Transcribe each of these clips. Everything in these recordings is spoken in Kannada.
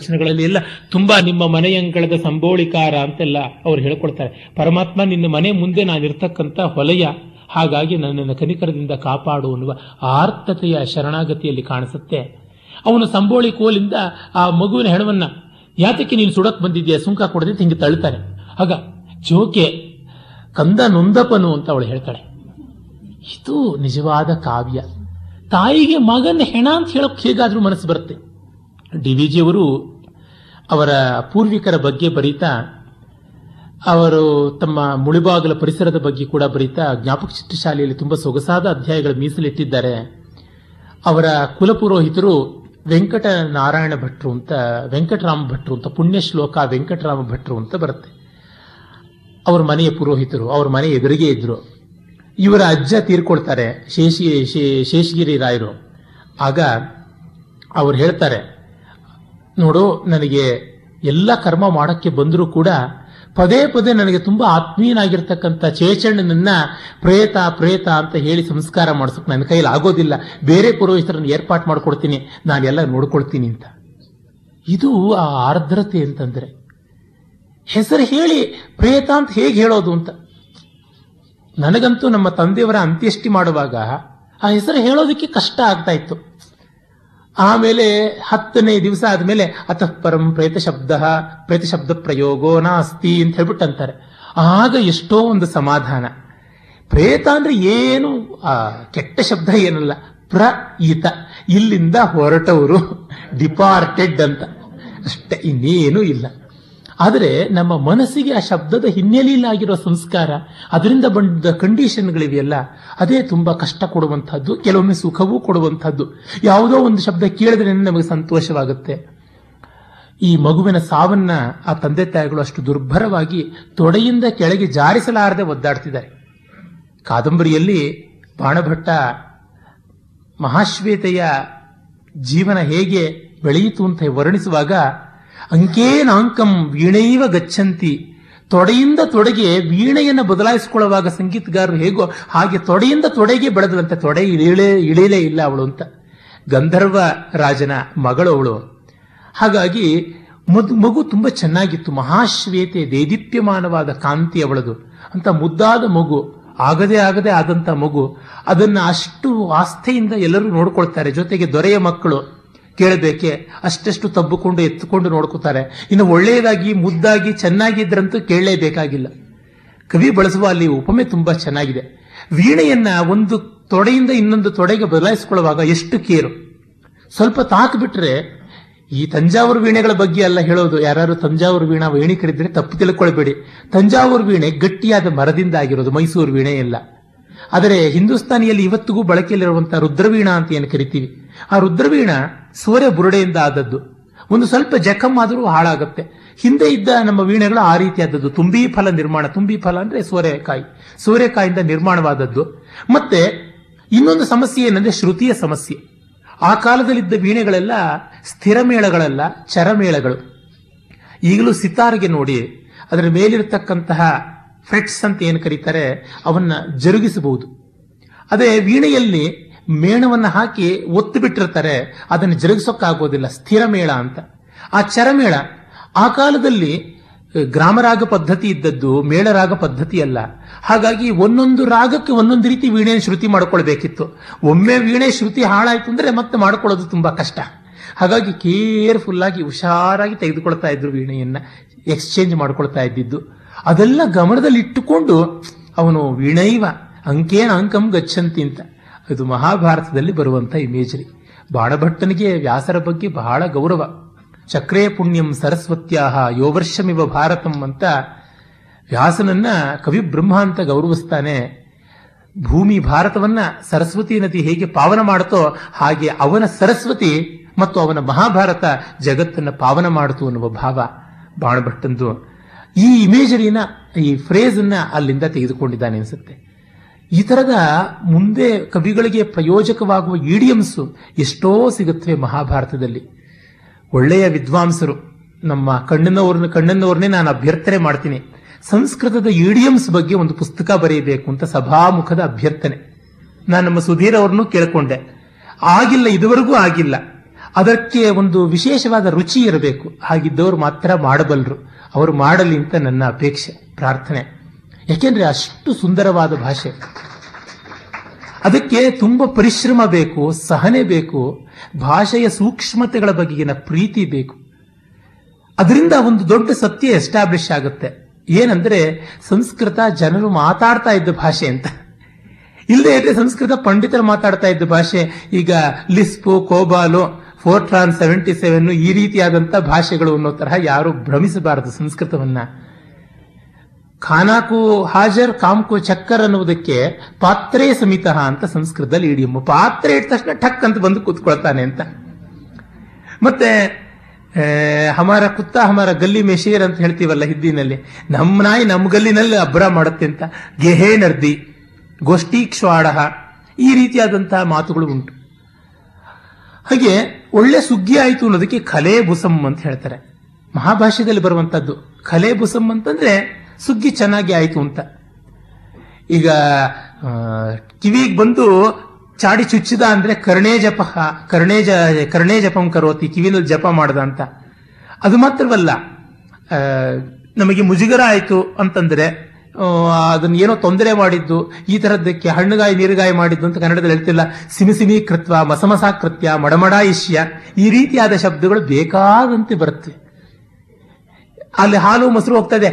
ವಚನಗಳಲ್ಲಿ ಎಲ್ಲ ತುಂಬಾ ನಿಮ್ಮ ಮನೆಯಂಗಳದ ಸಂಬೋಳಿಕಾರ ಅಂತೆಲ್ಲ ಅವ್ರು ಹೇಳ್ಕೊಡ್ತಾರೆ. ಪರಮಾತ್ಮ ನಿನ್ನ ಮನೆ ಮುಂದೆ ನಾನಿರ್ತಕ್ಕಂಥ ಹೊಲೆಯ ಹಾಗಾಗಿ ನನ್ನನ್ನು ಕನಿಕರದಿಂದ ಕಾಪಾಡು ಅನ್ನುವ ಆರ್ತತೆಯ ಶರಣಾಗತಿಯಲ್ಲಿ ಕಾಣಿಸುತ್ತೆ. ಅವನು ಸಂಬೋಳಿ ಕೋಲಿಂದ ಆ ಮಗುವಿನ ಹೆಣವನ್ನ, ಯಾತಕ್ಕೆ ನೀನು ಸುಡಕ್ ಬಂದಿದ್ಯಾ? ಸುಂಕ ಕೊಡದೆ ಹಿಂಗೆ ತಳ್ತಾನೆ. ಆಗ ಜೋಕೆ, ಕಂದ ನೊಂದಪನು ಅಂತ ಅವಳು ಹೇಳ್ತಾಳೆ. ಇದು ನಿಜವಾದ ಕಾವ್ಯ. ತಾಯಿಗೆ ಮಗನ ಹೆಣ ಅಂತ ಹೇಳಕ್ ಹೇಗಾದ್ರೂ ಮನಸ್ಸು ಬರುತ್ತೆ. ಡಿ ವಿ ಜಿಯವರು ಅವರ ಪೂರ್ವಿಕರ ಬಗ್ಗೆ ಬರೀತಾ, ಅವರು ತಮ್ಮ ಮುಳಿಬಾಗಲ ಪರಿಸರದ ಬಗ್ಗೆ ಕೂಡ ಬರೀತಾ ಜ್ಞಾಪಕ ಚಿತ್ರ ಶಾಲೆಯಲ್ಲಿ ತುಂಬಾ ಸೊಗಸಾದ ಅಧ್ಯಾಯಗಳು ಮೀಸಲಿಟ್ಟಿದ್ದಾರೆ. ಅವರ ಕುಲಪುರೋಹಿತರು ವೆಂಕಟ ನಾರಾಯಣ ಭಟ್ರು ಅಂತ, ವೆಂಕಟರಾಮ ಭಟ್ರು ಅಂತ ಪುಣ್ಯ ಶ್ಲೋಕ ವೆಂಕಟರಾಮ ಭಟ್ರು ಅಂತ ಬರುತ್ತೆ. ಅವ್ರ ಮನೆಯ ಪುರೋಹಿತರು, ಅವ್ರ ಮನೆ ಎದುರಿಗೆ ಇದ್ರು. ಇವರ ಅಜ್ಜ ತೀರ್ಕೊಳ್ತಾರೆ ಶೇಷಿ ಶೇಷಗಿರಿ ರಾಯರು. ಆಗ ಅವ್ರು ಹೇಳ್ತಾರೆ ನೋಡು, ನನಗೆ ಎಲ್ಲ ಕರ್ಮ ಮಾಡಕ್ಕೆ ಬಂದರೂ ಕೂಡ ಪದೇ ಪದೇ ನನಗೆ ತುಂಬಾ ಆತ್ಮೀಯನಾಗಿರ್ತಕ್ಕಂಥ ಚೇಚಣ್ಣನನ್ನ ಪ್ರೇತ ಪ್ರೇತ ಅಂತ ಹೇಳಿ ಸಂಸ್ಕಾರ ಮಾಡಿಸೋಕೆ ನನ್ನ ಕೈಯಲ್ಲಿ ಆಗೋದಿಲ್ಲ. ಬೇರೆ ಪುರೋಹಿತರನ್ನು ಏರ್ಪಾಟ್ ಮಾಡ್ಕೊಡ್ತೀನಿ ನಾನೆಲ್ಲ ನೋಡ್ಕೊಳ್ತೀನಿ ಅಂತ. ಇದು ಆ ಆರ್ದ್ರತೆ ಅಂತಂದ್ರೆ. ಹೆಸರು ಹೇಳಿ ಪ್ರೇತ ಅಂತ ಹೇಗೆ ಹೇಳೋದು ಅಂತ. ನನಗಂತೂ ನಮ್ಮ ತಂದೆಯವರ ಅಂತ್ಯಷ್ಟಿ ಮಾಡುವಾಗ ಆ ಹೆಸರು ಹೇಳೋದಕ್ಕೆ ಕಷ್ಟ ಆಗ್ತಾ ಇತ್ತು. ಆಮೇಲೆ ಹತ್ತನೇ ದಿವಸ ಆದಮೇಲೆ ಅತಃ ಪರಂ ಪ್ರೇತ ಶಬ್ದ ಪ್ರೇತ ಶಬ್ದ ಪ್ರಯೋಗೋ ನಾಸ್ತಿ ಅಂತ ಹೇಳ್ಬಿಟ್ಟು ಅಂತಾರೆ ಆಗ ಎಷ್ಟೋ ಒಂದು ಸಮಾಧಾನ. ಪ್ರೇತ ಅಂದ್ರೆ ಏನು? ಆ, ಕೆಟ್ಟ ಶಬ್ದ ಏನಲ್ಲ. ಪ್ರ ಈತ ಇಲ್ಲಿಂದ ಹೊರಟವರು ಡಿಪಾರ್ಟೆಡ್ ಅಂತ. ಅಷ್ಟೇ, ಇನ್ನೇನು ಇಲ್ಲ. ಆದರೆ ನಮ್ಮ ಮನಸ್ಸಿಗೆ ಆ ಶಬ್ದದ ಹಿನ್ನೆಲೆಯಲ್ಲಾಗಿರುವ ಸಂಸ್ಕಾರ ಅದರಿಂದ ಬಂದ ಕಂಡೀಷನ್ಗಳಿವೆಯಲ್ಲ, ಅದೇ ತುಂಬಾ ಕಷ್ಟ ಕೊಡುವಂತಹದ್ದು, ಕೆಲವೊಮ್ಮೆ ಸುಖವೂ ಕೊಡುವಂತಹದ್ದು. ಯಾವುದೋ ಒಂದು ಶಬ್ದ ಕೇಳಿದ್ರೆ ನಮಗೆ ಸಂತೋಷವಾಗುತ್ತೆ. ಈ ಮಗುವಿನ ಸಾವನ್ನ ಆ ತಂದೆ ತಾಯಿಗಳು ಅಷ್ಟು ದುರ್ಭರವಾಗಿ ತೊಡೆಯಿಂದ ಕೆಳಗೆ ಜಾರಿಸಲಾರದೆ ಒದ್ದಾಡ್ತಿದ್ದಾರೆ. ಕಾದಂಬರಿಯಲ್ಲಿ ಬಾಣಭಟ್ಟ ಮಹಾಶ್ವೇತೆಯ ಜೀವನ ಹೇಗೆ ಬೆಳೆಯಿತು ಅಂತ ವರ್ಣಿಸುವಾಗ ಅಂಕೇನಾಂಕಂ ವೀಣೈವ ಗಚ್ಚಂತಿ. ತೊಡೆಯಿಂದ ತೊಡೆಗೆ ವೀಣೆಯನ್ನು ಬದಲಾಯಿಸಿಕೊಳ್ಳುವಾಗ ಸಂಗೀತಗಾರರು ಹೇಗೋ ಹಾಗೆ ತೊಡೆಯಿಂದ ತೊಡೆಗೆ ಬೆಳೆದಳಂತೆ ತೊಡೆ ಇಳೇ ಇಳೀಲೇ ಇಲ್ಲ ಅವಳು ಅಂತ. ಗಂಧರ್ವ ರಾಜನ ಮಗಳು ಅವಳು. ಹಾಗಾಗಿ ಮಗು ತುಂಬಾ ಚೆನ್ನಾಗಿತ್ತು. ಮಹಾಶ್ವೇತೆ ದೇದೀಪ್ಯಮಾನವಾದ ಕಾಂತಿ ಅವಳದು. ಅಂತ ಮುದ್ದಾದ ಮಗು, ಆಗದೆ ಆಗದೆ ಆದಂತ ಮಗು. ಅದನ್ನ ಅಷ್ಟು ಆಸ್ಥೆಯಿಂದ ಎಲ್ಲರೂ ನೋಡ್ಕೊಳ್ತಾರೆ. ಜೊತೆಗೆ ದೊರೆಯ ಮಕ್ಕಳು. ಕೇಳಬೇಕೆ. ಅಷ್ಟೆಷ್ಟು ತಬ್ಬಿಕೊಂಡು ಎತ್ತುಕೊಂಡು ನೋಡ್ಕೋತಾರೆ. ಇನ್ನು ಒಳ್ಳೆಯದಾಗಿ, ಮುದ್ದಾಗಿ, ಚೆನ್ನಾಗಿದ್ರಂತೂ ಕೇಳಲೇಬೇಕಾಗಿಲ್ಲ. ಕವಿ ಬಳಸುವ ಅಲ್ಲಿ ಉಪಮೆ ತುಂಬಾ ಚೆನ್ನಾಗಿದೆ. ವೀಣೆಯನ್ನ ಒಂದು ತೊಡೆಯಿಂದ ಇನ್ನೊಂದು ತೊಡೆಗೆ ಬದಲಾಯಿಸಿಕೊಳ್ಳುವಾಗ ಎಷ್ಟು ಕೇರು. ಸ್ವಲ್ಪ ತಾಕ್ಬಿಟ್ರೆ ಈ ತಂಜಾವೂರು ವೀಣೆಗಳ ಬಗ್ಗೆ ಎಲ್ಲ ಹೇಳೋದು. ಯಾರು ತಂಜಾವೂರು ವೀಣಾ ವೀಣಿಕರಿದ್ರೆ ತಪ್ಪು ತಿಳ್ಕೊಳ್ಬೇಡಿ. ತಂಜಾವೂರು ವೀಣೆ ಗಟ್ಟಿಯಾದ ಮರದಿಂದ ಆಗಿರೋದು. ಮೈಸೂರು ವೀಣೆ ಎಲ್ಲ. ಆದರೆ ಹಿಂದೂಸ್ತಾನಿಯಲ್ಲಿ ಇವತ್ತಿಗೂ ಬಳಕೆಯಲ್ಲಿರುವಂತಹ ರುದ್ರವೀಣ ಅಂತ ಏನು ಕರಿತೀವಿ? ಆ ರುದ್ರವೀಣ ಸೂರ್ಯ ಬುರುಡೆಯಿಂದ ಆದದ್ದು. ಒಂದು ಸ್ವಲ್ಪ ಜಖಮ್ ಆದರೂ ಹಾಳಾಗುತ್ತೆ. ಹಿಂದೆ ಇದ್ದ ನಮ್ಮ ವೀಣೆಗಳು ಆ ರೀತಿಯಾದದ್ದು. ತುಂಬಿ ಫಲ ನಿರ್ಮಾಣ. ತುಂಬಿ ಫಲ ಅಂದ್ರೆ ಸೂರ್ಯಕಾಯಿ ಸೋರೆಕಾಯಿಂದ ನಿರ್ಮಾಣವಾದದ್ದು. ಮತ್ತೆ ಇನ್ನೊಂದು ಸಮಸ್ಯೆ ಏನಂದ್ರೆ ಶ್ರುತಿಯ ಸಮಸ್ಯೆ. ಆ ಕಾಲದಲ್ಲಿದ್ದ ವೀಣೆಗಳೆಲ್ಲ ಸ್ಥಿರ ಮೇಳಗಳಲ್ಲ ಚರಮೇಳಗಳು. ಈಗಲೂ ಸಿತಾರ್ಗೆ ನೋಡಿ, ಅದರ ಮೇಲಿರತಕ್ಕಂತಹ ಫ್ರೆಟ್ಸ್ ಅಂತ ಏನು ಕರೀತಾರೆ, ಅವನ್ನ ಜರುಗಿಸಬಹುದು. ಅದೇ ವೀಣೆಯಲ್ಲಿ ಮೇಣವನ್ನು ಹಾಕಿ ಒತ್ತು ಬಿಟ್ಟಿರ್ತಾರೆ, ಅದನ್ನು ಜರುಗಿಸೋಕ್ಕಾಗೋದಿಲ್ಲ. ಸ್ಥಿರ ಮೇಳ ಅಂತ. ಆ ಚರಮೇಳ ಆ ಕಾಲದಲ್ಲಿ ಗ್ರಾಮರಾಗ ಪದ್ಧತಿ ಇದ್ದದ್ದು ಮೇಳರಾಗ ಪದ್ಧತಿ ಅಲ್ಲ. ಹಾಗಾಗಿ ಒಂದೊಂದು ರಾಗಕ್ಕೆ ಒಂದೊಂದು ರೀತಿ ವೀಣೆ ಶ್ರುತಿ ಮಾಡ್ಕೊಳ್ಬೇಕಿತ್ತು. ಒಮ್ಮೆ ವೀಣೆ ಶ್ರುತಿ ಹಾಳಾಯ್ತು ಅಂದ್ರೆ ಮತ್ತೆ ಮಾಡ್ಕೊಳ್ಳೋದು ತುಂಬಾ ಕಷ್ಟ. ಹಾಗಾಗಿ ಕೇರ್ಫುಲ್ ಆಗಿ ಹುಷಾರಾಗಿ ತೆಗೆದುಕೊಳ್ತಾ ಇದ್ರು ವೀಣೆಯನ್ನ ಎಕ್ಸ್ಚೇಂಜ್ ಮಾಡ್ಕೊಳ್ತಾ ಇದ್ದಿದ್ದು. ಅದೆಲ್ಲ ಗಮನದಲ್ಲಿಟ್ಟುಕೊಂಡು ಅವನು ವಿಣೈವ, ಅಂಕೇನ ಅಂಕಂ ಗಚ್ಚಂತಿ ಅಂತ. ಇದು ಮಹಾಭಾರತದಲ್ಲಿ ಬರುವಂತ ಇಮೇಜರಿ ಬಾಣಭಟ್ಟನಿಗೆ ವ್ಯಾಸರ ಬಗ್ಗೆ ಬಹಳ ಗೌರವ. ಚಕ್ರೇ ಪುಣ್ಯಂ ಸರಸ್ವತ್ಯಾಹ ಯೋವರ್ಷಮಿವ ಭಾರತಂ ಅಂತ ವ್ಯಾಸನನ್ನ ಕವಿ ಬ್ರಹ್ಮ ಅಂತ ಗೌರವಿಸ್ತಾನೆ. ಭೂಮಿ ಭಾರತವನ್ನ ಸರಸ್ವತಿ ನದಿ ಹೇಗೆ ಪಾವನ ಮಾಡುತ್ತೋ ಹಾಗೆ ಅವನ ಸರಸ್ವತಿ ಮತ್ತು ಅವನ ಮಹಾಭಾರತ ಜಗತ್ತನ್ನ ಪಾವನ ಮಾಡಿತು ಅನ್ನುವ ಭಾವ ಬಾಣಭಟ್ಟಂದು. ಈ ಇಮೇಜರಿನ ಈ ಫ್ರೇಜ್ ಅನ್ನ ಅಲ್ಲಿಂದ ತೆಗೆದುಕೊಂಡಿದ್ದಾನೆ ಅನಿಸುತ್ತೆ. ಈ ಥರದ ಮುಂದೆ ಕವಿಗಳಿಗೆ ಪ್ರಯೋಜಕವಾಗುವ ಈಡಿಯಮ್ಸ್ ಎಷ್ಟೋ ಸಿಗುತ್ತವೆ ಮಹಾಭಾರತದಲ್ಲಿ. ಒಳ್ಳೆಯ ವಿದ್ವಾಂಸರು, ನಮ್ಮ ಕಣ್ಣನವ್ರನ್ನ, ಕಣ್ಣನವ್ರನ್ನೇ ನಾನು ಅಭ್ಯರ್ಥನೆ ಮಾಡ್ತೀನಿ. ಸಂಸ್ಕೃತದ ಈಡಿಯಮ್ಸ್ ಬಗ್ಗೆ ಒಂದು ಪುಸ್ತಕ ಬರೆಯಬೇಕು ಅಂತ ಸಭಾಮುಖದ ಅಭ್ಯರ್ಥನೆ. ನಾನು ನಮ್ಮ ಸುಧೀರ್ ಅವ್ರನ್ನೂ ಕೇಳಿಕೊಂಡೆ. ಆಗಿಲ್ಲ, ಇದುವರೆಗೂ ಆಗಿಲ್ಲ. ಅದಕ್ಕೆ ಒಂದು ವಿಶೇಷವಾದ ರುಚಿ ಇರಬೇಕು. ಹಾಗಿದ್ದವರು ಮಾತ್ರ ಮಾಡಬಲ್ಲರು ಅವರು ಮಾಡಲಿ ಅಂತ ನನ್ನ ಅಪೇಕ್ಷೆ, ಪ್ರಾರ್ಥನೆ. ಯಾಕೆಂದ್ರೆ ಅಷ್ಟು ಸುಂದರವಾದ ಭಾಷೆ. ಅದಕ್ಕೆ ತುಂಬ ಪರಿಶ್ರಮ ಬೇಕು, ಸಹನೆ ಬೇಕು, ಭಾಷೆಯ ಸೂಕ್ಷ್ಮತೆಗಳ ಬಗೆಗಿನ ಪ್ರೀತಿ ಬೇಕು. ಅದರಿಂದ ಒಂದು ದೊಡ್ಡ ಸತ್ಯ ಎಸ್ಟಾಬ್ಲಿಷ್ ಆಗುತ್ತೆ. ಏನಂದ್ರೆ ಸಂಸ್ಕೃತ ಜನರು ಮಾತಾಡ್ತಾ ಇದ್ದ ಭಾಷೆ ಅಂತ. ಇಲ್ಲದೆ ಇದ್ರೆ ಸಂಸ್ಕೃತ ಪಂಡಿತರು ಮಾತಾಡ್ತಾ ಇದ್ದ ಭಾಷೆ, ಈಗ Lisp, COBOL Fortran seventy seven ಈ ರೀತಿಯಾದಂಥ ಭಾಷೆಗಳು ಅನ್ನೋ ತರಹ ಯಾರು ಭ್ರಮಿಸಬಾರದು ಸಂಸ್ಕೃತವನ್ನ. ಖಾನಾಕು ಹಾಜರ್, ಕಾಮ್ಕು ಚಕ್ಕರ್ ಅನ್ನುವುದಕ್ಕೆ ಪಾತ್ರೆ ಸಮಿತ ಅಂತ ಸಂಸ್ಕೃತದಲ್ಲಿ ಇಡಿಯಮ್ಮ ಪಾತ್ರೆ ಇಟ್ಟ ತಕ್ಷಣ ಠಕ್ ಅಂತ ಬಂದು ಕೂತ್ಕೊಳ್ತಾನೆ ಅಂತ. ಮತ್ತೆ ಹಮಾರ ಕುತ್ತ ಹಮಾರ ಗಲ್ಲಿ ಮೆಶೀರ್ ಅಂತ ಹೇಳ್ತೀವಲ್ಲ ಹಿಂದಿನಲ್ಲಿ ನಮ್ಮ ನಾಯಿ ನಮ್ಮ ಗಲ್ಲಿನಲ್ಲಿ ಅಬ್ರ ಮಾಡುತ್ತೆ ಅಂತ. ಗೆಹೇ ನರ್ದಿ ಗೋಷ್ಠೀಕ್ಷಾಡ ಈ ರೀತಿಯಾದಂತಹ ಮಾತುಗಳು ಉಂಟು. ಹಾಗೆ ಒಳ್ಳೆ ಸುಗ್ಗಿ ಆಯಿತು ಅನ್ನೋದಕ್ಕೆ ಕಲೆ ಬುಸಮ್ ಅಂತ ಹೇಳ್ತಾರೆ. ಮಹಾಭಾಷ್ಯದಲ್ಲಿ ಬರುವಂತದ್ದು ಕಲೆ ಬುಸಮ್ ಅಂತಂದ್ರೆ ಸುಗ್ಗಿ ಚೆನ್ನಾಗಿ ಆಯಿತು ಅಂತ. ಈಗ ಕಿವಿಗೆ ಬಂದು ಚಾಡಿ ಚುಚ್ಚಿದ ಅಂದ್ರೆ ಕರ್ಣೇ ಜಪ, ಕರ್ಣೇ ಜ, ಕರ್ಣೇ ಜಪಂ ಕರೋತಿ, ಕಿವಿನಲ್ಲಿ ಜಪ ಮಾಡದ ಅಂತ. ಅದು ಮಾತ್ರವಲ್ಲ ನಮಗೆ ಮುಜುಗರ ಆಯಿತು ಅಂತಂದ್ರೆ ಅದನ್ನ ಏನೋ ತೊಂದರೆ ಮಾಡಿದ್ದು, ಈ ತರದ್ದಕ್ಕೆ ಹಣ್ಣುಗಾಯಿ, ನೀರುಗಾಯಿ ಮಾಡಿದ್ದು ಅಂತ ಕನ್ನಡದಲ್ಲಿ ಹೇಳ್ತಿಲ್ಲ. ಸಿಮಿ ಸಿಮಿ ಕೃತ್ವ, ಮಸಮಸ ಕೃತ್ಯ ಮಡಮಡ ಇಷ್ಯ ಈ ರೀತಿಯಾದ ಶಬ್ದಗಳು ಬೇಕಾದಂತೆ ಬರುತ್ತೆ. ಅಲ್ಲಿ ಹಾಲು, ಮೊಸರು ಹೋಗ್ತದೆ.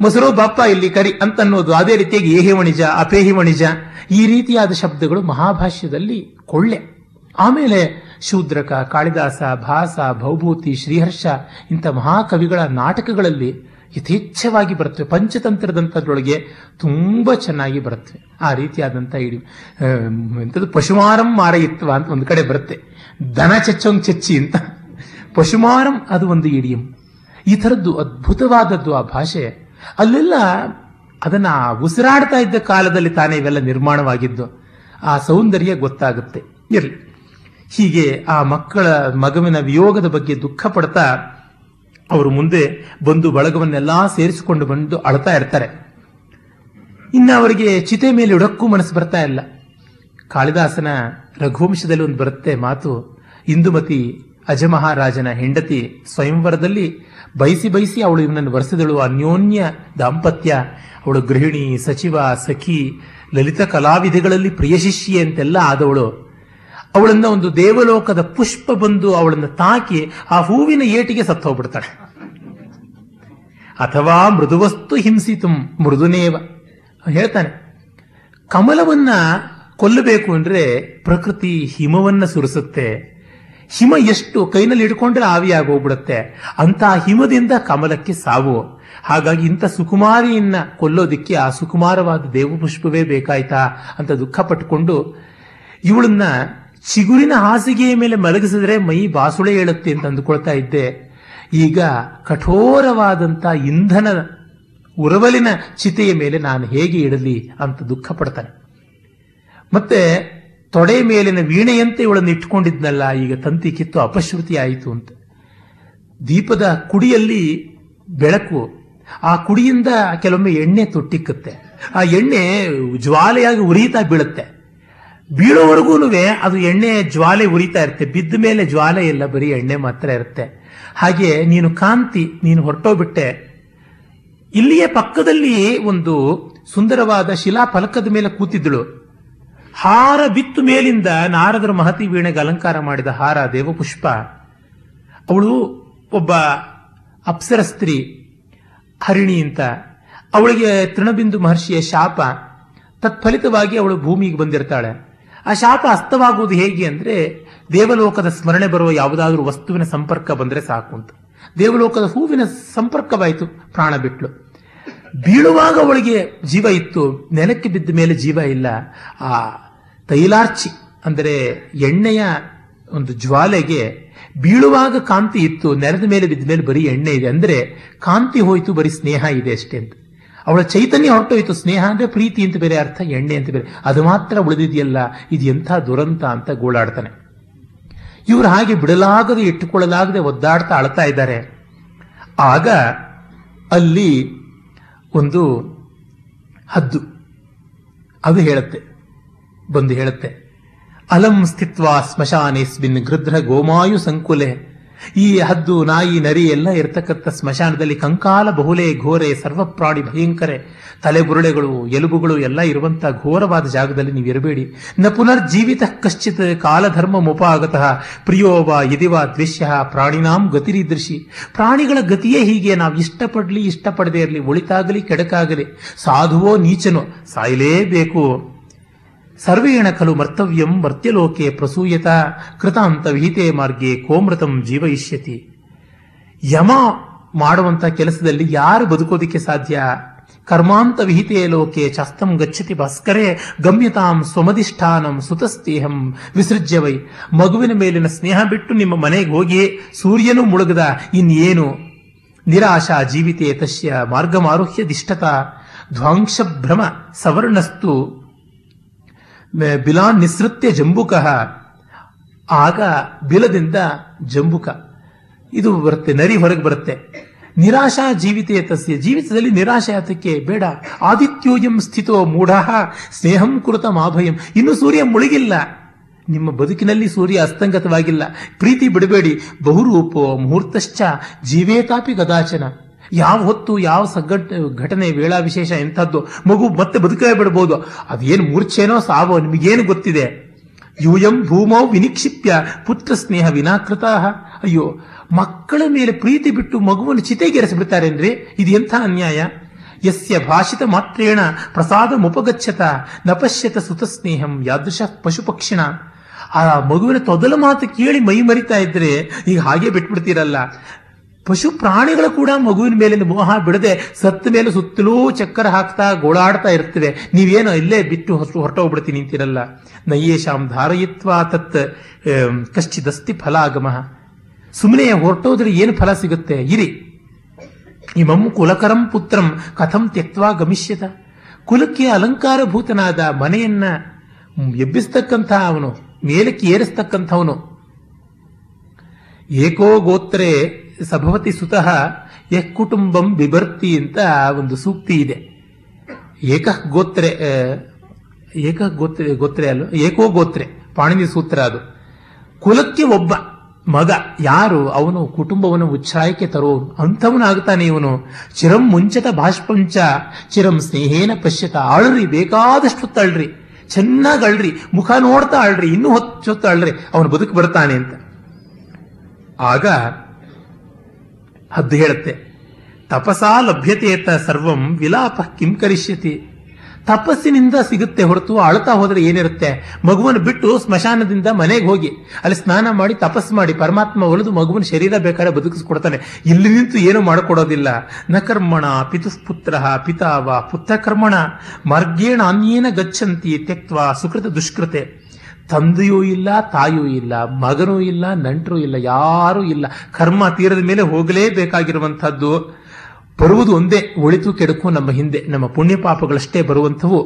ಮೊಸರು ಬಾಪ್ಪ ಇಲ್ಲಿ ಕರಿ ಅಂತ ಅನ್ನೋದು ಅದೇ ರೀತಿಯಾಗಿ ಏಹಿ ವಣಿಜ ಅಪೇಹಿ ವಣಿಜ ಈ ರೀತಿಯಾದ ಶಬ್ದಗಳು ಮಹಾಭಾಷ್ಯದಲ್ಲಿ ಕೊಳ್ಳೆ. ಆಮೇಲೆ ಶೂದ್ರಕ, ಕಾಳಿದಾಸ, ಭಾಸ, ಭೌಭೂತಿ, ಶ್ರೀಹರ್ಷ, ಇಂಥ ಮಹಾಕವಿಗಳ ನಾಟಕಗಳಲ್ಲಿ ಯಥೇಚ್ಛವಾಗಿ ಬರುತ್ತವೆ. ಪಂಚತಂತ್ರದಂಥದ್ರೊಳಗೆ ತುಂಬ ಚೆನ್ನಾಗಿ ಬರುತ್ತವೆ ಆ ರೀತಿಯಾದಂಥ ಇಡಿ ಎಂಥದ್ದು ಪಶುಮಾರಂ ಮಾರಯಿತ್ವ ಅಂತ ಒಂದು ಕಡೆ ಬರುತ್ತೆ. ದನ ಚಚ್ಚೊಂಗ್ ಚಚ್ಚಿ ಅಂತ. ಪಶುಮಾರಂ ಅದು ಒಂದು ಇಡಿಯಂ. ಈ ಥರದ್ದು ಅದ್ಭುತವಾದದ್ದು ಆ ಭಾಷೆ. ಅಲ್ಲೆಲ್ಲ ಅದನ್ನ ಉಸಿರಾಡ್ತಾ ಇದ್ದ ಕಾಲದಲ್ಲಿ ತಾನೇ ಇವೆಲ್ಲ ನಿರ್ಮಾಣವಾಗಿದ್ದು, ಆ ಸೌಂದರ್ಯ ಗೊತ್ತಾಗುತ್ತೆ. ಇರಲಿ. ಹೀಗೆ ಆ ಮಕ್ಕಳ ಮಗುವಿನ ವಿಯೋಗದ ಬಗ್ಗೆ ದುಃಖ ಪಡ್ತಾ ಅವರು ಮುಂದೆ ಬಂದು ಬಳಗವನ್ನೆಲ್ಲ ಸೇರಿಸಿಕೊಂಡು ಬಂದು ಅಳ್ತಾ ಇರ್ತಾರೆ. ಇನ್ನು ಅವರಿಗೆ ಚಿತೆ ಮೇಲೆ ಉಡಕ್ಕೂ ಮನಸ್ಸು ಬರ್ತಾ ಇಲ್ಲ. ಕಾಳಿದಾಸನ ರಘುವಂಶದಲ್ಲಿ ಒಂದು ಬರುತ್ತೆ ಮಾತು, ಇಂದುಮತಿ ಅಜಮಹಾರಾಜನ ಹೆಂಡತಿ ಸ್ವಯಂವರದಲ್ಲಿ ಬಯಸಿ ಬಯಸಿ ಅವಳು ಇವನನ್ನು ಬರೆಸಿದಳು ಅನ್ಯೋನ್ಯ ದಾಂಪತ್ಯ, ಅವಳು ಗೃಹಿಣಿ, ಸಚಿವ, ಸಖಿ, ಲಲಿತ ಕಲಾವಿದೆಗಳಲ್ಲಿ ಪ್ರಿಯ ಶಿಷ್ಯೆ ಅಂತೆಲ್ಲ ಆದವಳು. ಅವಳನ್ನ ಒಂದು ದೇವಲೋಕದ ಪುಷ್ಪ ಬಂದು ಅವಳನ್ನು ತಾಕಿ ಆ ಹೂವಿನ ಏಟಿಗೆ ಸತ್ತು ಹೋಗ್ಬಿಡ್ತಾಳೆ. ಅಥವಾ ಮೃದುವಸ್ತು ಹಿಂಸಿತು, ಮೃದುನೇವ. ಹೇಳ್ತಾನೆ, ಕಮಲವನ್ನ ಕೊಲ್ಲಬೇಕು ಅಂದ್ರೆ ಪ್ರಕೃತಿ ಹಿಮವನ್ನ ಸುರಿಸುತ್ತೆ. ಹಿಮ ಎಷ್ಟು ಕೈನಲ್ಲಿ ಹಿಡ್ಕೊಂಡ್ರೆ ಆವಿಯಾಗೋಗ್ಬಿಡುತ್ತೆ ಅಂತ ಹಿಮದಿಂದ ಕಮಲಕ್ಕೆ ಸಾವು. ಹಾಗಾಗಿ ಇಂಥ ಸುಕುಮಾರಿಯನ್ನ ಕೊಲ್ಲೋದಿಕ್ಕೆ ಆ ಸುಕುಮಾರವಾದ ದೇವಪುಷ್ಪವೇ ಬೇಕಾಯ್ತಾ ಅಂತ ದುಃಖ ಪಟ್ಟುಕೊಂಡು ಇವಳನ್ನ ಚಿಗುರಿನ ಹಾಸಿಗೆಯ ಮೇಲೆ ಮಲಗಿಸಿದ್ರೆ ಮೈ ಬಾಸುಳೆ ಹೇಳುತ್ತೆ ಅಂತ ಅಂದುಕೊಳ್ತಾ ಇದ್ದೆ. ಈಗ ಕಠೋರವಾದಂತ ಇಂಧನ ಉರವಲಿನ ಚಿತೆಯ ಮೇಲೆ ನಾನು ಹೇಗೆ ಇಡಲಿ ಅಂತ ದುಃಖ ಪಡ್ತಾನೆ. ಮತ್ತೆ ತೊಡೆ ಮೇಲಿನ ವೀಣೆಯಂತೆ ಇವಳನ್ನು ಇಟ್ಕೊಂಡಿದ್ನಲ್ಲ ಈಗ ತಂತಿ ಕಿತ್ತು ಅಪಶ್ರುತಿ ಆಯಿತು ಅಂತ. ದೀಪದ ಕುಡಿಯಲ್ಲಿ ಬೆಳಕು, ಆ ಕುಡಿಯಿಂದ ಕೆಲವೊಮ್ಮೆ ಎಣ್ಣೆ ತೊಟ್ಟಿಕ್ಕುತ್ತೆ. ಆ ಎಣ್ಣೆ ಜ್ವಾಲೆಯಾಗಿ ಉರಿತಾ ಬೀಳುತ್ತೆ. ಬೀಳೋವರೆಗೂ ಅದು ಎಣ್ಣೆ ಜ್ವಾಲೆ ಉರಿತಾ ಇರುತ್ತೆ. ಬಿದ್ದ ಮೇಲೆ ಜ್ವಾಲೆ ಇಲ್ಲ, ಬರೀ ಎಣ್ಣೆ ಮಾತ್ರ ಇರುತ್ತೆ. ಹಾಗೆ ನೀನು ಕಾಂತಿ, ನೀನು ಹೊರಟೋಗ್ಬಿಟ್ಟೆ. ಇಲ್ಲಿಯೇ ಪಕ್ಕದಲ್ಲಿ ಒಂದು ಸುಂದರವಾದ ಶಿಲಾ ಫಲಕದ ಮೇಲೆ ಕೂತಿದ್ದಳು. ಹಾರ ಬಿತ್ತು ಮೇಲಿಂದ ನಾರದರ ಮಹತಿ ವೀಣೆಗೆ ಅಲಂಕಾರ ಮಾಡಿದ ಹಾರ ದೇವಪುಷ್ಪ. ಅವಳು ಒಬ್ಬ ಅಪ್ಸರ ಸ್ತ್ರೀ, ಹರಿಣಿ ಅಂತ. ಅವಳಿಗೆ ತೃಣಬಿಂದು ಮಹರ್ಷಿಯ ಶಾಪ. ತತ್ಫಲಿತವಾಗಿ ಅವಳು ಭೂಮಿಗೆ ಬಂದಿರ್ತಾಳೆ. ಆ ಶಾಪ ಅಸ್ತವಾಗುವುದು ಹೇಗೆ ಅಂದ್ರೆ ದೇವಲೋಕದ ಸ್ಮರಣೆ ಬರುವ ಯಾವುದಾದ್ರೂ ವಸ್ತುವಿನ ಸಂಪರ್ಕ ಬಂದ್ರೆ ಸಾಕು ಅಂತ. ದೇವಲೋಕದ ಹೂವಿನ ಸಂಪರ್ಕವಾಯಿತು, ಪ್ರಾಣ ಬಿಟ್ಲು. ಬೀಳುವಾಗ ಅವಳಿಗೆ ಜೀವ ಇತ್ತು, ನೆಲಕ್ಕೆ ಬಿದ್ದ ಮೇಲೆ ಜೀವ ಇಲ್ಲ. ಆ ತೈಲಾರ್ಚಿ ಅಂದರೆ ಎಣ್ಣೆಯ ಒಂದು ಜ್ವಾಲೆಗೆ ಬೀಳುವಾಗ ಕಾಂತಿ ಇತ್ತು, ನೆಲದ ಮೇಲೆ ಬಿದ್ದ ಮೇಲೆ ಬರೀ ಎಣ್ಣೆ ಇದೆ. ಅಂದರೆ ಕಾಂತಿ ಹೋಯಿತು, ಬರೀ ಸ್ನೇಹ ಇದೆ ಅಷ್ಟೇ ಅಂತ. ಅವಳ ಚೈತನ್ಯ ಹೊರಟೋಯ್ತು. ಸ್ನೇಹ ಅಂದ್ರೆ ಪ್ರೀತಿ ಅಂತ ಬೇರೆ ಅರ್ಥ, ಎಣ್ಣೆ ಅಂತ ಬೇರೆ. ಅದು ಮಾತ್ರ ಉಳಿದಿದೆಯಲ್ಲ, ಇದು ಎಂಥ ದುರಂತ ಅಂತ ಗೋಳಾಡ್ತಾನೆ. ಇವರು ಹಾಗೆ ಬಿಡಲಾಗದೆ, ಇಟ್ಟುಕೊಳ್ಳಲಾಗದೆ ಒದ್ದಾಡ್ತಾ ಅಳ್ತಾ ಇದ್ದಾರೆ. ಆಗ ಅಲ್ಲಿ ಒಂದು ಹದ್ದು. ಅದು ಹೇಳುತ್ತೆ, ಬಂದು ಹೇಳುತ್ತೆ. ಅಲಂ ಸ್ಥಿತ್ವಾ ಸ್ಮಶಾನೇಸ್ಮಿನ್ ಗೃಧ್ರ ಗೋಮಾಯು ಸಂಕುಲೆ. ಈ ಹದ್ದು ನಾಯಿ ನರಿ ಎಲ್ಲ ಇರತಕ್ಕಂಥ ಸ್ಮಶಾನದಲ್ಲಿ ಕಂಕಾಲ, ಬಹುಲೆ, ಘೋರೆ, ಸರ್ವಪ್ರಾಣಿ, ಭಯಂಕರೆ ತಲೆಬುರುಳೆಗಳು ಎಲುಬುಗಳು ಎಲ್ಲ ಇರುವಂತಹ ಘೋರವಾದ ಜಾಗದಲ್ಲಿ ನೀವು ಇರಬೇಡಿ. ನ ಪುನರ್ಜೀವಿತ ಕಶ್ಚಿತ್ ಕಾಲಧರ್ಮ ಮುಪಾಗತಃ ಪ್ರಿಯೋವ ಯದಿವ ದ್ವಿಷ್ಯ ಪ್ರಾಣಿನಾಂ ಗತಿರಿದೃಶಿ. ಪ್ರಾಣಿಗಳ ಗತಿಯೇ ಹೀಗೆ, ನಾವು ಇಷ್ಟಪಡಲಿ, ಇಷ್ಟಪಡದೇ ಇರಲಿ, ಒಳಿತಾಗಲಿ, ಕೆಡಕಾಗಲಿ, ಸಾಧುವೋ ನೀಚನೋ ಸಾಯಲೇಬೇಕು. ಸರ್ವೇಣ ಖಲು ಮರ್ತವ್ಯಂ ಮರ್ತ್ಯಲೋಕೆ ಪ್ರಸೂಯತ, ಕೃತಾಂತ ವಿಹಿತೆ ಮಾರ್ಗೆ ಕೋಮೃತಂ ಜೀವಯಿಷ್ಯತಿ. ಯಮ ಮಾಡುವಂತ ಕೆಲಸದಲ್ಲಿ ಯಾರು ಬದುಕೋದಿಕ್ಕೆ ಸಾಧ್ಯ? ಕರ್ಮಾಂತ ವಿಹಿತೆ ಲೋಕೆ ಚಸ್ತಂ ಗಚ್ಚತಿ ಭಾಸ್ಕರೇ, ಗಮ್ಯತಾಂ ಸ್ವಮಧಿಷ್ಠಾನಂ ಸುತಸ್ತೇಹಂ ವಿಸೃಜ್ಯವೈ ಮಗುವಿನ ಮೇಲಿನ ಸ್ನೇಹ ಬಿಟ್ಟು ನಿಮ್ಮ ಮನೆಗೆ ಹೋಗಿ ಸೂರ್ಯನು ಮುಳುಗದ ಇನ್ನೇನು ನಿರಾಶಾ ಜೀವಿತೆ ತಸ್ಯ ಮಾರ್ಗಮಾರುಹ್ಯ ದಿಷ್ಟತ. ಧ್ವಾಂಶ ಭ್ರಮ ಸವರ್ಣಸ್ತು. ಬಿಲಾನ್ ನಿಸೃತ್ಯ ಜಂಬುಕ. ಆಗ ಬಿಲದಿಂದ ಜಂಬುಕ. ಇದು ಬರುತ್ತೆ, ನರಿ ಹೊರಗೆ ಬರುತ್ತೆ. ನಿರಾಶಾ ಜೀವಿತೆಯ ತಸ್ಯ ಜೀವಿತದಲ್ಲಿ ನಿರಾಶೆ ಆತಕ್ಕೆ ಬೇಡ. ಆದಿತ್ಯೋಯಂ ಸ್ಥಿತೋ ಮೂಢ, ಸ್ನೇಹಂ ಕುರುತ ಮಾಭಯಂ ಇನ್ನು ಸೂರ್ಯ ಮುಳುಗಿಲ್ಲ. ನಿಮ್ಮ ಬದುಕಿನಲ್ಲಿ ಸೂರ್ಯ ಅಸ್ತಂಗತವಾಗಿಲ್ಲ. ಪ್ರೀತಿ ಬಿಡಬೇಡಿ. ಬಹುರೂಪೋ ಮುಹೂರ್ತಶ್ಚ. ಜೀವೇತಾಪಿ ಗದಾಚನ. ಯಾವ ಹೊತ್ತು, ಯಾವ ಸಗ್ಗಟ್ ಘಟನೆ ವೇಳಾ ವಿಶೇಷ ಎಂಥದ್ದು, ಮಗು ಮತ್ತೆ ಬದುಕೇ ಬಿಡಬಹುದು ಅದೇನು ಮೂರ್ಛೇನೋ ಸಾವೋ, ನಿಮಗೇನು ಗೊತ್ತಿದೆ? ಯೂಯಂ ಭೂಮೋ ವಿನಿಕ್ಷಿಪ್ಯ ಪುತ್ರ ಸ್ನೇಹ ವಿನಾಕೃತ ಅಯ್ಯೋ, ಮಕ್ಕಳ ಮೇಲೆ ಪ್ರೀತಿ ಬಿಟ್ಟು ಮಗುವನ್ನು ಚಿತೆಗೇರಿಸಿಬಿಡ್ತಾರೇನ್ರಿ? ಇದು ಎಂಥ ಅನ್ಯಾಯ? ಯಸ್ಯ ಭಾಷಿತ ಮಾತ್ರೇಣ ಪ್ರಸಾದ ಮುಪಗಚ್ಚತ ನಪಶ್ಯತ ಸುತ ಸ್ನೇಹಂ ಯಾದೃಶ ಪಶುಪಕ್ಷಿಣ. ಆ ಮಗುವಿನ ತೊದಲ ಮಾತು ಕೇಳಿ ಮೈ ಮರಿತಾ ಇದ್ರೆ ಈಗ ಹಾಗೆ ಬಿಟ್ಬಿಡ್ತೀರಲ್ಲ. ಪಶು ಪ್ರಾಣಿಗಳು ಕೂಡ ಮಗುವಿನ ಮೇಲಿನ ಮೋಹ ಬಿಡದೆ ಸತ್ತ ಮೇಲೆ ಸುತ್ತಲೂ ಚಕ್ಕರ ಹಾಕ್ತಾ ಗೋಳಾಡ್ತಾ ಇರ್ತವೆ. ನೀವೇನೋ ಇಲ್ಲೇ ಬಿಟ್ಟು ಹೊಸ ಹೊರಟೋಗ್ಬಿಡ್ತೀನಿ ನಿಂತಿರಲ್ಲ ನಯ್ಯೇಶಾಂ ಧಾರಯಿತ್ವಾ ತತ್ ಕಶ್ಚಿದಸ್ತಿ ಫಲ ಆಗಮಃ ಸುಮ್ಮನೆ ಹೊರಟೋದ್ರೆ ಏನು ಫಲ ಸಿಗುತ್ತೆ? ಇರಿ. ಇಮಂ ಕುಲಕರಂ ಪುತ್ರಂ ಕಥಂ ತ್ಯಕ್ವಾ ಗಮಿಷ್ಯತ. ಕುಲಕ್ಕೆ ಅಲಂಕಾರಭೂತನಾದ ಮನೆಯನ್ನ ಎಬ್ಬಿಸ್ತಕ್ಕಂಥ ಅವನು, ಮೇಲಕ್ಕೆ ಏರಿಸ್ತಕ್ಕಂಥವನು. ಏಕೋ ಗೋತ್ರೆ ಸಭವತಿ ಸುತಃ ಯಃ ಕುಟುಂಬಂ ಬಿಭರ್ತಿ ಅಂತ ಒಂದು ಸೂಕ್ತಿ ಇದೆ. ಏಕ ಗೋತ್ರೆ ಏಕ ಗೋತ್ರೆ ಗೋತ್ರೆ ಅಲ್ಲ, ಏಕೋ ಗೋತ್ರೆ, ಪಾಣಿನಿ ಸೂತ್ರ ಅದು. ಕುಲಕ್ಕೆ ಒಬ್ಬ ಮಗ, ಯಾರು? ಅವನು ಕುಟುಂಬವನ್ನು ಉಚ್ಛಾಯಕ್ಕೆ ತರುವನು ಅಂಥವನಾಗ್ತಾನೆ ಇವನು. ಚಿರಂ ಮುಂಚತ ಬಾಷ್ಪಂಚ, ಚಿರಂ ಸ್ನೇಹೇನ ಪಶ್ಯತ. ಆಳ್ರಿ ಬೇಕಾದಷ್ಟು ತಳ್ರಿ. ಚೆನ್ನಾಗಿ ಅಳ್ರಿ. ಮುಖ ನೋಡ್ತಾ ಅಳ್ರಿ. ಇನ್ನೂ ಹೊತ್ತು ಅಳ್ರಿ. ಅವನು ಬದುಕು ಬರ್ತಾನೆ ಅಂತ. ಆಗ ಹದ್ದು ಹೇಳುತ್ತೆ. ತಪಸಾ ಲಭ್ಯತೆಯತ್ತ ಸರ್ವಂ ವಿಲಾಪ ಕಿಂ ಕರಿಷ್ಯತಿ. ತಪಸ್ಸಿನಿಂದ ಸಿಗುತ್ತೆ ಹೊರತು ಅಳ್ತಾ ಹೋದರೆ ಏನಿರುತ್ತೆ? ಮಗುವನ್ನು ಬಿಟ್ಟು ಸ್ಮಶಾನದಿಂದ ಮನೆಗೆ ಹೋಗಿ, ಅಲ್ಲಿ ಸ್ನಾನ ಮಾಡಿ ತಪಸ್ ಮಾಡಿ, ಪರಮಾತ್ಮ ಒಲಿದು ಮಗುವಿನ ಶರೀರ ಬೇಕಾದ್ರೆ ಬದುಕಿಸ್ಕೊಡ್ತಾನೆ. ಇಲ್ಲಿ ನಿಂತು ಏನು ಮಾಡಿಕೊಡೋದಿಲ್ಲ. ನ ಕರ್ಮಣ ಪಿತುಸ್ಪುತ್ರ ಪಿತಾವ ಪುತ್ರ ಕರ್ಮಣ ಮಾರ್ಗೇಣ ಅನ್ಯೇನ ಗಚ್ಚಂತಿ ತೆಕ್ವಾ ಸುಕೃತ ದುಷ್ಕೃತೆ. ತಂದೆಯೂ ಇಲ್ಲ, ತಾಯಿಯೂ ಇಲ್ಲ, ಮಗನೂ ಇಲ್ಲ, ನಂಟರೂ ಇಲ್ಲ, ಯಾರೂ ಇಲ್ಲ. ಕರ್ಮ ತೀರದ ಮೇಲೆ ಹೋಗಲೇಬೇಕಾಗಿರುವಂತಹದ್ದು ಬರುವುದು ಒಂದೇ ಒಳಿತು ಕೆಡಕು ನಮ್ಮ ಹಿಂದೆ. ನಮ್ಮ ಪುಣ್ಯ ಪಾಪಗಳಷ್ಟೇ ಬರುವಂಥವು.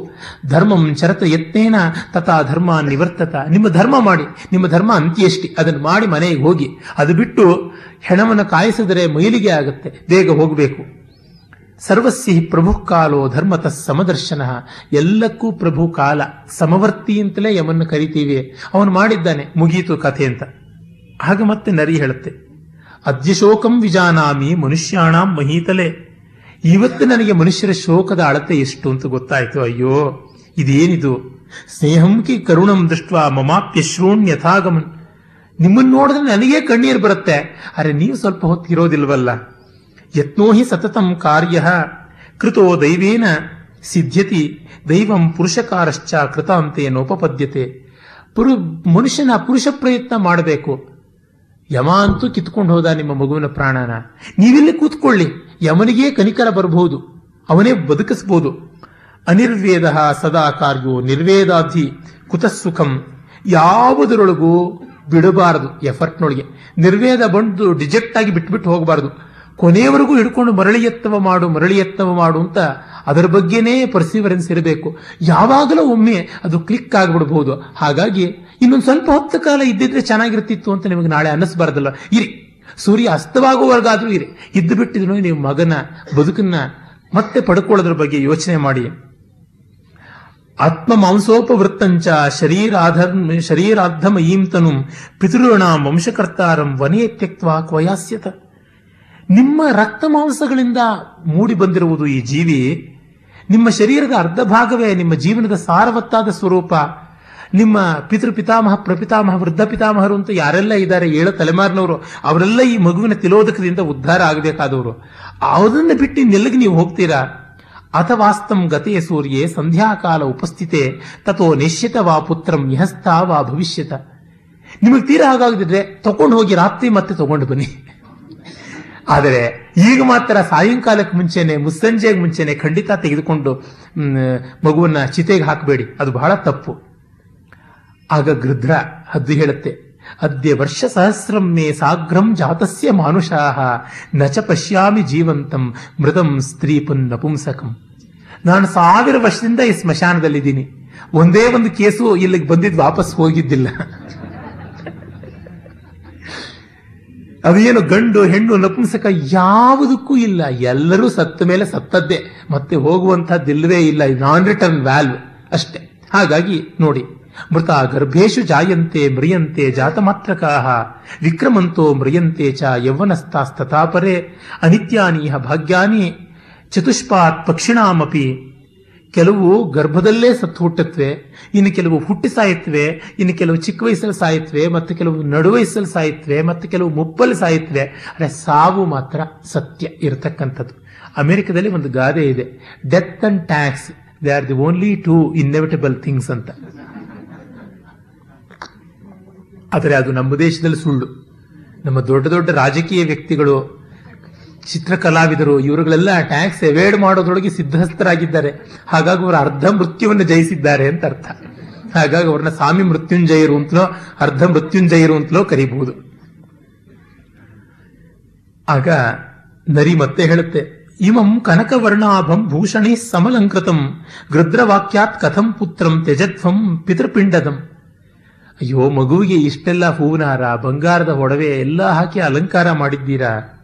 ಧರ್ಮಂ ಚರತ ಯತ್ನೇನ ತಥಾ ಧರ್ಮ ನಿವರ್ತತ. ನಿಮ್ಮ ಧರ್ಮ ಮಾಡಿ, ನಿಮ್ಮ ಧರ್ಮ ಅಂತ್ಯಷ್ಟಿ. ಅದನ್ನು ಮಾಡಿ ಮನೆಗೆ ಹೋಗಿ, ಅದು ಬಿಟ್ಟು ಹೆಣವನ್ನು ಕಾಯಿಸಿದರೆ ಮೈಲಿಗೆ ಆಗುತ್ತೆ, ಬೇಗ ಹೋಗಬೇಕು. ಸರ್ವಸ್ಯ ಪ್ರಭು ಕಾಲೋ ಧರ್ಮತ ಸಮದರ್ಶನ. ಎಲ್ಲಕ್ಕೂ ಪ್ರಭು ಕಾಲ, ಸಮವರ್ತಿ ಅಂತಲೇ ಯಮನ್ನು ಕರಿತೀವಿ. ಅವನು ಮಾಡಿದ್ದಾನೆ, ಮುಗೀತು ಕಥೆ ಅಂತ. ಆಗ ಮತ್ತೆ ನರಿ ಹೇಳುತ್ತೆ. ಅದ್ಯಶೋಕಂ ವಿಜಾನಾಮಿ ಮನುಷ್ಯಾಣಾಂ ಮಹೀತಲೆ. ಇವತ್ತು ನನಗೆ ಮನುಷ್ಯರ ಶೋಕದ ಅಳತೆ ಎಷ್ಟು ಅಂತ ಗೊತ್ತಾಯ್ತು. ಅಯ್ಯೋ, ಇದೇನಿದು? ಸ್ನೇಹಂ ಕಿ ಕರುಣಂ ದೃಷ್ಟ ಮಮಾಪ್ಯಶ್ರೂಣ್ಯಥಾಗಮನ್ ನಿಮ್ಮನ್ನು ನೋಡಿದ್ರೆ ನನಗೇ ಕಣ್ಣೀರು ಬರುತ್ತೆ. ಅರೆ, ನೀವು ಸ್ವಲ್ಪ ಹೊತ್ತು ಇರೋದಿಲ್ವಲ್ಲ ಯತ್ನೋ ಹಿ ಸತತಂ ಕಾರ್ಯ ಕೃತೋ ದೈವೇನ ಸಿದ್ಧ್ಯತಿ, ದೈವಂ ಪುರುಷಕಾರಶ್ಚ ಕೃತಾಂತೇನೋಪಪದ್ಯತೆ ಪುರು, ಮನುಷ್ಯನ ಪುರುಷ ಪ್ರಯತ್ನ ಮಾಡಬೇಕು. ಯಮ ಅಂತೂ ಕಿತ್ಕೊಂಡು ಹೋದ ನಿಮ್ಮ ಮಗುವಿನ ಪ್ರಾಣನ. ನೀವಿಲ್ಲಿ ಕೂತ್ಕೊಳ್ಳಿ, ಯಮನಿಗೆ ಕನಿಕರ ಬರಬಹುದು, ಅವನೇ ಬದುಕಿಸಬಹುದು. ಅನಿರ್ವೇದ ಸದಾ ಕಾರ್ಯೋ ನಿರ್ವೇದಾಧಿ ಕುತಃಸುಖಂ. ಯಾವುದರೊಳಗೂ ಬಿಡಬಾರದು ಎಫರ್ಟ್ನೊಳಗೆ. ನಿರ್ವೇದ ಬಂದು ಡಿಜೆಕ್ಟ್ ಆಗಿ ಬಿಟ್ಬಿಟ್ಟು ಹೋಗಬಾರದು. ಕೊನೆಯವರೆಗೂ ಹಿಡ್ಕೊಂಡು ಮರಳಿ ಎತ್ತವ ಮಾಡು ಮರಳಿ ಎತ್ತವ ಮಾಡು ಅಂತ ಅದರ ಬಗ್ಗೆನೇ ಪರ್ಸಿವರೆನ್ಸ್ ಇರಬೇಕು. ಯಾವಾಗಲೂ ಒಮ್ಮೆ ಅದು ಕ್ಲಿಕ್ ಆಗಿಬಿಡಬಹುದು ಹಾಗಾಗಿ ಇನ್ನೊಂದು ಸ್ವಲ್ಪ ಹೊತ್ತು ಕಾಲ ಇದ್ದಿದ್ರೆ ಚೆನ್ನಾಗಿರ್ತಿತ್ತು ಅಂತ ನಿಮಗೆ ನಾಳೆ ಅನ್ನಿಸ್ಬಾರ್ದಲ್ಲ. ಇರಿ. ಸೂರ್ಯ ಅಸ್ತವಾಗುವವರೆಗಾದ್ರೂ ಇರಿ. ಇದ್ದು ಬಿಟ್ಟಿದ್ರು ನೀವು ಮಗನ, ಬದುಕನ್ನ ಮತ್ತೆ ಪಡ್ಕೊಳ್ಳೋದ್ರ ಬಗ್ಗೆ ಯೋಚನೆ ಮಾಡಿ. ಆತ್ಮ ಮಾಂಸೋಪವೃತ್ತಂಚ ಶರೀರಾಧರ್ಮ ಶರೀರಾರ್ಧಮ ಈಂತನು ಪಿತೃಣಾಂ ವಂಶಕರ್ತಾರಂ ವನೇ ತ್ಯಕ್ವಾ ಕ್ವಯಾಸ್ಯತ. ನಿಮ್ಮ ರಕ್ತ ಮಾಂಸಗಳಿಂದ ಮೂಡಿ ಬಂದಿರುವುದು ಈ ಜೀವಿ. ನಿಮ್ಮ ಶರೀರದ ಅರ್ಧ ಭಾಗವೇ ನಿಮ್ಮ ಜೀವನದ ಸಾರವತ್ತಾದ ಸ್ವರೂಪ. ನಿಮ್ಮ ಪಿತೃ ಪಿತಾಮಹ, ಪ್ರಪಿತಾಮಹ, ವೃದ್ಧ ಪಿತಾಮಹರು ಅಂತ ಯಾರೆಲ್ಲ ಇದ್ದಾರೆ ಏಳು ತಲೆಮಾರಿನವರು, ಅವರೆಲ್ಲ ಈ ಮಗುವಿನ ತಿಲೋದಕದಿಂದ ಉದ್ಧಾರ ಆಗಬೇಕಾದವರು. ಅವರನ್ನು ಬಿಟ್ಟು ನೆಲಗೆ ನೀವು ಹೋಗ್ತೀರಾ? ಅಥವಾಸ್ತಂ ಗತೆಯ ಸೂರ್ಯೆ, ಸಂಧ್ಯಾಕಾಲ ಉಪಸ್ಥಿತೆ ತಥೋ ನಿಶ್ಚಿತ ವಾ ಪುತ್ರಂ ಯಹಸ್ತ ವಾ ಭವಿಷ್ಯತ. ನಿಮಗೆ ತೀರಾ ಹಾಗಾಗದಿದ್ರೆ ತಗೊಂಡು ಹೋಗಿ ರಾತ್ರಿ ಮತ್ತೆ ತಗೊಂಡು ಬನ್ನಿ. ಆದರೆ ಈಗ ಮಾತ್ರ ಸಾಯಂಕಾಲಕ್ಕೆ ಮುಂಚೆನೆ, ಮುಸ್ಸಂಜೆಗೆ ಮುಂಚೆನೆ ಖಂಡಿತ ತೆಗೆದುಕೊಂಡು ಮಗುವನ್ನ ಚಿತೆಗೆ ಹಾಕಬೇಡಿ. ಅದು ಬಹಳ ತಪ್ಪು. ಆಗ ಗೃಧ್ರ ಹದ್ದು ಹೇಳುತ್ತೆ, ಅದ್ಯ ವರ್ಷ ಸಹಸ್ರಂ ಸಾಗ್ರಂ ಜಾತಸ್ಯ ಮಾನುಷಾಹ ನಚ ಪಶ್ಯಾಮಿ ಜೀವಂತಂ ಮೃತಂ ಸ್ತ್ರೀ ಪುನ್ ನಪುಂಸಕಂ ನಾನು ಸಾವಿರ ವರ್ಷದಿಂದ ಈ ಸ್ಮಶಾನದಲ್ಲಿದ್ದೀನಿ. ಒಂದೇ ಒಂದು ಕೇಸು ಇಲ್ಲಿಗೆ ಬಂದಿದ್ದು ವಾಪಸ್ ಹೋಗಿದ್ದಿಲ್ಲ. ಅದೇನು ಗಂಡು ಹೆಣ್ಣು ನಪುಂಸಕ ಯಾವುದಕ್ಕೂ ಇಲ್ಲ. ಎಲ್ಲರೂ ಸತ್ತ ಮೇಲೆ ಸತ್ತದ್ದೇ. ಮತ್ತೆ ಹೋಗುವಂತಹದ್ದಿಲ್ಲವೇ ಇಲ್ಲ. ನಾನ್ ರಿಟರ್ನ್ ವ್ಯಾಲ್ವ್ ಅಷ್ಟೇ. ಹಾಗಾಗಿ ನೋಡಿ, ಮೃತ ಗರ್ಭೇಶು ಜಾಯಂತೆ ಮ್ರಿಯಂತೆ ಜಾತಮಾತ್ರಕಾಹ. ವಿಕ್ರಮಂತೋ ಮ್ರಿಯಂತೆ ಚ ಯೌವನಸ್ತಾಸ್ತಥಾಪರೆ. ಅನಿತ್ಯಾನೀಹ ಭಾಗ್ಯಾನಿ. ಚತುಷ್ಪಾತ್ ಪಕ್ಷಿಣಾಮಪಿ. ಕೆಲವು ಗರ್ಭದಲ್ಲೇ ಸತ್ತು ಹುಟ್ಟತ್ವೆ ಇನ್ನು ಕೆಲವು ಹುಟ್ಟಿ ಸಾಯುತ್ತವೆ ಇನ್ನು ಕೆಲವು ಚಿಕ್ಕ ವಯಸ್ಸಲ್ಲಿ ಸಾಯುತ್ತವೆ ಮತ್ತೆ ಕೆಲವು ನಡು ವಯಸ್ಸಲ್ಲಿ ಸಾಯುತ್ತವೆ ಮತ್ತೆ ಕೆಲವು ಮುಪ್ಪಲ್ಲಿ ಸಾಯುತ್ತವೆ ಅಂದ್ರೆ ಸಾವು ಮಾತ್ರ ಸತ್ಯ ಇರತಕ್ಕಂಥದ್ದು. ಅಮೆರಿಕದಲ್ಲಿ ಒಂದು ಗಾದೆ ಇದೆ. Death and tax they are the only two inevitable things ಅಂತ. ಆದರೆ ಅದು ನಮ್ಮ ದೇಶದಲ್ಲಿ ಸುಳ್ಳು. ನಮ್ಮ ದೊಡ್ಡ ದೊಡ್ಡ ರಾಜಕೀಯ ವ್ಯಕ್ತಿಗಳು ಚಿತ್ರಕಲಾವಿದರು, ಇವರುಗಳೆಲ್ಲ ಟ್ಯಾಕ್ಸ್ ಎವೇಡ್ ಮಾಡೋದ್ರೊಳಗೆ ಸಿದ್ಧಸ್ಥರಾಗಿದ್ದಾರೆ. ಹಾಗಾಗಿ ಅವರು ಅರ್ಧ ಮೃತ್ಯುವನ್ನು ಜಯಿಸಿದ್ದಾರೆ ಅಂತ ಅರ್ಥ. ಹಾಗಾಗಿ ಅವ್ರನ್ನ ಸ್ವಾಮಿ ಮೃತ್ಯುಂಜಯರು ಅಂತಲೋ, ಅರ್ಧ ಮೃತ್ಯುಂಜಯರು ಅಂತಲೋ ಕರಿಬಹುದು. ಆಗ ನರಿ ಮತ್ತೆ ಹೇಳುತ್ತೆ, ಇಮಂ ಕನಕವರ್ಣಾಭಂ ಭೂಷಣಿ ಸಮಲಂಕೃತಂ ಗೃದ್ರವಾಕ್ಯಾತ್ ಕಥಂ ಪುತ್ರಂ ತ್ಯಜತ್ವಂ ಪಿತೃಪಿಂಡದಂ. ಅಯ್ಯೋ, ಮಗುವಿಗೆ ಇಷ್ಟೆಲ್ಲ ಹೂನಾರ ಬಂಗಾರದ ಒಡವೆ, ಎಲ್ಲ ಹಾಕಿ ಅಲಂಕಾರ ಮಾಡಿದ್ದೀರಾ?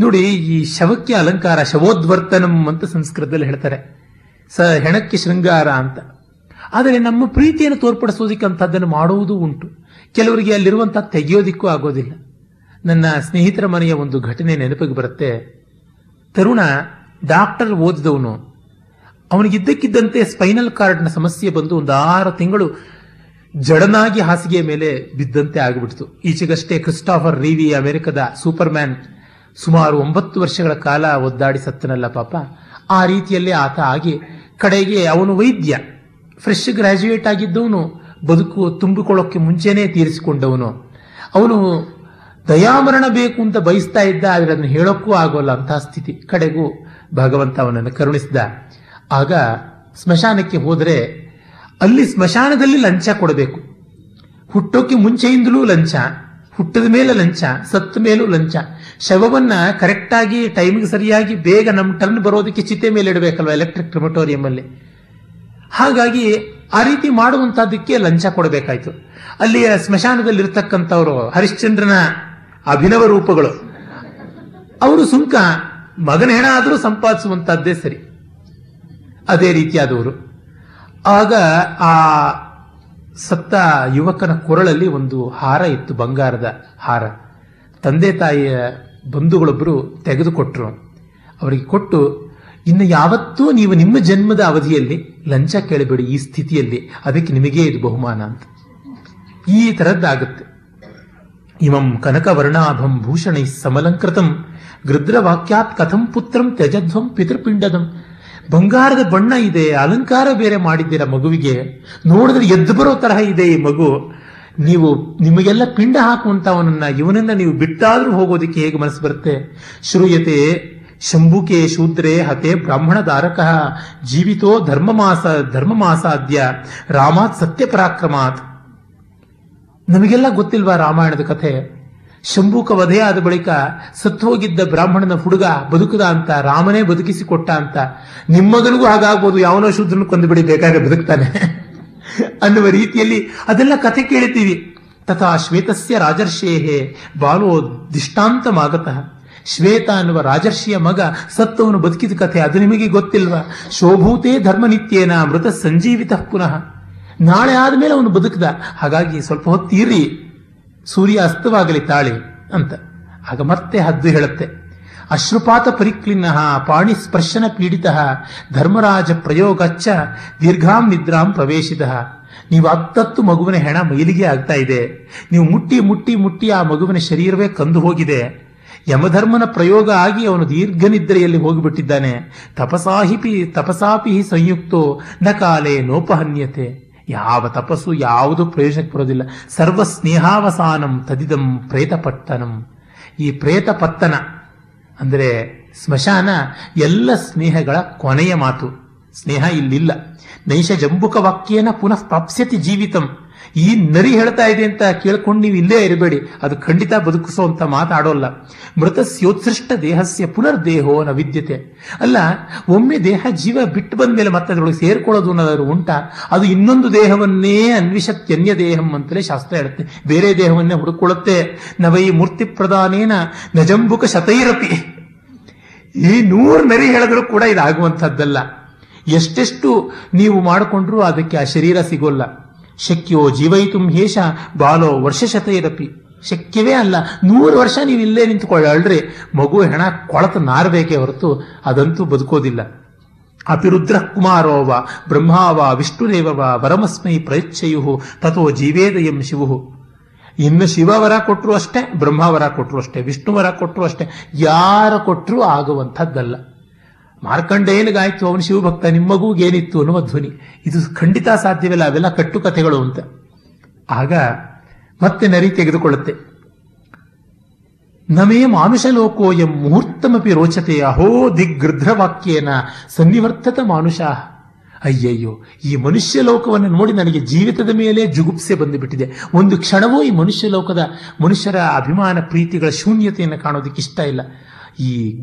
ನೋಡಿ, ಈ ಶವಕ್ಕೆ ಅಲಂಕಾರ, ಶವೋದ್ವರ್ತನಂ ಅಂತ ಸಂಸ್ಕೃತದಲ್ಲಿ ಹೇಳ್ತಾರೆ. ಸ ಹೆಣಕ್ಕೆ ಶೃಂಗಾರ ಅಂತ. ಆದರೆ ನಮ್ಮ ಪ್ರೀತಿಯನ್ನು ತೋರ್ಪಡಿಸೋದಿಕ್ಕೆ ಅಂಥದ್ದನ್ನು ಮಾಡುವುದೂ ಉಂಟು. ಕೆಲವರಿಗೆ ಅಲ್ಲಿರುವಂತಹ ತೆಗೆಯೋದಿಕ್ಕೂ ಆಗೋದಿಲ್ಲ. ನನ್ನ ಸ್ನೇಹಿತರ ಮನೆಯ ಒಂದು ಘಟನೆ ನೆನಪಿಗೆ ಬರುತ್ತೆ. ತರುಣ ಡಾಕ್ಟರ್ ಓದಿದವನು. ಅವನಿಗಿದ್ದಕ್ಕಿದ್ದಂತೆ ಸ್ಪೈನಲ್ ಕಾರ್ಡ್ನ ಸಮಸ್ಯೆ ಬಂದು ಒಂದು ಆರು ತಿಂಗಳು ಜಡನಾಗಿ ಹಾಸಿಗೆಯ ಮೇಲೆ ಬಿದ್ದಂತೆ ಆಗಿಬಿಡ್ತು. ಈಚೆಗಷ್ಟೇ ಕ್ರಿಸ್ಟಾಫರ್ ರೀವಿ ಅಮೆರಿಕದ ಸೂಪರ್ ಮ್ಯಾನ್ ಸುಮಾರು ಒಂಬತ್ತು ವರ್ಷಗಳ ಕಾಲ ಒದ್ದಾಡಿ ಸತ್ತನಲ್ಲ ಪಾಪ. ಆ ರೀತಿಯಲ್ಲಿ ಆತ ಆಗಿ ಕಡೆಗೆ ಅವನು ವೈದ್ಯ. ಫ್ರೆಶ್ ಗ್ರಾಜ್ಯುಯೇಟ್ ಆಗಿದ್ದವನು. ಬದುಕು ತುಂಬಿಕೊಳ್ಳೋಕೆ ಮುಂಚೆನೇ ತೀರಿಸಿಕೊಂಡವನು. ಅವನು ದಯಾಮರಣ ಬೇಕು ಅಂತ ಬಯಸ್ತಾ ಇದ್ದ, ಆದರೆ ಅದನ್ನು ಹೇಳೋಕ್ಕೂ ಆಗೋಲ್ಲ ಅಂತಹ ಸ್ಥಿತಿ. ಕಡೆಗೂ ಭಗವಂತ ಅವನನ್ನು ಕರುಣಿಸಿದ. ಆಗ ಸ್ಮಶಾನಕ್ಕೆ ಹೋದರೆ ಅಲ್ಲಿ ಸ್ಮಶಾನದಲ್ಲಿ ಲಂಚ ಕೊಡಬೇಕು. ಹುಟ್ಟೋಕೆ ಮುಂಚೆಯಿಂದಲೂ ಲಂಚ. ಹುಟ್ಟಿದ ಮೇಲೆ ಲಂಚ, ಸತ್ತ ಮೇಲೂ ಲಂಚ. ಶವವನ್ನ ಕರೆಕ್ಟ್ ಆಗಿ ಟೈಮಿಗೆ ಸರಿಯಾಗಿ ಬೇಗ ನಮ್ಮ ಟರ್ನ್ ಬರೋದಕ್ಕೆ ಚಿತೆ ಮೇಲೆ ಇಡಬೇಕಲ್ವ ಎಲೆಕ್ಟ್ರಿಕ್ ಕ್ರಿಮಟೋರಿಯಂ ಅಲ್ಲಿ. ಹಾಗಾಗಿ ಆ ರೀತಿ ಮಾಡುವಂತಹದ್ದಕ್ಕೆ ಲಂಚ ಕೊಡಬೇಕಾಯ್ತು. ಅಲ್ಲಿಯ ಸ್ಮಶಾನದಲ್ಲಿ ಇರ್ತಕ್ಕಂಥವ್ರು ಹರಿಶ್ಚಂದ್ರನ ಅಭಿನವ ರೂಪಗಳು. ಅವರು ಸುಂಕ ಮಗನ ಹೆಣ ಆದರೂ ಸಂಪಾದಿಸುವಂತಹದ್ದೇ ಸರಿ. ಅದೇ ರೀತಿಯಾದವರು. ಆಗ ಆ ಸತ್ತ ಯುವಕನ ಕೊರಳಲ್ಲಿ ಒಂದು ಹಾರ ಇತ್ತು, ಬಂಗಾರದ ಹಾರ. ತಂದೆ ತಾಯಿಯ ಬಂಧುಗಳೊಬ್ಬರು ತೆಗೆದುಕೊಟ್ರು. ಅವರಿಗೆ ಕೊಟ್ಟು, ಇನ್ನು ಯಾವತ್ತೂ ನೀವು ನಿಮ್ಮ ಜನ್ಮದ ಅವಧಿಯಲ್ಲಿ ಲಂಚ ಕೇಳಬೇಡಿ, ಈ ಸ್ಥಿತಿಯಲ್ಲಿ ಅದಕ್ಕೆ ನಿಮಗೇ ಇದು ಬಹುಮಾನ ಅಂತ. ಈ ತರದ್ದಾಗುತ್ತೆ ಇಮಂ ಕನಕವರ್ಣಾಭಂ ಭೂಷಣೈ ಸಮಲಂಕೃತಂ, ಗೃದ್ರವಾಕ್ಯಾತ್ ಕಥಂ ಪುತ್ರಂ ತ್ಯಜಧ್ವಂ ಪಿತೃಪಿಂಡದಂ. ಬಂಗಾರದ ಬಣ್ಣ ಇದೆ, ಅಲಂಕಾರ ಬೇರೆ ಮಾಡಿದ್ದೀರ ಮಗುವಿಗೆ. ನೋಡಿದ್ರೆ ಎದ್ದು ಬರೋ ತರಹ ಇದೆ ಈ ಮಗು. ನೀವು ನಿಮಗೆಲ್ಲ ಪಿಂಡ ಹಾಕುವಂತವನನ್ನ ಇವನನ್ನ ನೀವು ಬಿಟ್ಟಾದ್ರೂ ಹೋಗೋದಕ್ಕೆ ಹೇಗೆ ಮನಸ್ಸು ಬರುತ್ತೆ? ಶ್ರೂಯತೆ, ಶಂಭುಕೆ ಶೂದ್ರೆ ಹತೆ ಬ್ರಾಹ್ಮಣ ದಾರಕ, ಜೀವಿತೋ ಧರ್ಮ ಮಾಸಾದ್ಯ ರಾಮಾತ್ ಸತ್ಯಪರಾಕ್ರಮಾತ್. ನಮಗೆಲ್ಲ ಗೊತ್ತಿಲ್ವಾ ರಾಮಾಯಣದ ಕಥೆ? ಶಂಭೂಕ ಆದ ಬಳಿಕ ಸತ್ತು ಹೋಗಿದ್ದ ಬ್ರಾಹ್ಮಣನ ಹುಡುಗ ಬದುಕದ ಅಂತ, ರಾಮನೇ ಬದುಕಿಸಿಕೊಟ್ಟ ಅಂತ ನಿಮ್ಮ ಮಗನಿಗೂ ಹಾಗಾಗ್ಬೋದು, ಯಾವನೋ ಶೂದ್ರನ ಕೊಂದು ಬಿಡಿ, ಬೇಕಾದ್ರೆ ಬದುಕ್ತಾನೆ. ಅನ್ನುವ ರೀತಿಯಲ್ಲಿ ಅದೆಲ್ಲ ಕಥೆ ಕೇಳಿದ್ದೀವಿ. ತಥಾ ಶ್ವೇತಸ್ಯ ರಾಜರ್ಷೇಹೇ ಬಾಲೋ ದಿಷ್ಟಾಂತಮಾಗತಃ. ಶ್ವೇತ ಅನ್ನುವ ರಾಜರ್ಷಿಯ ಮಗ ಸತ್ತವನು ಬದುಕಿದ ಕಥೆ ಅದು ನಿಮಗೆ ಗೊತ್ತಿಲ್ವಾ? ಶೋಭೂತೇ ಧರ್ಮನಿತ್ಯೇನ ಮೃತ ಸಂಜೀವಿತ ಪುನಃ. ನಾಳೆ ಆದಮೇಲೆ ಅವನು ಬದುಕದ. ಹಾಗಾಗಿ ಸ್ವಲ್ಪ ಹೊತ್ತಿರಿ ಸೂರ್ಯ ಅಸ್ತವಾಗಲಿ ತಾಳಿ ಅಂತ. ಆಗ ಮತ್ತೆ ಹದ್ದು ಹೇಳುತ್ತೆ. ಅಶ್ರುಪಾತ ಪರಿಕ್ಲಿನ್ನ, ಪಾಣಿ ಸ್ಪರ್ಶನ ಪೀಡಿತ, ಧರ್ಮರಾಜ ಪ್ರಯೋಗಚ್ಚ, ದೀರ್ಘಾಂ ನಿದ್ರಾಂ ಪ್ರವೇಶಿತ. ನೀವು ಹತ್ತತ್ತು ಮಗುವಿನ ಹೆಣ ಮೈಲಿಗೆ ಆಗ್ತಾ ಇದೆ. ನೀವು ಮುಟ್ಟಿ ಮುಟ್ಟಿ ಮುಟ್ಟಿ ಆ ಮಗುವಿನ ಶರೀರವೇ ಕಂದು ಹೋಗಿದೆ. ಯಮಧರ್ಮನ ಪ್ರಯೋಗ ಆಗಿ ಅವನು ದೀರ್ಘ ನಿದ್ರೆಯಲ್ಲಿ ಹೋಗಿಬಿಟ್ಟಿದ್ದಾನೆ. ತಪಸಾಹಿಪಿ ತಪಸಾಪಿ ಸಂಯುಕ್ತೋ, ನ ಕಾಲೇ ನೋಪಹನ್ಯತೆ. ಯಾವ ತಪಸ್ಸು ಯಾವುದು ಪ್ರಯೋಜನಕ್ಕೆ ಬರೋದಿಲ್ಲ ಸರ್ವ ಸ್ನೇಹಾವಸಾನಂ ತದಿದಂ ಪ್ರೇತಪತ್ತನಂ. ಈ ಪ್ರೇತಪತ್ತನ, ಅಂದರೆ ಸ್ಮಶಾನ, ಎಲ್ಲ ಸ್ನೇಹಗಳ ಕೊನೆಯ ಮಾತು. ಸ್ನೇಹ ಇಲ್ಲಿಲ್ಲ. ನೈಷ ಜಂಬುಕ ವಾಕ್ಯೇನ ಪುನಃ ಪ್ರಾಪ್ಸ್ಯತಿ ಜೀವಿತಂ. ಈ ನರಿ ಹೇಳ್ತಾ ಇದೆ ಅಂತ ಕೇಳ್ಕೊಂಡು ನೀವು ಇಲ್ಲೇ ಇರಬೇಡಿ. ಅದು ಖಂಡಿತ ಬದುಕಿಸುವಂತ ಮಾತಾಡೋಲ್ಲ. ಮೃತಸ್ಯೋತ್ಸೃಷ್ಟ ದೇಹಸ್ಯ ಪುನರ್ದೇಹೋ ನ ವಿದ್ಯತೆ. ಅಲ್ಲ, ಒಮ್ಮೆ ದೇಹ ಜೀವ ಬಿಟ್ಟು ಬಂದ ಮೇಲೆ ಮತ್ತೆ ಅದರೊಳಗೆ ಸೇರ್ಕೊಳ್ಳೋದು ಅನ್ನೋದಾದ್ರು ಉಂಟ? ಅದು ಇನ್ನೊಂದು ದೇಹವನ್ನೇ ಅನ್ವಿಷತ್ಯನ್ಯ ದೇಹಂ ಅಂತಲೇ ಶಾಸ್ತ್ರ ಹೇಳುತ್ತೆ. ಬೇರೆ ದೇಹವನ್ನೇ ಹುಡುಕೊಳ್ಳುತ್ತೆ. ನವೈ ಮೂರ್ತಿ ಪ್ರಧಾನೇನ ನಜಂಬುಕ ಶತೈರಪಿ. ಈ ನೂರು ನರಿ ಹೇಳಿದ್ರು ಕೂಡ ಇದಾಗುವಂಥದ್ದಲ್ಲ. ಎಷ್ಟೆಷ್ಟು ನೀವು ಮಾಡಿಕೊಂಡ್ರೂ ಅದಕ್ಕೆ ಆ ಶರೀರ ಸಿಗೋಲ್ಲ. ಶಕ್ಯೋ ಜೀವಯಿತು ಹೇಷ, ಬಾಲೋ ವರ್ಷ ಶತೈರಪಿ ಶಕ್ಯವೇ ಅಲ್ಲ, ನೂರು ವರ್ಷ ನೀವು ಇಲ್ಲೇ ನಿಂತ್ಕೊಳ್ಳಿ ಮಗು ಹೆಣ ಕೊಳತು ನಾರಬೇಕೇ ಹೊರತು ಅದಂತೂ ಬದುಕೋದಿಲ್ಲ. ಅಪಿರುದ್ರ ಕುಮಾರೋವ, ಬ್ರಹ್ಮಾವ, ವಿಷ್ಣುದೇವವ, ವರಮಸ್ಮೈ ಪ್ರಯಚ್ಛಯು ತಥೋ ಜೀವೇದಯಂ ಶಿವು ಇನ್ನು ಶಿವವರ ಕೊಟ್ಟರು ಅಷ್ಟೇ ಬ್ರಹ್ಮವರ ಕೊಟ್ಟರು ಅಷ್ಟೇ ವಿಷ್ಣುವರ ಕೊಟ್ಟರು ಅಷ್ಟೇ, ಯಾರ ಕೊಟ್ಟರು ಆಗುವಂಥದ್ದಲ್ಲ. ಮಾರ್ಕಂಡೇನಿಗಾಯ್ತು ಅವನು ಶಿವಭಕ್ತ ನಿಮ್ಮಗೂಗೇನಿತ್ತು ಅನ್ನುವ ಧ್ವನಿ. ಇದು ಖಂಡಿತ ಸಾಧ್ಯವಿಲ್ಲ ಅವೆಲ್ಲ ಕಟ್ಟುಕಥೆಗಳು ಅಂತ. ಆಗ ಮತ್ತೆ ನರಿ ತೆಗೆದುಕೊಳ್ಳುತ್ತೆ. ನಮೇ ಮಾನುಷಲೋಕೋಯಂ ಮುಹೂರ್ತಮಿ ರೋಚತೆ ಅಹೋ ದಿಗ್ಗೃಧ್ರವಾಕ್ಯೇನ ಸನ್ನಿವರ್ತತ ಮಾನುಷ. ಅಯ್ಯಯ್ಯೋ, ಈ ಮನುಷ್ಯ ಲೋಕವನ್ನು ನೋಡಿ ನನಗೆ ಜೀವಿತದ ಮೇಲೆ ಜುಗುಪ್ಸೆ ಬಂದುಬಿಟ್ಟಿದೆ. ಒಂದು ಕ್ಷಣವೂ ಈ ಮನುಷ್ಯ ಲೋಕದ ಮನುಷ್ಯರ ಅಭಿಮಾನ ಪ್ರೀತಿಗಳ ಶೂನ್ಯತೆಯನ್ನು ಕಾಣೋದಕ್ಕೆ ಇಷ್ಟ ಇಲ್ಲ. ಈ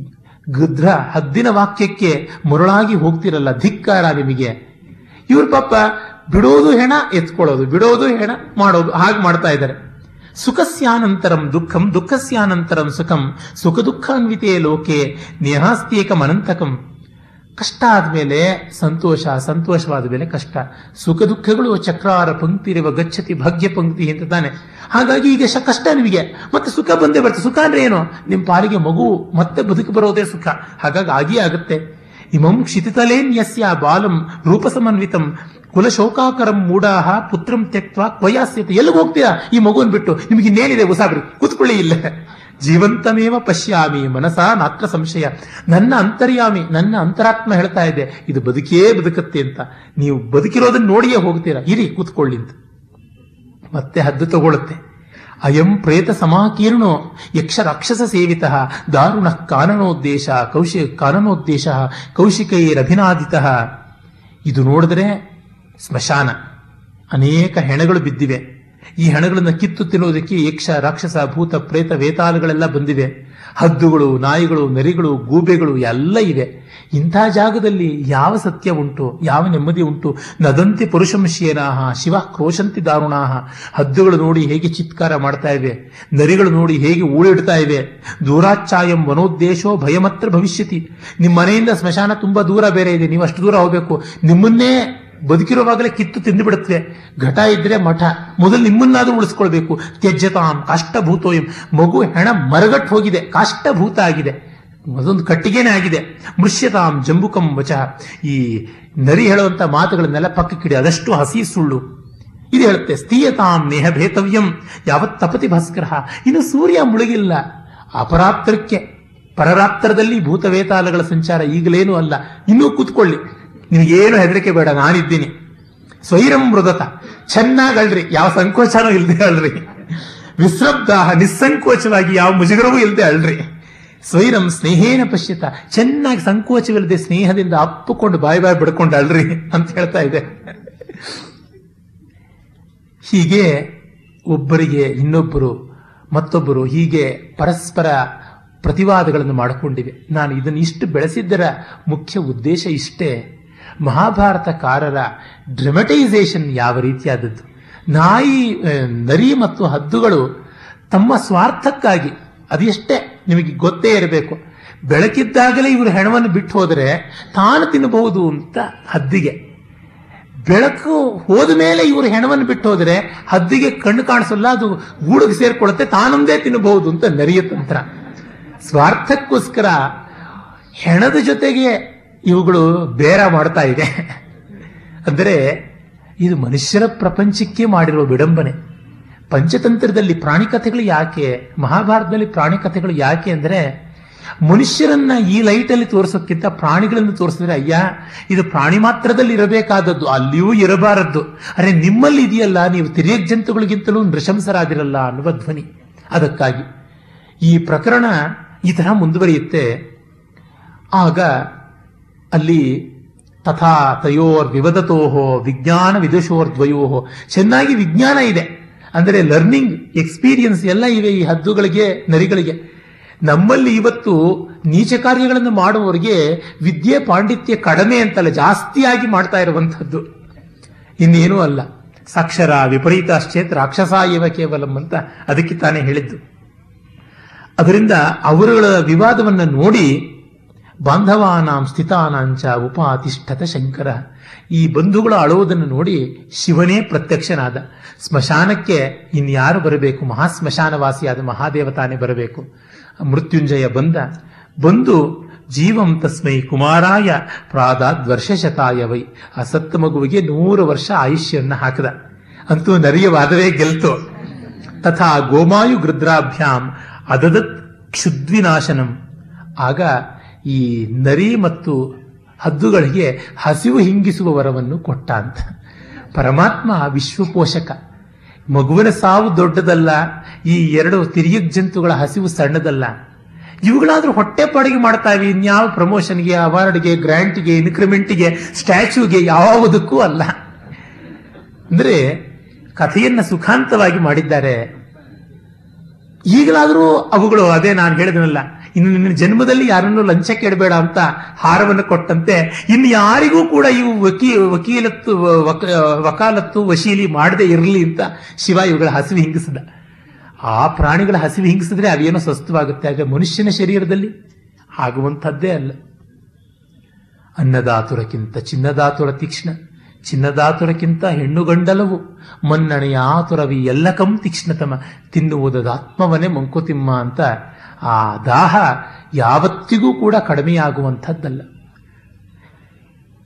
ಗೃಧ್ರ ಹದ್ದಿನ ವಾಕ್ಯಕ್ಕೆ ಮರುಳಾಗಿ ಹೋಗ್ತಿರಲ್ಲ, ಧಿಕ್ಕಾರ ನಿಮಗೆ. ಇವ್ರ ಪಾಪ ಬಿಡೋದು ಹೆಣ ಎತ್ಕೊಳ್ಳೋದು, ಬಿಡೋದು ಹೆಣ ಮಾಡೋದು, ಹಾಗೆ ಮಾಡ್ತಾ ಇದ್ದಾರೆ. ಸುಖಸ್ಯಾನಂತರಂ ದುಃಖಂ, ದುಃಖಸ್ಯಾನಂತರಂ ಸುಖಂ ಸುಖ ದುಃಖಾನ್ವಿತೇ ಲೋಕೆ ನೇಹಾಸ್ತಿಯೇಕಂ ಅನಂತಕಂ ಕಷ್ಟ ಆದ್ಮೇಲೆ ಸಂತೋಷ, ಸಂತೋಷವಾದ ಮೇಲೆ ಕಷ್ಟ. ಸುಖ ದುಃಖಗಳು ಚಕ್ರಾರ ಪಂಕ್ತಿರುವ, ಗಚ್ಚತಿ ಭಾಗ್ಯ ಪಂಕ್ತಿ ಅಂತ ತಾನೆ. ಹಾಗಾಗಿ ಈಗ ಕಷ್ಟ ನಿಮಗೆ. ಮತ್ತೆ ಸುಖ ಬಂದೇ ಬರ್ತದೆ ಸುಖ ಅಂದ್ರೆ ಏನು? ನಿಮ್ಮ ಪಾಲಿಗೆ ಮಗು ಮತ್ತೆ ಬದುಕು ಬರೋದೇ ಸುಖ. ಹಾಗಾಗಿ ಆಗಿಯೇ ಆಗುತ್ತೆ. ಇಮಂ ಕ್ಷಿತಿತಲೇನ್ಯಸ್ಯ ಬಾಲಂ ರೂಪ ಸಮನ್ವಿತಂ ಕುಲ ಕುಲಶೋಕಾಕರಂ ಮೂಡಾಹ ಪುತ್ರಂ ತ್ಯಕ್ತ ಕ್ವಯಾಸ್ಯತೆ ಎಲ್ಲಿಗೆ ಹೋಗ್ತೀರಾ? ಈ ಮಗುವನ್ನು ಬಿಟ್ಟು. ನಿಮಗೆ ಇನ್ನೇನಿದೆ? ಉಸಾಬ್ರಿ ಕೂತ್ಕೊಳ್ಳಿ ಇಲ್ಲ. ಜೀವಂತಮೇವ ಪಶ್ಯಾಮಿ, ಮನಸ ನಾತ್ರ ಸಂಶಯ. ನನ್ನ ಅಂತರ್ಯಾಮಿ, ನನ್ನ ಅಂತರಾತ್ಮ ಹೇಳ್ತಾ ಇದೆ, ಇದು ಬದುಕೇ ಬದುಕತ್ತೆ ಅಂತ. ನೀವು ಬದುಕಿರೋದನ್ನ ನೋಡಿಯೇ ಹೋಗ್ತೀರಾ. ಇರಿ, ಕೂತ್ಕೊಳ್ಳಿ ಅಂತ. ಮತ್ತೆ ಹದ್ದು ತಗೊಳುತ್ತೆ. ಅಯಂ ಪ್ರೇತ ಸಮಾಕೀರ್ಣೋ, ಯಕ್ಷ ರಾಕ್ಷಸ ಸೇವಿತ, ದಾರುಣ ಕಾನನೋದ್ದೇಶ, ಕೌಶಿ, ಕಾನನೋದ್ದೇಶ, ಕೌಶಿಕೈರಭಿನಾದಿತ. ಇದು ನೋಡಿದ್ರೆ ಸ್ಮಶಾನ. ಅನೇಕ ಹೆಣಗಳು ಬಿದ್ದಿವೆ. ಈ ಹೆಣಗಳನ್ನು ಕಿತ್ತು ತಿನ್ನುವುದಕ್ಕೆ ಯಕ್ಷ, ರಾಕ್ಷಸ, ಭೂತ, ಪ್ರೇತ ವೇತಾಲಗಳೆಲ್ಲ ಬಂದಿವೆ. ಹದ್ದುಗಳು, ನಾಯಿಗಳು, ನರಿಗಳು, ಗೂಬೆಗಳು ಎಲ್ಲ ಇವೆ. ಇಂಥ ಜಾಗದಲ್ಲಿ ಯಾವ ಸತ್ಯ ಉಂಟು? ಯಾವ ನೆಮ್ಮದಿ ಉಂಟು? ನದಂತಿ ಪುರುಷಂಶೇನಾಹ ಶಿವ ಕ್ರೋಶಂತಿ ದಾರುಣಾಹ. ಹದ್ದುಗಳು ನೋಡಿ ಹೇಗೆ ಚಿತ್ಕಾರ ಮಾಡ್ತಾ ಇವೆ. ನರಿಗಳು ನೋಡಿ ಹೇಗೆ ಊಳಿಡ್ತಾ ಇವೆ. ದೂರಾಚ್ಛಾಯಂ ವನೋದ್ದೇಶೋ ಭಯಮತ್ರ ಭವಿಷ್ಯತಿ. ನಿಮ್ಮ ಮನೆಯಿಂದ ಸ್ಮಶಾನ ತುಂಬಾ ದೂರ ಬೇರೆ ಇದೆ. ನೀವು ಅಷ್ಟು ದೂರ ಹೋಗಬೇಕು. ನಿಮ್ಮನ್ನೇ ಬದುಕಿರುವಾಗಲೇ ಕಿತ್ತು ತಿಂದು ಬಿಡುತ್ತೆ ಘಟ ಇದ್ರೆ ಮಠ. ಮೊದಲು ನಿಮ್ಮನ್ನಾದ್ರೂ ಉಳಿಸ್ಕೊಳ್ಬೇಕು. ತ್ಯಜ್ಯತಾಂ ಕಾಷ್ಟಭೂತೋಯಂ. ಮಗು ಹೆಣ ಮರಗಟ್ಟು ಹೋಗಿದೆ. ಕಾಷ್ಟಭೂತ ಆಗಿದೆ. ಅದೊಂದು ಕಟ್ಟಿಗೆನೇ ಆಗಿದೆ. ಮೃಷ್ಯತಾಂ ಜಂಬುಕಂ ವಚ. ಈ ನರಿ ಹೇಳುವಂತ ಮಾತುಗಳನ್ನೆಲ್ಲ ಪಕ್ಕಕ್ಕಿಡಿ ಅದಷ್ಟು ಹಸಿ ಸುಳ್ಳು. ಇದು ಹೇಳುತ್ತೆ, ಸ್ಥೀಯತಾಂ ನೇಹ ಭೇತವ್ಯಂ. ಯಾವತ್ ತಪತಿ ಭಾಸ್ಕರ. ಇನ್ನು ಸೂರ್ಯ ಮುಳುಗಿಲ್ಲ. ಅಪರಾತ್ರಕ್ಕೆ ಪರರಾತ್ರದಲ್ಲಿ ಭೂತವೇತಾಲಗಳ ಸಂಚಾರ ಈಗಲೇನೂ ಅಲ್ಲ. ಇನ್ನೂ ಕೂತ್ಕೊಳ್ಳಿ. ನಿಮಗೇನು ಹೆದರಿಕೆ ಬೇಡ, ನಾನಿದ್ದೀನಿ. ಸ್ವೈರಂ ಮೃದತ. ಚೆನ್ನಾಗಿ ಅಲ್ರಿ ಯಾವ ಸಂಕೋಚನೂ ಇಲ್ಲದೆ ಅಳ್ರಿ ವಿಸ್ರಬ್ದಾಹ ನಿಸ್ಸಂಕೋಚವಾಗಿ ಯಾವ ಮುಜುಗರವೂ ಇಲ್ಲದೆ ಅಳ್ರಿ ಸ್ವೈರಂ ಸ್ನೇಹೇನ ಪಶ್ಯತ. ಚೆನ್ನಾಗಿ ಸಂಕೋಚವಿಲ್ಲದೆ ಸ್ನೇಹದಿಂದ ಅಪ್ಪುಕೊಂಡು ಬಾಯಿ ಬಾಯಿ ಬಿಡ್ಕೊಂಡು ಅಳ್ರಿ ಅಂತ ಹೇಳ್ತಾ ಇದೆ. ಹೀಗೆ ಒಬ್ಬರಿಗೆ ಇನ್ನೊಬ್ಬರು, ಮತ್ತೊಬ್ಬರು ಹೀಗೆ ಪರಸ್ಪರ ಪ್ರತಿವಾದಗಳನ್ನು ಮಾಡಿಕೊಂಡಿವೆ. ನಾನು ಇದನ್ನು ಇಷ್ಟು ಬೆಳೆಸಿದ್ದರ ಮುಖ್ಯ ಉದ್ದೇಶ ಇಷ್ಟೇ. ಮಹಾಭಾರತಕಾರರ ಡ್ರಮಟೈಸೇಷನ್ ಯಾವ ರೀತಿಯಾದದ್ದು? ನಾಯಿ ನರಿ ಮತ್ತು ಹದ್ದುಗಳು ತಮ್ಮ ಸ್ವಾರ್ಥಕ್ಕಾಗಿ ಅದೆಷ್ಟೇ ನಿಮಗೆ ಗೊತ್ತೇ ಇರಬೇಕು, ಬೆಳಕಿದ್ದಾಗಲೇ ಇವರು ಹೆಣವನ್ನು ಬಿಟ್ಟು ಹೋದರೆ ತಾನು ತಿನ್ನಬಹುದು ಅಂತ ಹದ್ದಿಗೆ. ಬೆಳಕು ಹೋದ ಮೇಲೆ ಇವರು ಹೆಣವನ್ನು ಬಿಟ್ಟು ಹೋದರೆ ಹದ್ದಿಗೆ ಕಣ್ಣು ಕಾಣಿಸಲ್ಲ, ಅದು ಗೂಡುಗೆ ಸೇರಿಕೊಳ್ಳುತ್ತೆ, ತಾನೊಂದೇ ತಿನ್ನಬಹುದು ಅಂತ ನರಿಯ ತಂತ್ರ. ಸ್ವಾರ್ಥಕ್ಕೋಸ್ಕರ ಹೆಣದ ಜೊತೆಗೆ ಇವುಗಳು ಬೇರ ಮಾಡ್ತಾ ಇದೆ. ಅಂದರೆ ಇದು ಮನುಷ್ಯರ ಪ್ರಪಂಚಕ್ಕೆ ಮಾಡಿರುವ ವಿಡಂಬನೆ. ಪಂಚತಂತ್ರದಲ್ಲಿ ಪ್ರಾಣಿ ಕಥೆಗಳು ಯಾಕೆ, ಮಹಾಭಾರತದಲ್ಲಿ ಪ್ರಾಣಿ ಕಥೆಗಳು ಯಾಕೆ ಅಂದರೆ, ಮನುಷ್ಯರನ್ನ ಈ ಲೈಟಲ್ಲಿ ತೋರಿಸೋಕ್ಕಿಂತ ಪ್ರಾಣಿಗಳನ್ನು ತೋರಿಸಿದ್ರೆ, ಅಯ್ಯ, ಇದು ಪ್ರಾಣಿ ಮಾತ್ರದಲ್ಲಿ ಇರಬೇಕಾದದ್ದು, ಅಲ್ಲಿಯೂ ಇರಬಾರದ್ದು. ಅರೆ, ನಿಮ್ಮಲ್ಲಿ ಇದೆಯಲ್ಲ, ನೀವು ತಿರಿಯಕ್ ಜಂತುಗಳಿಗಿಂತಲೂ ನೃಶಂಸರಾದಿರಲ್ಲ ಅನ್ನುವ ಧ್ವನಿ. ಅದಕ್ಕಾಗಿ ಈ ಪ್ರಕರಣ ಈ ತರಹ ಮುಂದುವರಿಯುತ್ತೆ. ಆಗ ಅಲ್ಲಿ ತಥಾ ತಯೋರ್ ವಿವದತೋಹೋ ವಿಜ್ಞಾನ ವಿದುಷೋರ್ ದ್ವಯೋಹೋ ಚೆನ್ನಾಗಿ ವಿಜ್ಞಾನ ಇದೆ. ಅಂದರೆ ಲರ್ನಿಂಗ್ ಎಕ್ಸ್ಪೀರಿಯನ್ಸ್ ಎಲ್ಲ ಇವೆ ಈ ಹದ್ದುಗಳಿಗೆ, ನರಿಗಳಿಗೆ. ನಮ್ಮಲ್ಲಿ ಇವತ್ತು ನೀಚ ಕಾರ್ಯಗಳನ್ನು ಮಾಡುವವರಿಗೆ ವಿದ್ಯೆ ಪಾಂಡಿತ್ಯ ಕಡಿಮೆ ಅಂತಲ್ಲ, ಜಾಸ್ತಿಯಾಗಿ ಮಾಡ್ತಾ ಇರುವಂಥದ್ದು. ಇನ್ನೇನೂ ಅಲ್ಲ. ಸಾಕ್ಷರ ವಿಪರೀತಾಶ್ಚೇತ್ ರಾಕ್ಷಸ ಇವ ಕೇವಲಂ ಅಂತ ಅದಕ್ಕೆ ತಾನೇ ಹೇಳಿದ್ದು. ಅದರಿಂದ ಅವರುಗಳ ವಿವಾದವನ್ನು ನೋಡಿ ಬಾಂಧವಾನಾಂ ಸ್ಥಿತಾನಾಂಚ ಉಪಾತಿಷ್ಠತ ಶಂಕರ. ಈ ಬಂಧುಗಳು ಅಳುವುದನ್ನು ನೋಡಿ ಶಿವನೇ ಪ್ರತ್ಯಕ್ಷನಾದ. ಸ್ಮಶಾನಕ್ಕೆ ಇನ್ಯಾರು ಬರಬೇಕು? ಮಹಾ ಸ್ಮಶಾನವಾಸಿಯಾದ ಮಹಾದೇವತಾನೇ ಬರಬೇಕು. ಮೃತ್ಯುಂಜಯ ಬಂದ. ಬಂದು ಜೀವಂ ತಸ್ಮೈ ಕುಮಾರಾಯ ಪ್ರಾದಾದ್ ವರ್ಷಶತಾಯ ವೈ ಆ ಸತ್ತ ಮಗುವಿಗೆ ನೂರು ವರ್ಷ ಆಯುಷ್ಯವನ್ನು ಹಾಕದ. ಅಂತೂ ನರಿಯ ವಾದವೇ ಗೆಲ್ತು. ತಥಾ ಗೋಮಾಯು ಗೃದ್ರಾಭ್ಯಾಂ ಅದದತ್ ಕ್ಷುದ್ವಿನಾಶನಂ. ಆಗ ಈ ನರಿ ಮತ್ತು ಹದ್ದುಗಳಿಗೆ ಹಸಿವು ಹಿಂಗಿಸುವ ವರವನ್ನು ಕೊಟ್ಟ ಅಂತ. ಪರಮಾತ್ಮ ವಿಶ್ವಪೋಷಕ. ಮಗುವಿನ ಸಾವು ದೊಡ್ಡದಲ್ಲ, ಈ ಎರಡು ತಿರಿಯಕ್ ಜಂತುಗಳ ಹಸಿವು ಸಣ್ಣದಲ್ಲ. ಇವುಗಳಾದ್ರೂ ಹೊಟ್ಟೆ ಪಾಡಿಗೆ ಮಾಡ್ತಾವೆ, ಇನ್ಯಾವ ಪ್ರಮೋಷನ್ಗೆ, ಅವಾರ್ಡ್ಗೆ ಗ್ರಾಂಟ್ಗೆ ಇನ್ಕ್ರಿಮೆಂಟ್ಗೆ, ಸ್ಟ್ಯಾಚ್ಯೂಗೆ ಯಾವುದಕ್ಕೂ ಅಲ್ಲ. ಅಂದ್ರೆ ಕಥೆಯನ್ನ ಸುಖಾಂತವಾಗಿ ಮಾಡಿದ್ದಾರೆ. ಈಗಲಾದರೂ ಅವುಗಳು ಅದೇ ನಾನು ಹೇಳಿದನಲ್ಲ ಇನ್ನು ನಿನ್ನ ಜನ್ಮದಲ್ಲಿ ಯಾರನ್ನು ಲಂಚ ಕೇಳಬೇಡ ಅಂತ ಹಾರವನ್ನು ಕೊಟ್ಟಂತೆ ಇನ್ನು ಯಾರಿಗೂ ಕೂಡ ಇವು ವಕೀ, ವಕೀಲತ್ತು ವಕಾಲತ್ತು ವಶೀಲಿ ಮಾಡದೆ ಇರಲಿ ಅಂತ ಶಿವ ಇವುಗಳ ಹಸಿವಿ ಹಿಂಗಿಸಿದ. ಆ ಪ್ರಾಣಿಗಳ ಹಸಿವಿ ಹಿಂಗಿಸಿದ್ರೆ ಅವೇನೋ ಸ್ವಸ್ಥವಾಗುತ್ತೆ ಆಗ ಮನುಷ್ಯನ ಶರೀರದಲ್ಲಿ ಆಗುವಂಥದ್ದೇ ಅಲ್ಲ. ಅನ್ನದಾತುರಕ್ಕಿಂತ ಚಿನ್ನದಾತುರ ತೀಕ್ಷ್ಣ, ಚಿನ್ನದಾತುರಕ್ಕಿಂತ ಹೆಣ್ಣು ಗಂಡಲವು, ಮನ್ನಣೆಯ ಆತುರವಿ ಎಲ್ಲ ಕಂ ತೀಕ್ಷ್ಣತಮ, ತಿನ್ನುವುದದ ಆತ್ಮವನೇ ಮಂಕುತಿಮ್ಮ ಅಂತ ಆ ದಾಹ ಯಾವತ್ತಿಗೂ ಕೂಡ ಕಡಿಮೆಯಾಗುವಂಥದ್ದಲ್ಲ.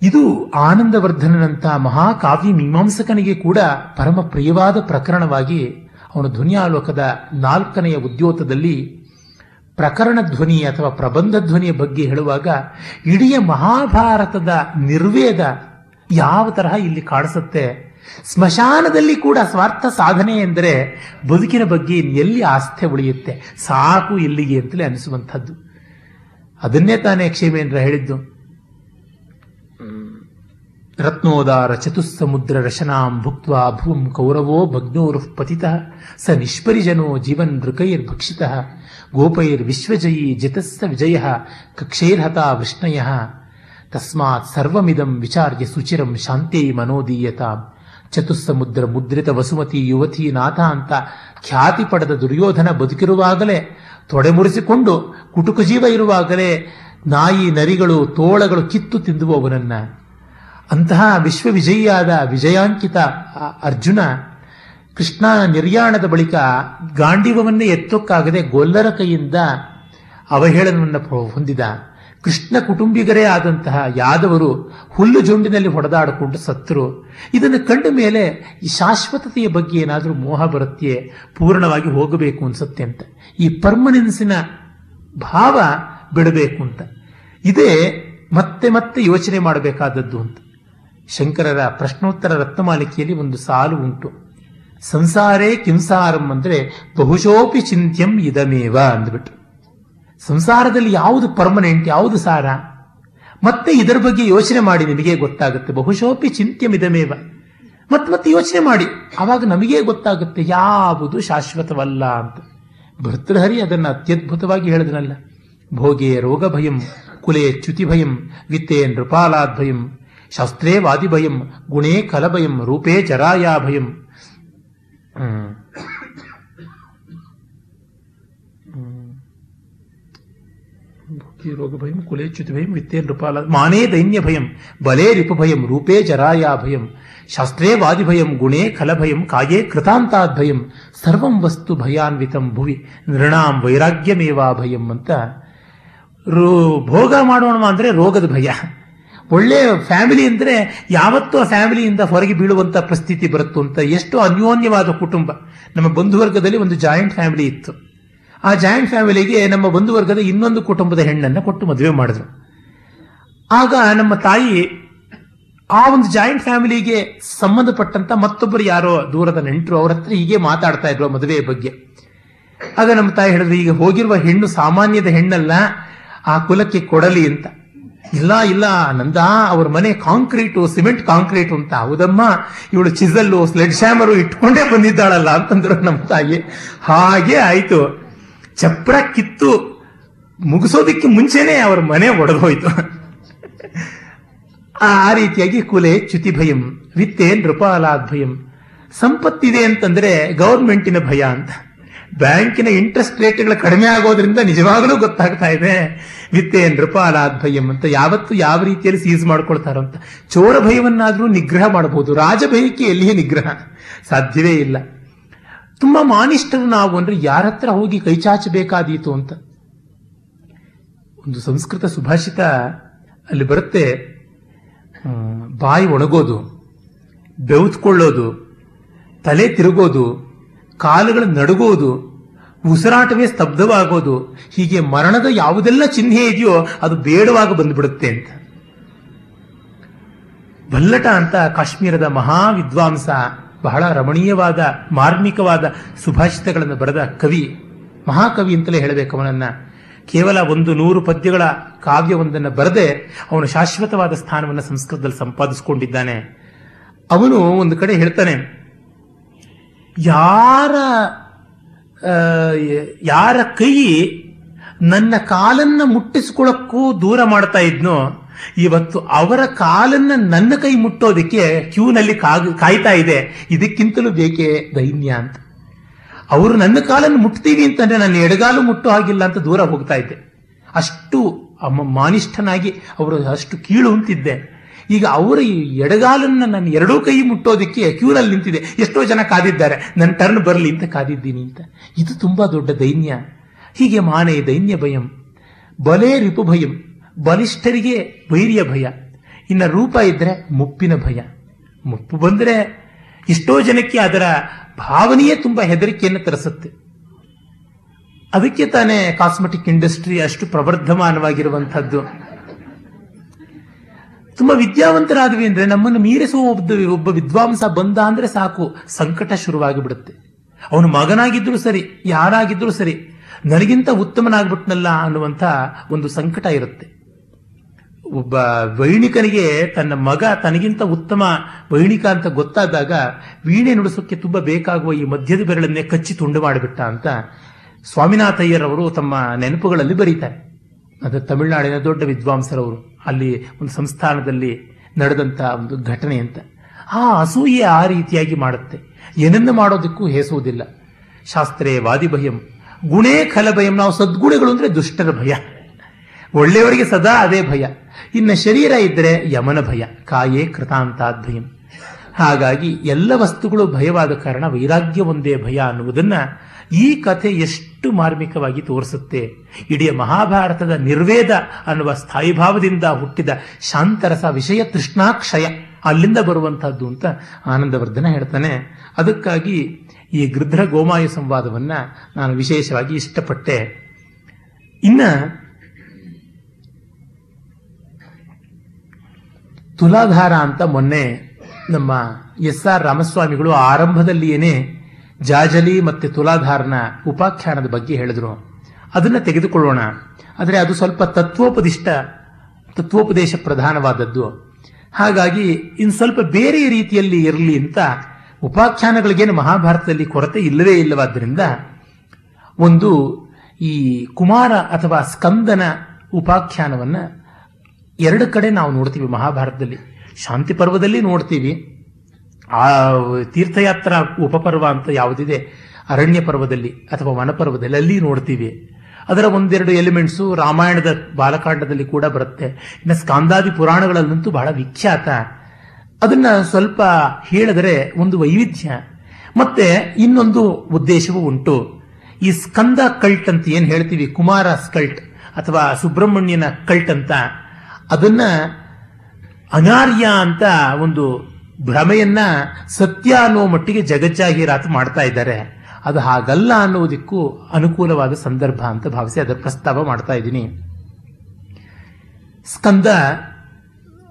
ಇದು ಆನಂದವರ್ಧನನಂತ ಮಹಾಕಾವ್ಯ ಮೀಮಾಂಸಕನಿಗೆ ಕೂಡ ಪರಮ ಪ್ರಿಯವಾದ ಪ್ರಕರಣವಾಗಿ ಅವನು ಧ್ವನಿಯಾಲೋಕದ ನಾಲ್ಕನೆಯ ಉದ್ಯೋತದಲ್ಲಿ ಪ್ರಕರಣ ಧ್ವನಿ ಅಥವಾ ಪ್ರಬಂಧ ಧ್ವನಿಯ ಬಗ್ಗೆ ಹೇಳುವಾಗ ಇಡೀ ಮಹಾಭಾರತದ ನಿರ್ವೇದ ಯಾವ ತರಹ ಇಲ್ಲಿ ಕಾಣಿಸುತ್ತೆ ಸ್ಮಶಾನದಲ್ಲಿ ಕೂಡ ಸ್ವಾರ್ಥ ಸಾಧನೆ ಎಂದರೆ ಬದುಕಿನ ಬಗ್ಗೆ ಎಲ್ಲಿ ಆಸ್ಥೆ ಉಳಿಯುತ್ತೆ? ಸಾಕು ಇಲ್ಲಿಗೆ ಅಂತಲೇ ಅನಿಸುವಂಥದ್ದು. ಅದನ್ನೇ ತಾನೇ ಕ್ಷೇಮೇಂದ್ರ ಹೇಳಿದ್ದು. ರತ್ನೋದಾರ ಚತುಸ್ಸಮುದ್ರ ರಶನಾಂ ಭುಕ್ತ ಭೂಂ ಕೌರವೋ ಭಗ್ನೋರು ಪತಿತ ಸ ನಿಷ್ಪರಿಜನೋ ಜೀವನ್ ನೃಕೈರ್ಭಕ್ಷಿತ ಗೋಪೈರ್ ವಿಶ್ವಜಯಿ ಜಿತಸ್ಸ ವಿಜಯ ಕಕ್ಷೈರ್ಹತ ವೃಷ್ಣಯ ತಸ್ಮಾತ್ ಸರ್ವಮಿದಂ ವಿಚಾರ್ಯ ಸುಚಿರಂ ಶಾಂತೇ ಮನೋದೀಯತಾಂ ಚತುಸ್ಸಮುದ್ರ ಮುದ್ರಿತ ವಸುಮತಿ ಯುವತಿ ನಾಥ ಅಂತ ಖ್ಯಾತಿ ಪಡೆದ ದುರ್ಯೋಧನ ಬದುಕಿರುವಾಗಲೇ ತೊಡೆಮುರಿಸಿಕೊಂಡು ಕುಟುಕು ಜೀವ ಇರುವಾಗಲೇ ನಾಯಿ ನರಿಗಳು ತೋಳಗಳು ಕಿತ್ತು ತಿಂದುವವನನ್ನ. ಅಂತಹ ವಿಶ್ವವಿಜಯಿಯಾದ ವಿಜಯಾಂಕಿತ ಅರ್ಜುನ ಕೃಷ್ಣ ನಿರ್ಯಾಣದ ಬಳಿಕ ಗಾಂಡಿವವನ್ನೇ ಎತ್ತೋಕ್ಕಾಗದೆ ಗೊಲ್ಲರ ಕೈಯಿಂದ ಅವಹೇಳನವನ್ನು ಹೊಂದಿದ. ಕೃಷ್ಣ ಕುಟುಂಬಿಗರೇ ಆದಂತಹ ಯಾದವರು ಹುಲ್ಲು ಜೊಂಡಿನಲ್ಲಿ ಹೊಡೆದಾಡಿಕೊಂಡು ಸತ್ತರು ಇದನ್ನು ಕಂಡ ಮೇಲೆ ಈ ಶಾಶ್ವತತೆಯ ಬಗ್ಗೆ ಏನಾದರೂ ಮೋಹ ಬರುತ್ತೆ ಪೂರ್ಣವಾಗಿ ಹೋಗಬೇಕು ಅನ್ಸುತ್ತೆ ಅಂತ. ಈ ಪರ್ಮನೆನ್ಸಿನ ಭಾವ ಬಿಡಬೇಕು ಅಂತ. ಇದೇ ಮತ್ತೆ ಮತ್ತೆ ಯೋಚನೆ ಮಾಡಬೇಕಾದದ್ದು ಅಂತ. ಶಂಕರರ ಪ್ರಶ್ನೋತ್ತರ ರತ್ನಮಾಲಿಕೆಯಲ್ಲಿ ಒಂದು ಸಾಲು ಉಂಟು. ಸಂಸಾರೇ ಕಿಂಸಾರಂ ಅಂದರೆ ಬಹುಶೋಪಿ ಚಿಂತ್ಯಂ ಇದಮೇವ ಅಂದ್ಬಿಟ್ಟು. ಸಂಸಾರದಲ್ಲಿ ಯಾವುದು ಪರ್ಮನೆಂಟ್ ಯಾವುದು ಸಾರ? ಮತ್ತೆ ಇದರ ಬಗ್ಗೆ ಯೋಚನೆ ಮಾಡಿ ನಿಮಗೆ ಗೊತ್ತಾಗುತ್ತೆ. ಬಹುಶೋಪಿ ಚಿಂತ್ಯಮಿದಮೇವ ಮತ್ತೆ ಮತ್ತೆ ಯೋಚನೆ ಮಾಡಿ. ಆವಾಗ ನಮಗೇ ಗೊತ್ತಾಗುತ್ತೆ ಯಾವುದು ಶಾಶ್ವತವಲ್ಲ ಅಂತ. ಭರ್ತೃಹರಿ ಅದನ್ನು ಅತ್ಯದ್ಭುತವಾಗಿ ಹೇಳಿದನಲ್ಲ. ಭೋಗೆ ರೋಗ ಭಯಂ, ಕುಲೇ ಚ್ಯುತಿ ಭಯಂ, ವಿತ್ತೇ ನೃಪಾಲಾದ್ ಭಯಂ, ಶಾಸ್ತ್ರೇ ವಾದಿ ಭಯಂ, ಗುಣೇ ಕಲಭಯಂ ರೂಪೇ ಜರಾಯಾ ಭಯಂ ರೋಗ ಭಯಂ ಕುಲೇಚ್ಯುತ ಭಯಂ ವಿತ್ತೇ ನೃಪಾಲ ಮಾನೇ ದೈನ್ಯ ಭಯಂ ಬಲೇ ರಿಪು ಭಯಂ ರೂಪೇ ಜರಾಯಾ ಭಯಂ ಶಾಸ್ತ್ರೇ ವಾದಿ ಭಯಂ ಗುಣೇ ಖಲ ಭಯಂ ಕಾಯೇ ಕೃತಾಂತಾದ್ ಭಯಂ ಸರ್ವಂ ವಸ್ತು ಭಯಾನ್ವಿತಂ ಭುವಿ, ನೃಣಾಂ ವೈರಾಗ್ಯಮೇವಾ ಭಯಂ ಅಂತ. ರೋ, ಭೋಗ ಮಾಡೋಣ ಅಂದ್ರೆ ರೋಗದ ಭಯ. ಒಳ್ಳೆ ಫ್ಯಾಮಿಲಿ ಅಂದ್ರೆ ಯಾವತ್ತೂ ಆ ಫ್ಯಾಮಿಲಿಯಿಂದ ಹೊರಗೆ ಬೀಳುವಂತ ಪರಿಸ್ಥಿತಿ ಬರುತ್ತೋ ಅಂತ ಎಷ್ಟು ಅನ್ಯೋನ್ಯವಾದ ಕುಟುಂಬ. ನಮ್ಮ ಬಂಧುವರ್ಗದಲ್ಲಿ ಒಂದು ಜಾಯಿಂಟ್ ಫ್ಯಾಮಿಲಿ ಇತ್ತು. ಆ ಜಾಯಿಂಟ್ ಫ್ಯಾಮಿಲಿಗೆ ನಮ್ಮ ಬಂಧುವರ್ಗದ ಇನ್ನೊಂದು ಕುಟುಂಬದ ಹೆಣ್ಣನ್ನು ಕೊಟ್ಟು ಮದುವೆ ಮಾಡಿದ್ರು. ಆಗ ನಮ್ಮ ತಾಯಿ ಆ ಒಂದು ಜಾಯಿಂಟ್ ಫ್ಯಾಮಿಲಿಗೆ ಸಂಬಂಧಪಟ್ಟಂತ ಮತ್ತೊಬ್ಬರು ಯಾರೋ ದೂರದ ನೆಂಟರು, ಅವ್ರ ಹತ್ರ ಹೀಗೆ ಮಾತಾಡ್ತಾ ಇದ್ರು ಮದುವೆಯ ಬಗ್ಗೆ. ಆಗ ನಮ್ಮ ತಾಯಿ ಹೇಳಿದ್ರು, ಈಗ ಹೋಗಿರುವ ಹೆಣ್ಣು ಸಾಮಾನ್ಯದ ಹೆಣ್ಣಲ್ಲ, ಆ ಕುಲಕ್ಕೆ ಕೊಡಲಿ ಅಂತ. ಇಲ್ಲ ಇಲ್ಲ, ನಂದ, ಅವ್ರ ಮನೆ ಕಾಂಕ್ರೀಟು, ಸಿಮೆಂಟ್ ಕಾಂಕ್ರೀಟು ಅಂತ. ಹೌದಮ್ಮ, ಇವಳು ಚಿಸಲ್ಲು, ಸ್ಲೆಡ್ ಶ್ಯಾಮರು ಇಟ್ಕೊಂಡೇ ಬಂದಿದ್ದಾಳಲ್ಲ, ಅಂತಂದ್ರು ನಮ್ಮ ತಾಯಿ. ಹಾಗೆ ಆಯ್ತು. ಚಪ್ರ ಕಿತ್ತು ಮುಗಿಸೋದಕ್ಕೆ ಮುಂಚೆನೆ ಅವರ ಮನೆ ಒಡೆದೋಯ್ತು. ಆ ರೀತಿಯಾಗಿ ಕುಲೆ ಚ್ಯುತಿ ಭಯಂ ವಿತ್ತೆ ನೃಪಾಲಾದ್ ಭಯಂ. ಸಂಪತ್ತಿದೆ ಅಂತಂದ್ರೆ ಗೌರ್ಮೆಂಟಿನ ಭಯ ಅಂತ. ಬ್ಯಾಂಕಿನ ಇಂಟ್ರೆಸ್ಟ್ ರೇಟ್ಗಳು ಕಡಿಮೆ ಆಗೋದ್ರಿಂದ ನಿಜವಾಗಲೂ ಗೊತ್ತಾಗ್ತಾ ಇದೆ. ವಿತ್ತೆ ನೃಪಾಲಾದ್ ಭಯಂ ಅಂತ ಯಾವತ್ತು ಯಾವ ರೀತಿಯಲ್ಲಿ ಸೀಸ್ ಮಾಡ್ಕೊಳ್ತಾರೋ ಅಂತ. ಚೋರ ಭಯವನ್ನಾದ್ರೂ ನಿಗ್ರಹ ಮಾಡಬಹುದು. ರಾಜಭಯಕ್ಕೆ ಎಲ್ಲಿಯೇ ನಿಗ್ರಹ. ಸಾಧ್ಯವೇ ಇಲ್ಲ. ತುಂಬಾ ಮಾನಿಷ್ಠರು ನಾವು ಅಂದ್ರೆ ಯಾರ ಹತ್ರ ಹೋಗಿ ಕೈಚಾಚಬೇಕಾದೀತು ಅಂತ. ಒಂದು ಸಂಸ್ಕೃತ ಸುಭಾಷಿತ ಅಲ್ಲಿ ಬರುತ್ತೆ ಬಾಯಿ ಒಣಗೋದು, ಬೆವತ್ಕೊಳ್ಳೋದು, ತಲೆ ತಿರುಗೋದು, ಕಾಲುಗಳು ನಡುಗೋದು, ಉಸಿರಾಟವೇ ಸ್ತಬ್ಧವಾಗೋದು, ಹೀಗೆ ಮರಣದ ಯಾವುದೆಲ್ಲ ಚಿಹ್ನೆ ಇದೆಯೋ ಅದು ಬೇಡವಾಗಿ ಬಂದ್ಬಿಡುತ್ತೆ ಅಂತ. ಭಲ್ಲಟ ಅಂತ ಕಾಶ್ಮೀರದ ಮಹಾ ವಿದ್ವಾಂಸ ಬಹಳ ರಮಣೀಯವಾದ, ಮಾರ್ಮಿಕವಾದ ಸುಭಾಷಿತಗಳನ್ನು ಬರೆದ ಕವಿ, ಮಹಾಕವಿ ಅಂತಲೇ ಹೇಳಬೇಕು ಅವನನ್ನ. ಕೇವಲ ಒಂದು ನೂರು ಪದ್ಯಗಳ ಕಾವ್ಯವೊಂದನ್ನು ಬರೆದೆ ಅವನು ಶಾಶ್ವತವಾದ ಸ್ಥಾನವನ್ನು ಸಂಸ್ಕೃತದಲ್ಲಿ ಸಂಪಾದಿಸಿಕೊಂಡಿದ್ದಾನೆ. ಅವನು ಒಂದು ಕಡೆ ಹೇಳ್ತಾನೆ, ಯಾರ ಯಾರ ಕೈ ನನ್ನ ಕಾಲನ್ನ ಮುಟ್ಟಿಸಿಕೊಳ್ಳಕ್ಕೂ ದೂರ ಮಾಡ್ತಾ ಇದ್ನೋ ಇವತ್ತು ಅವರ ಕಾಲನ್ನ ನನ್ನ ಕೈ ಮುಟ್ಟೋದಕ್ಕೆ ಕ್ಯೂನಲ್ಲಿ ಕಾಯ್ತಾ ಇದೆ. ಇದಕ್ಕಿಂತಲೂ ಬೇಕೇ ದೈನ್ಯ ಅಂತ. ಅವರು ನನ್ನ ಕಾಲನ್ನು ಮುಟ್ತೀವಿ ಅಂತಂದ್ರೆ ನನ್ನ ಎಡಗಾಲು ಮುಟ್ಟೋ ಹಾಗಿಲ್ಲ ಅಂತ ದೂರ ಹೋಗ್ತಾ ಇದ್ದೆ. ಅಷ್ಟು ಮಾನಿಷ್ಠನಾಗಿ ಅವರು ಅಷ್ಟು ಕೀಳು ಅಂತಿದ್ದೆ. ಈಗ ಅವರು ಎಡಗಾಲನ್ನ ನನ್ನ ಎರಡೂ ಕೈ ಮುಟ್ಟೋದಕ್ಕೆ ಕ್ಯೂನಲ್ಲಿ ನಿಂತಿದೆ. ಎಷ್ಟೋ ಜನ ಕಾದಿದ್ದಾರೆ. ನನ್ನ ಟರ್ನ್ ಬರಲಿ ಅಂತ ಕಾದಿದ್ದೀನಿ ಅಂತ. ಇದು ತುಂಬಾ ದೊಡ್ಡ ದೈನ್ಯ. ಹೀಗೆ ಮಾನೆ ದೈನ್ಯ ಭಯಂ. ಬಲೇ ರಿಪು ಭಯಂ. ಬಲಿಷ್ಠರಿಗೆ ವೈರ್ಯ ಭಯ. ಇನ್ನ ರೂಪ ಇದ್ರೆ ಮುಪ್ಪಿನ ಭಯ. ಮುಪ್ಪು ಬಂದರೆ ಎಷ್ಟೋ ಜನಕ್ಕೆ ಅದರ ಭಾವನೆಯೇ ತುಂಬಾ ಹೆದರಿಕೆಯನ್ನು ತರಿಸುತ್ತೆ. ಅದಕ್ಕೆ ತಾನೇ ಕಾಸ್ಮೆಟಿಕ್ ಇಂಡಸ್ಟ್ರಿ ಅಷ್ಟು ಪ್ರವರ್ಧಮಾನವಾಗಿರುವಂತಹದ್ದು ತುಂಬಾ ವಿದ್ಯಾವಂತರಾದ್ವಿ ಅಂದರೆ ನಮ್ಮನ್ನು ಮೀರಿಸುವ ಒಬ್ಬ ಒಬ್ಬ ವಿದ್ವಾಂಸ ಬಂದ ಅಂದ್ರೆ ಸಾಕು, ಸಂಕಟ ಶುರುವಾಗಿ ಬಿಡುತ್ತೆ ಅವನು ಮಗನಾಗಿದ್ರು ಸರಿ, ಯಾರಾಗಿದ್ರು ಸರಿ, ನನಗಿಂತ ಉತ್ತಮನಾಗ್ಬಿಟ್ನಲ್ಲ ಅನ್ನುವಂಥ ಒಂದು ಸಂಕಟ ಇರುತ್ತೆ. ಒಬ್ಬ ವೈಣಿಕನಿಗೆ ತನ್ನ ಮಗ ತನಗಿಂತ ಉತ್ತಮ ವೈಣಿಕ ಅಂತ ಗೊತ್ತಾದಾಗ ವೀಣೆ ನುಡಿಸೋಕ್ಕೆ ತುಂಬಾ ಬೇಕಾಗುವ ಈ ಮಧ್ಯದ ಬೆರಳನ್ನೇ ಕಚ್ಚಿ ತುಂಡು ಮಾಡಿಬಿಟ್ಟ ಅಂತ ಸ್ವಾಮಿನಾಥಯ್ಯರವರು ತಮ್ಮ ನೆನಪುಗಳಲ್ಲಿ ಬರೀತಾರೆ. ಅದು ತಮಿಳುನಾಡಿನ ದೊಡ್ಡ ವಿದ್ವಾಂಸರವರು. ಅಲ್ಲಿ ಒಂದು ಸಂಸ್ಥಾನದಲ್ಲಿ ನಡೆದಂತ ಒಂದು ಘಟನೆ ಅಂತ. ಆ ಅಸೂಯೆ ಆ ರೀತಿಯಾಗಿ ಮಾಡುತ್ತೆ. ಏನನ್ನು ಮಾಡೋದಕ್ಕೂ ಹೇಸುವುದಿಲ್ಲ ಶಾಸ್ತ್ರೇ ವಾದಿ ಭಯಂ ಗುಣೇ ಖಲ ಭಯಂ ನಾವು ಸದ್ಗುಣಗಳು ಅಂದ್ರೆ ದುಷ್ಟರ ಭಯ. ಒಳ್ಳೆಯವರಿಗೆ ಸದಾ ಅದೇ ಭಯ. ಇನ್ನು ಶರೀರ ಇದ್ದರೆ ಯಮನ ಭಯ. ಕಾಯೇ ಕೃತಾಂತಾದ್ ಭಯಂ ಹಾಗಾಗಿ ಎಲ್ಲ ವಸ್ತುಗಳು ಭಯವಾದ ಕಾರಣ ವೈರಾಗ್ಯ ಒಂದೇ ಭಯ ಅನ್ನುವುದನ್ನ ಈ ಕಥೆ ಎಷ್ಟು ಮಾರ್ಮಿಕವಾಗಿ ತೋರಿಸುತ್ತೆ. ಇಡೀ ಮಹಾಭಾರತದ ನಿರ್ವೇದ ಅನ್ನುವ ಸ್ಥಾಯಿಭಾವದಿಂದ ಹುಟ್ಟಿದ ಶಾಂತರಸ ವಿಷಯ ತೃಷ್ಣಾಕ್ಷಯ. ಅಲ್ಲಿಂದ ಬರುವಂತಹದ್ದು ಅಂತ ಆನಂದವರ್ಧನ ಹೇಳ್ತಾನೆ. ಅದಕ್ಕಾಗಿ ಈ ಗೃಧ್ರ ಗೋಮಾಯ ಸಂವಾದವನ್ನ ನಾನು ವಿಶೇಷವಾಗಿ ಇಷ್ಟಪಟ್ಟೆ. ಇನ್ನ ತುಲಾಧಾರ ಅಂತ ಮೊನ್ನೆ ನಮ್ಮ ಎಸ್ ಆರ್ ರಾಮಸ್ವಾಮಿಗಳು ಆರಂಭದಲ್ಲಿಯೇನೆ ಜಾಜಲಿ ಮತ್ತೆ ತುಲಾಧಾರನ ಉಪಾಖ್ಯಾನದ ಬಗ್ಗೆ ಹೇಳಿದ್ರು. ಅದನ್ನ ತೆಗೆದುಕೊಳ್ಳೋಣ. ಆದರೆ ಅದು ಸ್ವಲ್ಪ ತತ್ವೋಪದಿಷ್ಟ, ತತ್ವೋಪದೇಶ ಪ್ರಧಾನವಾದದ್ದು. ಹಾಗಾಗಿ ಇನ್ನು ಸ್ವಲ್ಪ ಬೇರೆ ರೀತಿಯಲ್ಲಿ ಇರಲಿ ಅಂತ ಉಪಾಖ್ಯಾನಗಳಿಗೇನು ಮಹಾಭಾರತದಲ್ಲಿ ಕೊರತೆ ಇಲ್ಲವೇ ಇಲ್ಲವಾದ್ದರಿಂದ ಒಂದು ಈ ಕುಮಾರ ಅಥವಾ ಸ್ಕಂದನ ಉಪಾಖ್ಯಾನವನ್ನ ಎರಡು ಕಡೆ ನಾವು ನೋಡ್ತೀವಿ ಮಹಾಭಾರತದಲ್ಲಿ. ಶಾಂತಿ ಪರ್ವದಲ್ಲಿ ನೋಡ್ತೀವಿ. ಆ, ತೀರ್ಥಯಾತ್ರಾ ಉಪಪರ್ವ ಅಂತ ಯಾವುದಿದೆ? ಅರಣ್ಯ ಪರ್ವದಲ್ಲಿ ಅಥವಾ ವನಪರ್ವದಲ್ಲಿ ಅಲ್ಲಿ ನೋಡ್ತೀವಿ. ಅದರ ಒಂದೆರಡು ಎಲಿಮೆಂಟ್ಸು ರಾಮಾಯಣದ ಬಾಲಕಾಂಡದಲ್ಲಿ ಕೂಡ ಬರುತ್ತೆ. ಇನ್ನು ಸ್ಕಾಂದಾದಿ ಪುರಾಣಗಳಲ್ಲಂತೂ ಬಹಳ ವಿಖ್ಯಾತ. ಅದನ್ನ ಸ್ವಲ್ಪ ಹೇಳಿದರೆ ಒಂದು ವೈವಿಧ್ಯ. ಮತ್ತೆ ಇನ್ನೊಂದು ಉದ್ದೇಶವೂ ಉಂಟು. ಈ ಸ್ಕಂದ ಕಲ್ಟ್ ಅಂತ ಏನು ಹೇಳ್ತೀವಿ? ಕುಮಾರ ಸ್ಕಲ್ಟ್ ಅಥವಾ ಸುಬ್ರಹ್ಮಣ್ಯನ ಕಲ್ಟ್ ಅಂತ. ಅದನ್ನ ಅನಾರ್ಯ ಅಂತ ಒಂದು ಭ್ರಮೆಯನ್ನ ಸತ್ಯ ಅನ್ನೋ ಮಟ್ಟಿಗೆ ಜಗಜ್ಜಾಹೀರಾತು ಮಾಡ್ತಾ ಇದ್ದಾರೆ. ಅದು ಹಾಗಲ್ಲ ಅನ್ನೋದಕ್ಕೂ ಅನುಕೂಲವಾದ ಸಂದರ್ಭ ಅಂತ ಭಾವಿಸಿ ಅದರ ಪ್ರಸ್ತಾವ ಮಾಡ್ತಾ ಇದ್ದೀನಿ. ಸ್ಕಂದ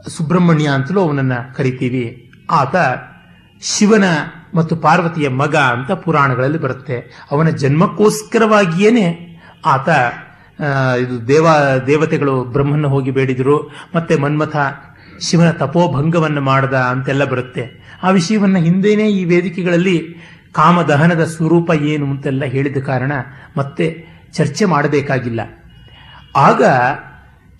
ಸುಬ್ರಹ್ಮಣ್ಯ ಅಂತಲೂ ಅವನನ್ನ ಕರಿತೀವಿ. ಆತ ಶಿವನ ಮತ್ತು ಪಾರ್ವತಿಯ ಮಗ ಅಂತ ಪುರಾಣಗಳಲ್ಲಿ ಬರುತ್ತೆ. ಅವನ ಜನ್ಮಕ್ಕೋಸ್ಕರವಾಗಿಯೇನೆ ಆತ ಇದು ದೇವ, ದೇವತೆಗಳು ಬ್ರಹ್ಮನ ಹೋಗಿ ಬೇಡಿದ್ರು, ಮತ್ತೆ ಮನ್ಮಥ ಶಿವನ ತಪೋಭಂಗವನ್ನು ಮಾಡದ ಅಂತೆಲ್ಲ ಬರುತ್ತೆ. ಆ ವಿಷಯವನ್ನ ಹಿಂದೆನೇ ಈ ವೇದಿಕೆಗಳಲ್ಲಿ ಕಾಮದಹನದ ಸ್ವರೂಪ ಏನು ಅಂತೆಲ್ಲ ಹೇಳಿದ ಕಾರಣ ಮತ್ತೆ ಚರ್ಚೆ ಮಾಡಬೇಕಾಗಿಲ್ಲ. ಆಗ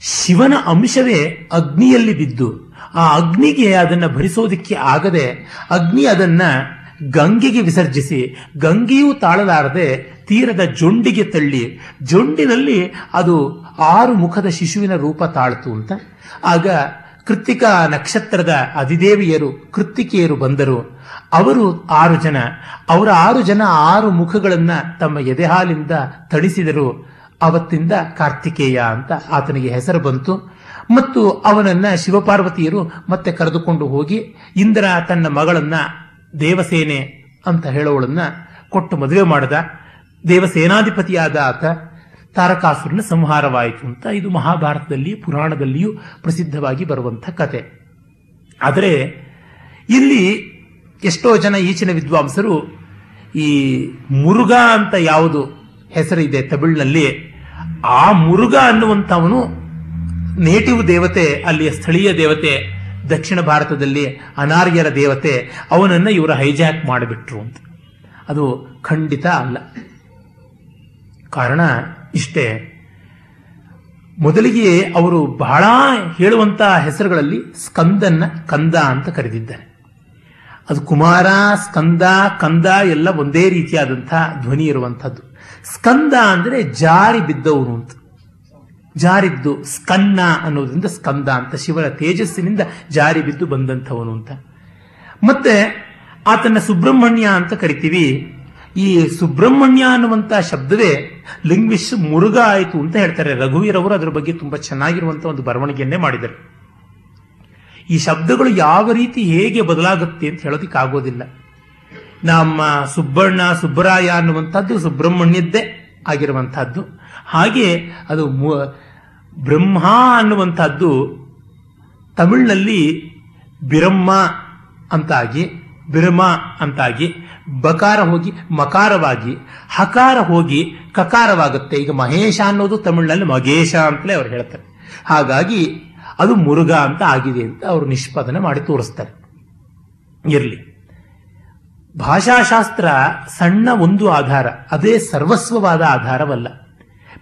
ಶಿವನ ಅಂಶವೇ ಅಗ್ನಿಯಲ್ಲಿ ಬಿದ್ದು, ಆ ಅಗ್ನಿಗೆ ಅದನ್ನ ಭರಿಸೋದಿಕ್ಕೆ ಆಗದೆ ಅಗ್ನಿ ಅದನ್ನ ಗಂಗೆಗೆ ವಿಸರ್ಜಿಸಿ, ಗಂಗೆಯೂ ತಾಳಲಾರದೆ ತೀರದ ಜೊಂಡಿಗೆ ತಳ್ಳಿ, ಜೊಂಡಿನಲ್ಲಿ ಅದು ಆರು ಮುಖದ ಶಿಶುವಿನ ರೂಪ ತಾಳ್ತು ಅಂತ. ಆಗ ಕೃತ್ತಿಕಾ ನಕ್ಷತ್ರದ ಅಧಿದೇವಿಯರು, ಕೃತ್ತಿಕೆಯರು ಬಂದರು. ಅವರು ಆರು ಜನ. ಅವರ ಆರು ಜನ ಆರು ಮುಖಗಳನ್ನ ತಮ್ಮ ಎದೆಹಾಲಿಂದ ತಣಿಸಿದರು ಅವತ್ತಿಂದ ಕಾರ್ತಿಕೇಯ ಅಂತ ಆತನಿಗೆ ಹೆಸರು ಬಂತು. ಮತ್ತು ಅವನನ್ನ ಶಿವಪಾರ್ವತಿಯರು ಮತ್ತೆ ಕರೆದುಕೊಂಡು ಹೋಗಿ, ಇಂದ್ರ ತನ್ನ ಮಗಳನ್ನ ದೇವಸೇನೆ ಅಂತ ಹೇಳೋಳನ್ನ ಕೊಟ್ಟು ಮದುವೆ ಮಾಡದ. ದೇವಸೇನಾಧಿಪತಿಯಾದ ಆತ ತಾರಕಾಸುರನ ಸಂಹಾರವಾಯಿತು ಅಂತ ಇದು ಮಹಾಭಾರತದಲ್ಲಿ, ಪುರಾಣದಲ್ಲಿಯೂ ಪ್ರಸಿದ್ಧವಾಗಿ ಬರುವಂಥ ಕತೆ. ಆದರೆ ಇಲ್ಲಿ ಎಷ್ಟೋ ಜನ ಈಚಿನ ವಿದ್ವಾಂಸರು ಈ ಮುರುಘ ಅಂತ ಯಾವುದು ಹೆಸರಿದೆ ತಮಿಳಿನಲ್ಲಿ, ಆ ಮುರುಗ ಅನ್ನುವಂಥವನು ನೇಟಿವ್ ದೇವತೆ, ಅಲ್ಲಿಯ ಸ್ಥಳೀಯ ದೇವತೆ, ದಕ್ಷಿಣ ಭಾರತದಲ್ಲಿ ಅನಾರ್ಯರ ದೇವತೆ, ಅವನನ್ನು ಇವರು ಹೈಜಾಕ್ ಮಾಡಿಬಿಟ್ರು ಅಂತ. ಅದು ಖಂಡಿತ ಅಲ್ಲ. ಕಾರಣ ಇಷ್ಟೇ. ಮೊದಲಿಗೆ ಅವರು ಬಹಳ ಹೇಳುವಂತಹ ಹೆಸರುಗಳಲ್ಲಿ ಸ್ಕಂದನ್ನ ಕಂದ ಅಂತ ಕರೆದಿದ್ದಾರೆ. ಅದು ಕುಮಾರ, ಸ್ಕಂದ, ಕಂದ ಎಲ್ಲ ಒಂದೇ ರೀತಿಯಾದಂತಹ ಧ್ವನಿ ಇರುವಂತಹದ್ದು ಸ್ಕಂದ ಅಂದರೆ ಜಾರಿ ಬಿದ್ದವನು ಅಂತ. ಜಾರಿದ್ದು ಸ್ಕನ್ನ ಅನ್ನೋದ್ರಿಂದ ಸ್ಕಂದ ಅಂತ ಶಿವನ ತೇಜಸ್ಸಿನಿಂದ ಜಾರಿ ಬಿದ್ದು ಬಂದಂಥವನು ಅಂತ. ಮತ್ತೆ ಆತನ ಸುಬ್ರಹ್ಮಣ್ಯ ಅಂತ ಕರಿತೀವಿ. ಈ ಸುಬ್ರಹ್ಮಣ್ಯ ಅನ್ನುವಂಥ ಶಬ್ದವೇ ಲಿಂಗ್ವಿಶ್ ಮುರುಘ ಆಯಿತು ಅಂತ ಹೇಳ್ತಾರೆ. ರಘುವೀರವರು ಅದರ ಬಗ್ಗೆ ತುಂಬಾ ಚೆನ್ನಾಗಿರುವಂತಹ ಒಂದು ಬರವಣಿಗೆಯನ್ನೇ ಮಾಡಿದರು ಈ ಶಬ್ದಗಳು ಯಾವ ರೀತಿ ಹೇಗೆ ಬದಲಾಗುತ್ತೆ ಅಂತ ಹೇಳೋದಿಕ್ಕೆ ಆಗೋದಿಲ್ಲ ನಮ್ಮ ಸುಬ್ಬಣ್ಣ, ಸುಬ್ಬರಾಯ ಅನ್ನುವಂಥದ್ದು ಸುಬ್ರಹ್ಮಣ್ಯದ್ದೇ ಆಗಿರುವಂತಹದ್ದು ಹಾಗೆ ಅದು ಬ್ರಹ್ಮ ಅನ್ನುವಂಥದ್ದು ತಮಿಳಿನಲ್ಲಿ ಬಿರಮ್ಮ ಅಂತಾಗಿ ಬಿರಮ ಅಂತಾಗಿ, ಬಕಾರ ಹೋಗಿ ಮಕಾರವಾಗಿ, ಹಕಾರ ಹೋಗಿ ಕಕಾರವಾಗುತ್ತೆ. ಈಗ ಮಹೇಶ ಅನ್ನೋದು ತಮಿಳಿನಲ್ಲಿ ಮಗೇಶ ಅಂತಲೇ ಅವ್ರು ಹೇಳ್ತಾರೆ. ಹಾಗಾಗಿ ಅದು ಮುರುಘ ಅಂತ ಆಗಿದೆ ಅಂತ ಅವರು ನಿಷ್ಪಾದನೆ ಮಾಡಿ ತೋರಿಸ್ತಾರೆ. ಇರಲಿ. ಭಾಷಾಶಾಸ್ತ್ರ ಸಣ್ಣ ಒಂದು ಆಧಾರ, ಅದೇ ಸರ್ವಸ್ವವಾದ ಆಧಾರವಲ್ಲ.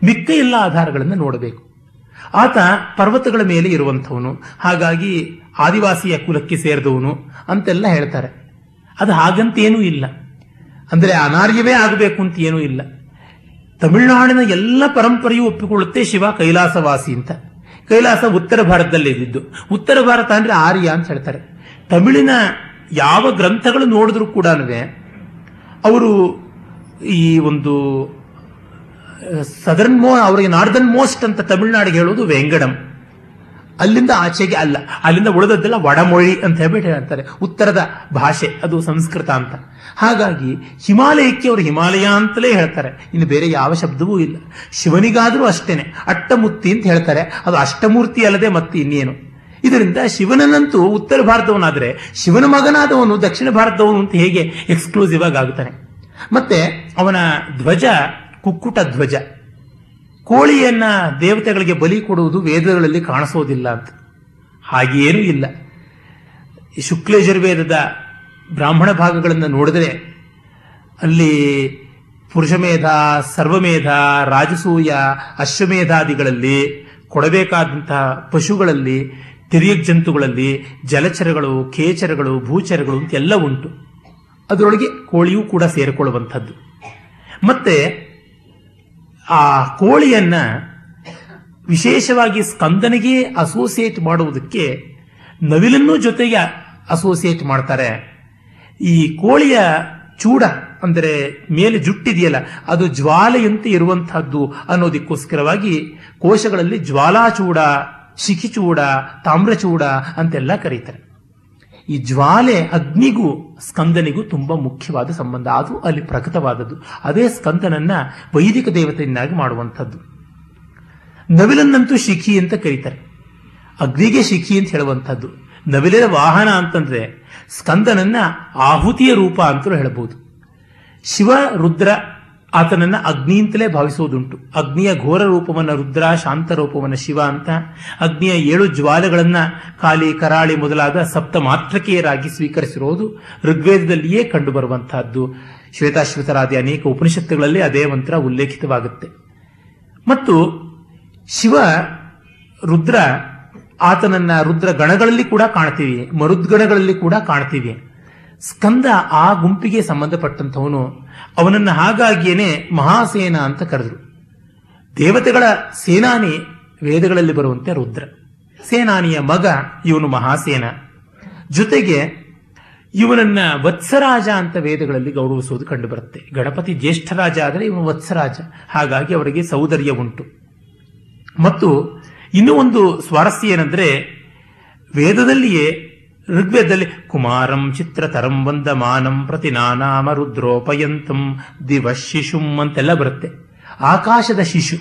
ಮಿಕ್ಕ ಎಲ್ಲ ಆಧಾರಗಳನ್ನು ನೋಡಬೇಕು. ಆತ ಪರ್ವತಗಳ ಮೇಲೆ ಇರುವಂಥವನು, ಹಾಗಾಗಿ ಆದಿವಾಸಿಯ ಕುಲಕ್ಕೆ ಸೇರಿದವನು ಅಂತೆಲ್ಲ ಹೇಳ್ತಾರೆ. ಅದು ಹಾಗಂತೇನೂ ಇಲ್ಲ. ಅಂದರೆ ಅನಾರ್ಯವೇ ಆಗಬೇಕು ಅಂತ ಏನೂ ಇಲ್ಲ. ತಮಿಳುನಾಡಿನ ಎಲ್ಲ ಪರಂಪರೆಯೂ ಒಪ್ಪಿಕೊಳ್ಳುತ್ತೆ ಶಿವ ಕೈಲಾಸವಾಸಿ ಅಂತ. ಕೈಲಾಸ ಉತ್ತರ ಭಾರತದಲ್ಲಿ ಇದ್ದಿದ್ದು. ಉತ್ತರ ಭಾರತ ಅಂದರೆ ಆರ್ಯ ಅಂತ ಹೇಳ್ತಾರೆ. ತಮಿಳಿನ ಯಾವ ಗ್ರಂಥಗಳು ನೋಡಿದ್ರು ಕೂಡ ಅವರು ಈ ಒಂದು, ಸದರ್ನ್ ಮೋ, ಅವರಿಗೆ ನಾರ್ದನ್ ಮೋಸ್ಟ್ ಅಂತ ತಮಿಳುನಾಡಿಗೆ ಹೇಳೋದು ವೆಂಗಡಂ ಅಲ್ಲಿಂದ ಆಚೆಗೆ ಅಲ್ಲ. ಅಲ್ಲಿಂದ ಉಳಿದದ್ದೆಲ್ಲ ವಡಮೊಳಿ ಅಂತ ಹೇಳ್ಬಿಟ್ಟು ಹೇಳ್ತಾರೆ. ಉತ್ತರದ ಭಾಷೆ, ಅದು ಸಂಸ್ಕೃತ ಅಂತ. ಹಾಗಾಗಿ ಹಿಮಾಲಯಕ್ಕೆ ಅವರು ಹಿಮಾಲಯ ಅಂತಲೇ ಹೇಳ್ತಾರೆ. ಇನ್ನು ಬೇರೆ ಯಾವ ಶಬ್ದವೂ ಇಲ್ಲ. ಶಿವನಿಗಾದರೂ ಅಷ್ಟೇನೆ. ಅಟ್ಟಮುತ್ತಿ ಅಂತ ಹೇಳ್ತಾರೆ. ಅದು ಅಷ್ಟಮೂರ್ತಿ ಅಲ್ಲದೆ ಮತ್ತೆ ಇನ್ನೇನು. ಇದರಿಂದ ಶಿವನನ್ನಂತೂ ಉತ್ತರ ಭಾರತವನಾದರೆ ಶಿವನ ಮಗನಾದವನು ದಕ್ಷಿಣ ಭಾರತದವನು ಅಂತ ಹೇಗೆ ಎಕ್ಸ್ಕ್ಲೂಸಿವ್ ಆಗಿ ಆಗುತ್ತಾನೆ ಮತ್ತೆ ಅವನ ಧ್ವಜ ಕುಕ್ಕುಟ ಧ್ವಜ. ಕೋಳಿಯನ್ನ ದೇವತೆಗಳಿಗೆ ಬಲಿ ಕೊಡುವುದು ವೇದಗಳಲ್ಲಿ ಕಾಣಿಸೋದಿಲ್ಲ ಅಂತ. ಹಾಗೇನೂ ಇಲ್ಲ. ಈ ಶುಕ್ಲಯಜುರ್ವೇದದ ಬ್ರಾಹ್ಮಣ ಭಾಗಗಳನ್ನು ನೋಡಿದರೆ ಅಲ್ಲಿ ಪುರುಷಮೇಧ, ಸರ್ವಮೇಧ, ರಾಜಸೂಯ, ಅಶ್ವಮೇಧಾದಿಗಳಲ್ಲಿ, ಕೊಡಬೇಕಾದಂತಹ ಪಶುಗಳಲ್ಲಿ, ತಿರಿಯಕ್ ಜಂತುಗಳಲ್ಲಿ, ಜಲಚರಗಳು ಕೇಚರಗಳು ಭೂಚರಗಳು ಅಂತೆಲ್ಲ ಉಂಟು. ಅದರೊಳಗೆ ಕೋಳಿಯೂ ಕೂಡ ಸೇರಿಕೊಳ್ಳುವಂಥದ್ದು. ಮತ್ತೆ ಆ ಕೋಳಿಯನ್ನ ವಿಶೇಷವಾಗಿ ಸ್ಕಂದನಿಗೆ ಅಸೋಸಿಯೇಟ್ ಮಾಡುವುದಕ್ಕೆ ನವಿಲನ್ನು ಜೊತೆಗೆ ಅಸೋಸಿಯೇಟ್ ಮಾಡ್ತಾರೆ. ಈ ಕೋಳಿಯ ಚೂಡ ಅಂದರೆ ಮೇಲೆ ಜುಟ್ಟಿದೆಯಲ್ಲ, ಅದು ಜ್ವಾಲೆಯಂತೆ ಇರುವಂತಹದ್ದು ಅನ್ನೋದಕ್ಕೋಸ್ಕರವಾಗಿ ಕೋಶಗಳಲ್ಲಿ ಜ್ವಾಲಾಚೂಡ ಶಿಖಿಚೂಡ ತಾಮ್ರಚೂಡ ಅಂತೆಲ್ಲ ಕರೀತಾರೆ. ಈ ಜ್ವಾಲೆ ಅಗ್ನಿಗೂ, ಸ್ಕಂದನಿಗೂ ತುಂಬಾ ಮುಖ್ಯವಾದ ಸಂಬಂಧ. ಅದು ಅಲ್ಲಿ ಪ್ರಕಟವಾದದ್ದು ಅದೇ ಸ್ಕಂದನನ್ನ ವೈದಿಕ ದೇವತೆಯನ್ನಾಗಿ ಮಾಡುವಂಥದ್ದು. ನವಿಲನ್ನಂತೂ ಶಿಖಿ ಅಂತ ಕರೀತಾರೆ. ಅಗ್ನಿಗೆ ಶಿಖಿ ಅಂತ ಹೇಳುವಂಥದ್ದು. ನವಿಲಿನ ವಾಹನ ಅಂತಂದ್ರೆ ಸ್ಕಂದನನ್ನ ಆಹುತಿಯ ರೂಪ ಅಂತಲೂ ಹೇಳಬಹುದು. ಶಿವ, ರುದ್ರ ಆತನನ್ನ ಅಗ್ನಿ ಅಂತಲೇ ಭಾವಿಸುವುದುಂಟು. ಅಗ್ನಿಯ ಘೋರ ರೂಪವನ್ನ ರುದ್ರ, ಶಾಂತ ರೂಪವನ್ನ ಶಿವ ಅಂತ, ಅಗ್ನಿಯ ಏಳು ಜ್ವಾಲೆಗಳನ್ನ ಕಾಲಿ ಕರಾಳಿ ಮೊದಲಾದ ಸಪ್ತ ಮಾತ್ರಕೀಯರಾಗಿ ಸ್ವೀಕರಿಸಿರುವುದು ಋಗ್ವೇದದಲ್ಲಿಯೇ ಕಂಡುಬರುವಂತಹದ್ದು. ಶ್ವೇತಾಶ್ವತರಾದಿ ಅನೇಕ ಉಪನಿಷತ್ತುಗಳಲ್ಲಿ ಅದೇ ಮಂತ್ರ ಉಲ್ಲೇಖಿತವಾಗುತ್ತೆ. ಮತ್ತು ಶಿವ, ರುದ್ರ, ಆತನನ್ನ ರುದ್ರ ಗಣಗಳಲ್ಲಿ ಕೂಡ ಕಾಣ್ತೀವಿ, ಮರುದ್ಗಣಗಳಲ್ಲಿ ಕೂಡ ಕಾಣ್ತೀವಿ. ಸ್ಕಂದ ಆ ಗುಂಪಿಗೆ ಸಂಬಂಧಪಟ್ಟಂಥವನು ಅವನನ್ನು ಹಾಗಾಗಿಯೇನೆ ಮಹಾಸೇನ ಅಂತ ಕರೆದರು. ದೇವತೆಗಳ ಸೇನಾನಿ ವೇದಗಳಲ್ಲಿ ಬರುವಂತೆ ರುದ್ರ. ಸೇನಾನಿಯ ಮಗ ಇವನು ಮಹಾಸೇನ. ಜೊತೆಗೆ ಇವನನ್ನ ವತ್ಸರಾಜ ಅಂತ ವೇದಗಳಲ್ಲಿ ಗೌರವಿಸುವುದು ಕಂಡುಬರುತ್ತೆ. ಗಣಪತಿ ಜ್ಯೇಷ್ಠರಾಜ ಆದರೆ ಇವನು ವತ್ಸರಾಜ. ಹಾಗಾಗಿ ಅವರಿಗೆ ಸೌಂದರ್ಯ ಉಂಟು. ಮತ್ತು ಇನ್ನೂ ಒಂದು ಸ್ವಾರಸ್ಯ ಏನಂದ್ರೆ ವೇದದಲ್ಲಿಯೇ ಋಗ್ವೇದದಲ್ಲಿ ಕುಮಾರಂ ಚಿತ್ರತರಂ ವಂದಮಾನಂ ಪ್ರತಿ ನಾನಾಮ ರುದ್ರೋಪಯಂತಂ ದಿವ ಶಿಶುಂ ಅಂತೆಲ್ಲ ಬರುತ್ತೆ. ಆಕಾಶದ ಶಿಶು,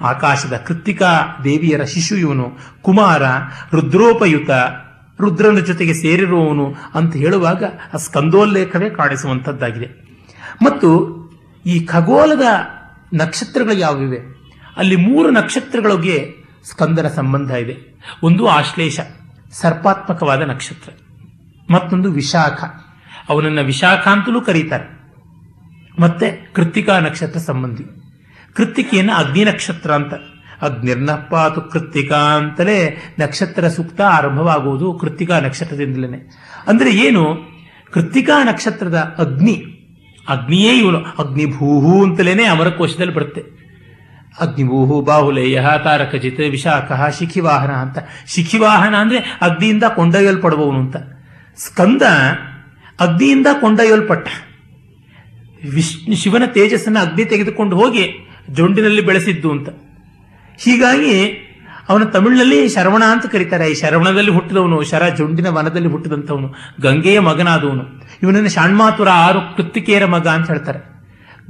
ಆಕಾಶದ ಕೃತ್ತಿಕಾ ದೇವಿಯರ ಶಿಶು ಇವನು. ಕುಮಾರ ರುದ್ರೋಪಯುತ, ರುದ್ರನ ಜೊತೆಗೆ ಸೇರಿರುವವನು ಅಂತ ಹೇಳುವಾಗ ಆ ಸ್ಕಂದೋಲ್ಲೇಖವೇ ಕಾಣಿಸುವಂಥದ್ದಾಗಿದೆ. ಮತ್ತು ಈ ಖಗೋಲದ ನಕ್ಷತ್ರಗಳು ಯಾವಿವೆ ಅಲ್ಲಿ ಮೂರು ನಕ್ಷತ್ರಗಳಿಗೆ ಸ್ಕಂದನ ಸಂಬಂಧ ಇದೆ. ಒಂದು ಆಶ್ಲೇಷ. ಸರ್ಪಾತ್ಮಕವಾದ ನಕ್ಷತ್ರ. ಮತ್ತೊಂದು ವಿಶಾಖ. ಅವನನ್ನ ವಿಶಾಖ ಅಂತಲೂ ಕರೀತಾರೆ. ಮತ್ತೆ ಕೃತ್ತಿಕಾ ನಕ್ಷತ್ರ ಸಂಬಂಧಿ. ಕೃತ್ತಿಕೆಯನ್ನು ಅಗ್ನಿ ನಕ್ಷತ್ರ ಅಂತ. ಅಗ್ನಿರ್ನಪ್ಪಾತು ಕೃತ್ತಿಕಾ ಅಂತಲೇ ನಕ್ಷತ್ರ ಸೂಕ್ತ ಆರಂಭವಾಗುವುದು ಕೃತ್ತಿಕಾ ನಕ್ಷತ್ರದಿಂದಲೇ. ಅಂದರೆ ಏನು? ಕೃತ್ತಿಕಾ ನಕ್ಷತ್ರದ ಅಗ್ನಿ. ಅಗ್ನಿಯೇ ಇವನು ಅಗ್ನಿಭೂಹು ಅಂತಲೇನೆ ಅಮರಕೋಶದಲ್ಲಿ ಬರುತ್ತೆ. ಅಗ್ನಿಭೂಹು ಬಾಹುಲೇಯ ತಾರಕಜಿತ್ ವಿಶಾಖ, ಶಿಖಿವಾಹನ ಅಂತ. ಶಿಖಿವಾಹನ ಅಂದ್ರೆ ಅಗ್ನಿಯಿಂದ ಕೊಂಡೊಯ್ಯಲ್ಪಡುವವನು ಅಂತ. ಸ್ಕಂದ ಅಗ್ನಿಯಿಂದ ಕೊಂಡೊಯ್ಯಲ್ಪಟ್ಟ. ವಿಷ್ಣು, ಶಿವನ ತೇಜಸ್ಸನ್ನು ಅಗ್ನಿ ತೆಗೆದುಕೊಂಡು ಹೋಗಿ ಜೊಂಡಿನಲ್ಲಿ ಬೆಳೆಸಿದ್ದು ಅಂತ. ಹೀಗಾಗಿ ಅವನ ತಮಿಳಿನಲ್ಲಿ ಶರವಣ ಅಂತ ಕರೀತಾರೆ. ಈ ಶರವಣದಲ್ಲಿ ಹುಟ್ಟಿದವನು, ಶರ ಜೊಂಡಿನ ವನದಲ್ಲಿ ಹುಟ್ಟಿದಂಥವನು, ಗಂಗೆಯ ಮಗನಾದವನು. ಇವನನ್ನು ಶಾಣ್ಮಾತುರ ಆರು ಕೃತ್ತಿಕೆಯರ ಮಗ ಅಂತ ಹೇಳ್ತಾರೆ.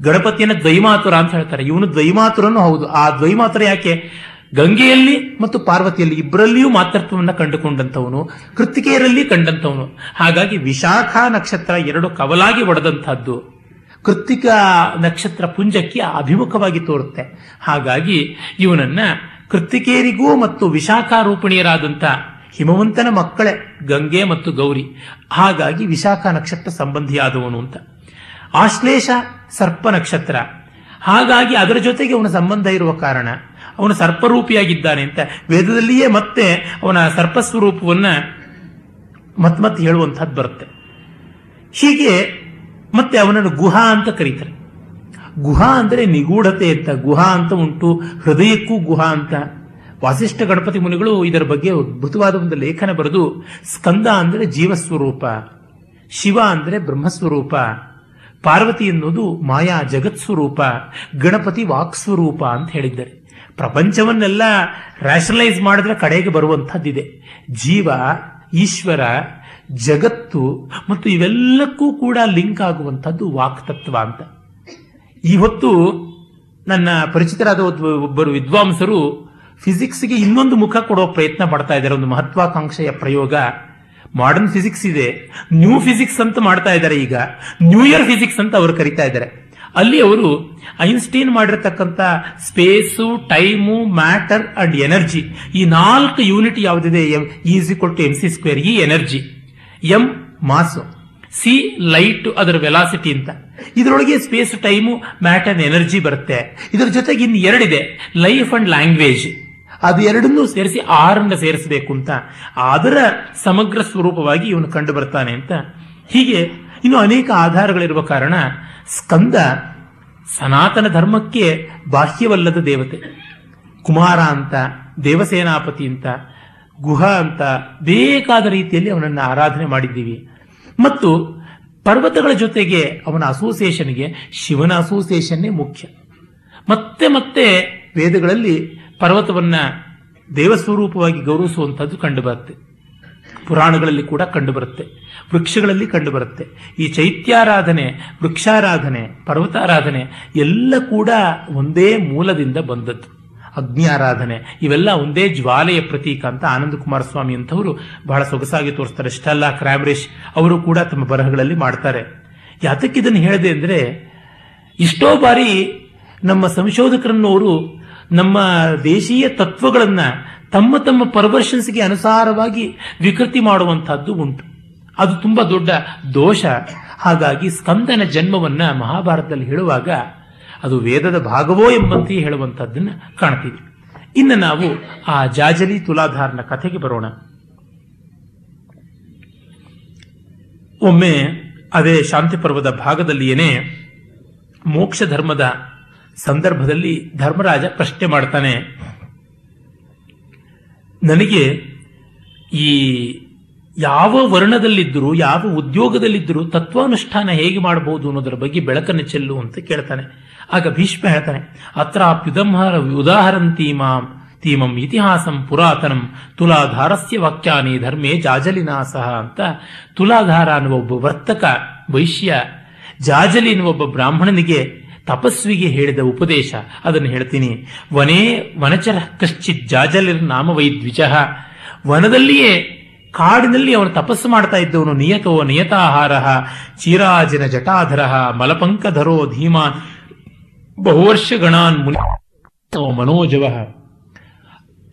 ಗಣಪತಿಯನ್ನ ದ್ವೈಮಾತುರ ಅಂತ ಹೇಳ್ತಾರೆ. ಇವನು ದ್ವೈಮಾತುರನು ಹೌದು. ಆ ದ್ವೈಮಾತುರ ಯಾಕೆ? ಗಂಗೆಯಲ್ಲಿ ಮತ್ತು ಪಾರ್ವತಿಯಲ್ಲಿ ಇಬ್ಬರಲ್ಲಿಯೂ ಮಾತೃತ್ವವನ್ನು ಕಂಡುಕೊಂಡಂತವನು ಕೃತ್ತಿಕೆಯರಲ್ಲಿ ಕಂಡಂತವನು ಹಾಗಾಗಿ ವಿಶಾಖ ನಕ್ಷತ್ರ ಎರಡು ಕವಲಾಗಿ ಒಡೆದಂಥದ್ದು. ಕೃತಿಕಾ ನಕ್ಷತ್ರ ಪುಂಜಕ್ಕೆ ಅಭಿಮುಖವಾಗಿ ತೋರುತ್ತೆ. ಹಾಗಾಗಿ ಇವನನ್ನ ಕೃತಿಕೇರಿಗೂ ಮತ್ತು ವಿಶಾಖ ರೂಪಿಣಿಯರಾದಂಥ ಹಿಮವಂತನ ಮಕ್ಕಳೇ ಗಂಗೆ ಮತ್ತು ಗೌರಿ. ಹಾಗಾಗಿ ವಿಶಾಖ ನಕ್ಷತ್ರ ಸಂಬಂಧಿಯಾದವನು ಅಂತ. ಆಶ್ಲೇಷ ಸರ್ಪ ನಕ್ಷತ್ರ. ಹಾಗಾಗಿ ಅದರ ಜೊತೆಗೆ ಅವನ ಸಂಬಂಧ ಇರುವ ಕಾರಣ ಅವನು ಸರ್ಪರೂಪಿಯಾಗಿದ್ದಾನೆ ಅಂತ ವೇದದಲ್ಲಿಯೇ ಮತ್ತೆ ಅವನ ಸರ್ಪಸ್ವರೂಪವನ್ನ ಮತ್ ಮತ್ತೆ ಹೇಳುವಂತಹದ್ದು ಬರುತ್ತೆ. ಹೀಗೆ ಮತ್ತೆ ಅವನನ್ನು ಗುಹಾ ಅಂತ ಕರೀತಾರೆ. ಗುಹಾ ಅಂದರೆ ನಿಗೂಢತೆ ಅಂತ, ಗುಹಾ ಅಂತ ಉಂಟು, ಹೃದಯಕ್ಕೂ ಗುಹಾ ಅಂತ. ವಾಸಿಷ್ಠ ಗಣಪತಿ ಮುನಿಗಳು ಇದರ ಬಗ್ಗೆ ಅದ್ಭುತವಾದ ಒಂದು ಲೇಖನ ಬರೆದು, ಸ್ಕಂದ ಅಂದರೆ ಜೀವಸ್ವರೂಪ, ಶಿವ ಅಂದರೆ ಬ್ರಹ್ಮಸ್ವರೂಪ. ಪಾರ್ವತಿ ಎನ್ನುವುದು ಮಾಯಾ ಜಗತ್ ಸ್ವರೂಪ, ಗಣಪತಿ ವಾಕ್ಸ್ವರೂಪ ಅಂತ ಹೇಳಿದ್ದಾರೆ. ಪ್ರಪಂಚವನ್ನೆಲ್ಲ ರ್ಯಾಷನಲೈಸ್ ಮಾಡಿದ್ರೆ ಕಡೆಗೆ ಬರುವಂಥದ್ದಿದೆ. ಜೀವ, ಈಶ್ವರ, ಜಗತ್ತು ಮತ್ತು ಇವೆಲ್ಲಕ್ಕೂ ಕೂಡ ಲಿಂಕ್ ಆಗುವಂಥದ್ದು ವಾಕ್ತತ್ವ ಅಂತ. ಇವತ್ತು ನನ್ನ ಪರಿಚಿತರಾದ ಒಬ್ಬ- ಒಬ್ಬರು ವಿದ್ವಾಂಸರು ಫಿಸಿಕ್ಸ್ಗೆ ಇನ್ನೊಂದು ಮುಖ ಕೊಡೋ ಪ್ರಯತ್ನ ಪಡ್ತಾ ಇದ್ದಾರೆ. ಒಂದು ಮಹತ್ವಾಕಾಂಕ್ಷೆಯ ಪ್ರಯೋಗ. ಮಾಡರ್ನ್ ಫಿಸಿಕ್ಸ್ ಇದೆ. ನ್ಯೂ ಫಿಸಿಕ್ಸ್ ಅಂತ ಮಾಡ್ತಾ ಇದ್ದಾರೆ ಈಗ. ನ್ಯೂ ಇಯರ್ ಫಿಸಿಕ್ಸ್ ಅಂತ ಅವರು ಕರಿತಾ ಇದ್ದಾರೆ. ಅಲ್ಲಿ ಅವರು ಐನ್ಸ್ಟೀನ್ ಮಾಡಿರ್ತಕ್ಕಂಥ space time matter and energy ಈ ನಾಲ್ಕು ಯೂನಿಟ್ ಯಾವುದಿದೆ? Is equal to M C square ಈ energy M mass C light ಅದರ ವೆಲಾಸಿಟಿ ಅಂತ. ಇದರೊಳಗೆ ಸ್ಪೇಸ್ ಟೈಮು ಮ್ಯಾಟರ್ ಎನರ್ಜಿ ಬರುತ್ತೆ. ಇದರ ಜೊತೆಗೆ ಇನ್ನು ಎರಡಿದೆ ಲೈಫ್ ಅಂಡ್ ಲ್ಯಾಂಗ್ವೇಜ್ ಅದು ಎರಡನ್ನೂ ಸೇರಿಸಿ ಆರನ್ನ ಸೇರಿಸಬೇಕು ಅಂತ ಅದರ ಸಮಗ್ರ ಸ್ವರೂಪವಾಗಿ ಇವನು ಕಂಡು ಬರ್ತಾನೆ ಅಂತ. ಹೀಗೆ ಇನ್ನು ಅನೇಕ ಆಧಾರಗಳಿರುವ ಕಾರಣ ಸ್ಕಂದ ಸನಾತನ ಧರ್ಮಕ್ಕೆ ಬಾಹ್ಯವಲ್ಲದ ದೇವತೆ. ಕುಮಾರ ಅಂತ, ದೇವಸೇನಾಪತಿ ಅಂತ, ಗುಹ ಅಂತ ಬೇಕಾದ ರೀತಿಯಲ್ಲಿ ಅವನನ್ನು ಆರಾಧನೆ ಮಾಡಿದ್ದೀವಿ. ಮತ್ತು ಪರ್ವತಗಳ ಜೊತೆಗೆ ಅವನ ಅಸೋಸಿಯೇಷನ್ಗೆ ಶಿವನ ಅಸೋಸಿಯೇಷನ್ನೇ ಮುಖ್ಯ. ಮತ್ತೆ ಮತ್ತೆ ವೇದಗಳಲ್ಲಿ ಪರ್ವತವನ್ನ ದೇವಸ್ವರೂಪವಾಗಿ ಗೌರವಿಸುವಂಥದ್ದು ಕಂಡುಬರುತ್ತೆ. ಪುರಾಣಗಳಲ್ಲಿ ಕೂಡ ಕಂಡುಬರುತ್ತೆ. ವೃಕ್ಷಗಳಲ್ಲಿ ಕಂಡುಬರುತ್ತೆ. ಈ ಚೈತ್ಯಾರಾಧನೆ, ವೃಕ್ಷಾರಾಧನೆ, ಪರ್ವತಾರಾಧನೆ ಎಲ್ಲ ಕೂಡ ಒಂದೇ ಮೂಲದಿಂದ ಬಂದದ್ದು. ಅಗ್ನಿ ಆರಾಧನೆ ಇವೆಲ್ಲ ಒಂದೇ ಜ್ವಾಲೆಯ ಪ್ರತೀಕ ಅಂತ ಆನಂದ ಕುಮಾರಸ್ವಾಮಿ ಅಂತವರು ಬಹಳ ಸೊಗಸಾಗಿ ತೋರಿಸ್ತಾರೆ. ಸ್ಟೆಲ್ಲಾ ಕ್ರಾಮ್ರೇಶ್ ಅವರು ಕೂಡ ತಮ್ಮ ಬರಹಗಳಲ್ಲಿ ಮಾಡ್ತಾರೆ. ಯಾತಕ್ಕೆ ಇದನ್ನು ಹೇಳಿದೆ ಅಂದರೆ ಇಷ್ಟೋ ಬಾರಿ ನಮ್ಮ ಸಂಶೋಧಕರನ್ನವರು ನಮ್ಮ ದೇಶೀಯ ತತ್ವಗಳನ್ನ ತಮ್ಮ ತಮ್ಮ ಪರ್ವರ್ಷನ್ಸ್ಗೆ ಅನುಸಾರವಾಗಿ ವಿಕೃತಿ ಮಾಡುವಂತಹದ್ದು ಉಂಟು. ಅದು ತುಂಬಾ ದೊಡ್ಡ ದೋಷ. ಹಾಗಾಗಿ ಸ್ಕಂದನ ಜನ್ಮವನ್ನ ಮಹಾಭಾರತದಲ್ಲಿ ಹೇಳುವಾಗ ಅದು ವೇದದ ಭಾಗವೋ ಎಂಬಂತೆಯೇ ಹೇಳುವಂತಹದ್ದನ್ನ ಕಾಣ್ತೀವಿ. ಇನ್ನು ನಾವು ಆ ಜಾಜಲಿ ತುಲಾಧಾರನ ಕಥೆಗೆ ಬರೋಣ. ಒಮ್ಮೆ ಅದೇ ಶಾಂತಿ ಪರ್ವದ ಭಾಗದಲ್ಲಿಯೇನೆ ಮೋಕ್ಷ ಧರ್ಮದ ಸಂದರ್ಭದಲ್ಲಿ ಧರ್ಮರಾಜ ಪ್ರಶ್ನೆ ಮಾಡ್ತಾನೆ. ನನಗೆ ಈ ಯಾವ ವರ್ಣದಲ್ಲಿದ್ದರೂ, ಯಾವ ಉದ್ಯೋಗದಲ್ಲಿದ್ದರೂ ತತ್ವಾನುಷ್ಠಾನ ಹೇಗೆ ಮಾಡಬಹುದು ಅನ್ನೋದರ ಬಗ್ಗೆ ಬೆಳಕನ್ನು ಚೆಲ್ಲು ಅಂತ ಕೇಳ್ತಾನೆ. ಆಗ ಭೀಷ್ಮ ಹೇಳ್ತಾನೆ ಅತ್ರಾಪ್ಯುದಂಹರ ಉದಾಹರಣ ತೀಮಾಂ, ತೀಮಂ ಇತಿಹಾಸಂ ಪುರಾತನಂ, ತುಲಾಧಾರಸ್ಯ ವಾಕ್ಯಾನಿ ಧರ್ಮೇ ಜಾಜಲಿನಾಸಹ ಅಂತ ತುಲಾಧಾರ ಅನ್ನುವ ಒಬ್ಬ ವರ್ತಕ, ವೈಶ್ಯ, ಜಾಜಲಿ ಎನ್ನುವ ಒಬ್ಬ ಬ್ರಾಹ್ಮಣನಿಗೆ ತಪಸ್ವಿಗೆ ಹೇಳಿದ ಉಪದೇಶ. ಅದನ್ನು ಹೇಳ್ತೀನಿ. ವನೇ ವನಚರ ಕಶ್ಚಿತ್ ಜಾಜಲಿರ್ ನಾಮ ವೈದ್ವಿಜ ವನದಲ್ಲಿಯೇ ಕಾಡಿನಲ್ಲಿ ಅವನು ತಪಸ್ಸು ಮಾಡ್ತಾ ಇದ್ದವನು ನಿಯತೋ ನಿಯತಾಹಾರ. ಚೀರಾಜಿನ ಜಟಾಧರ. ಮಲಪಂಕಧರೋ ಧೀಮಾನ್. ಬಹುವರ್ಷ ಗಣಾನ್ ಮುನಿ ಮನೋಜವ.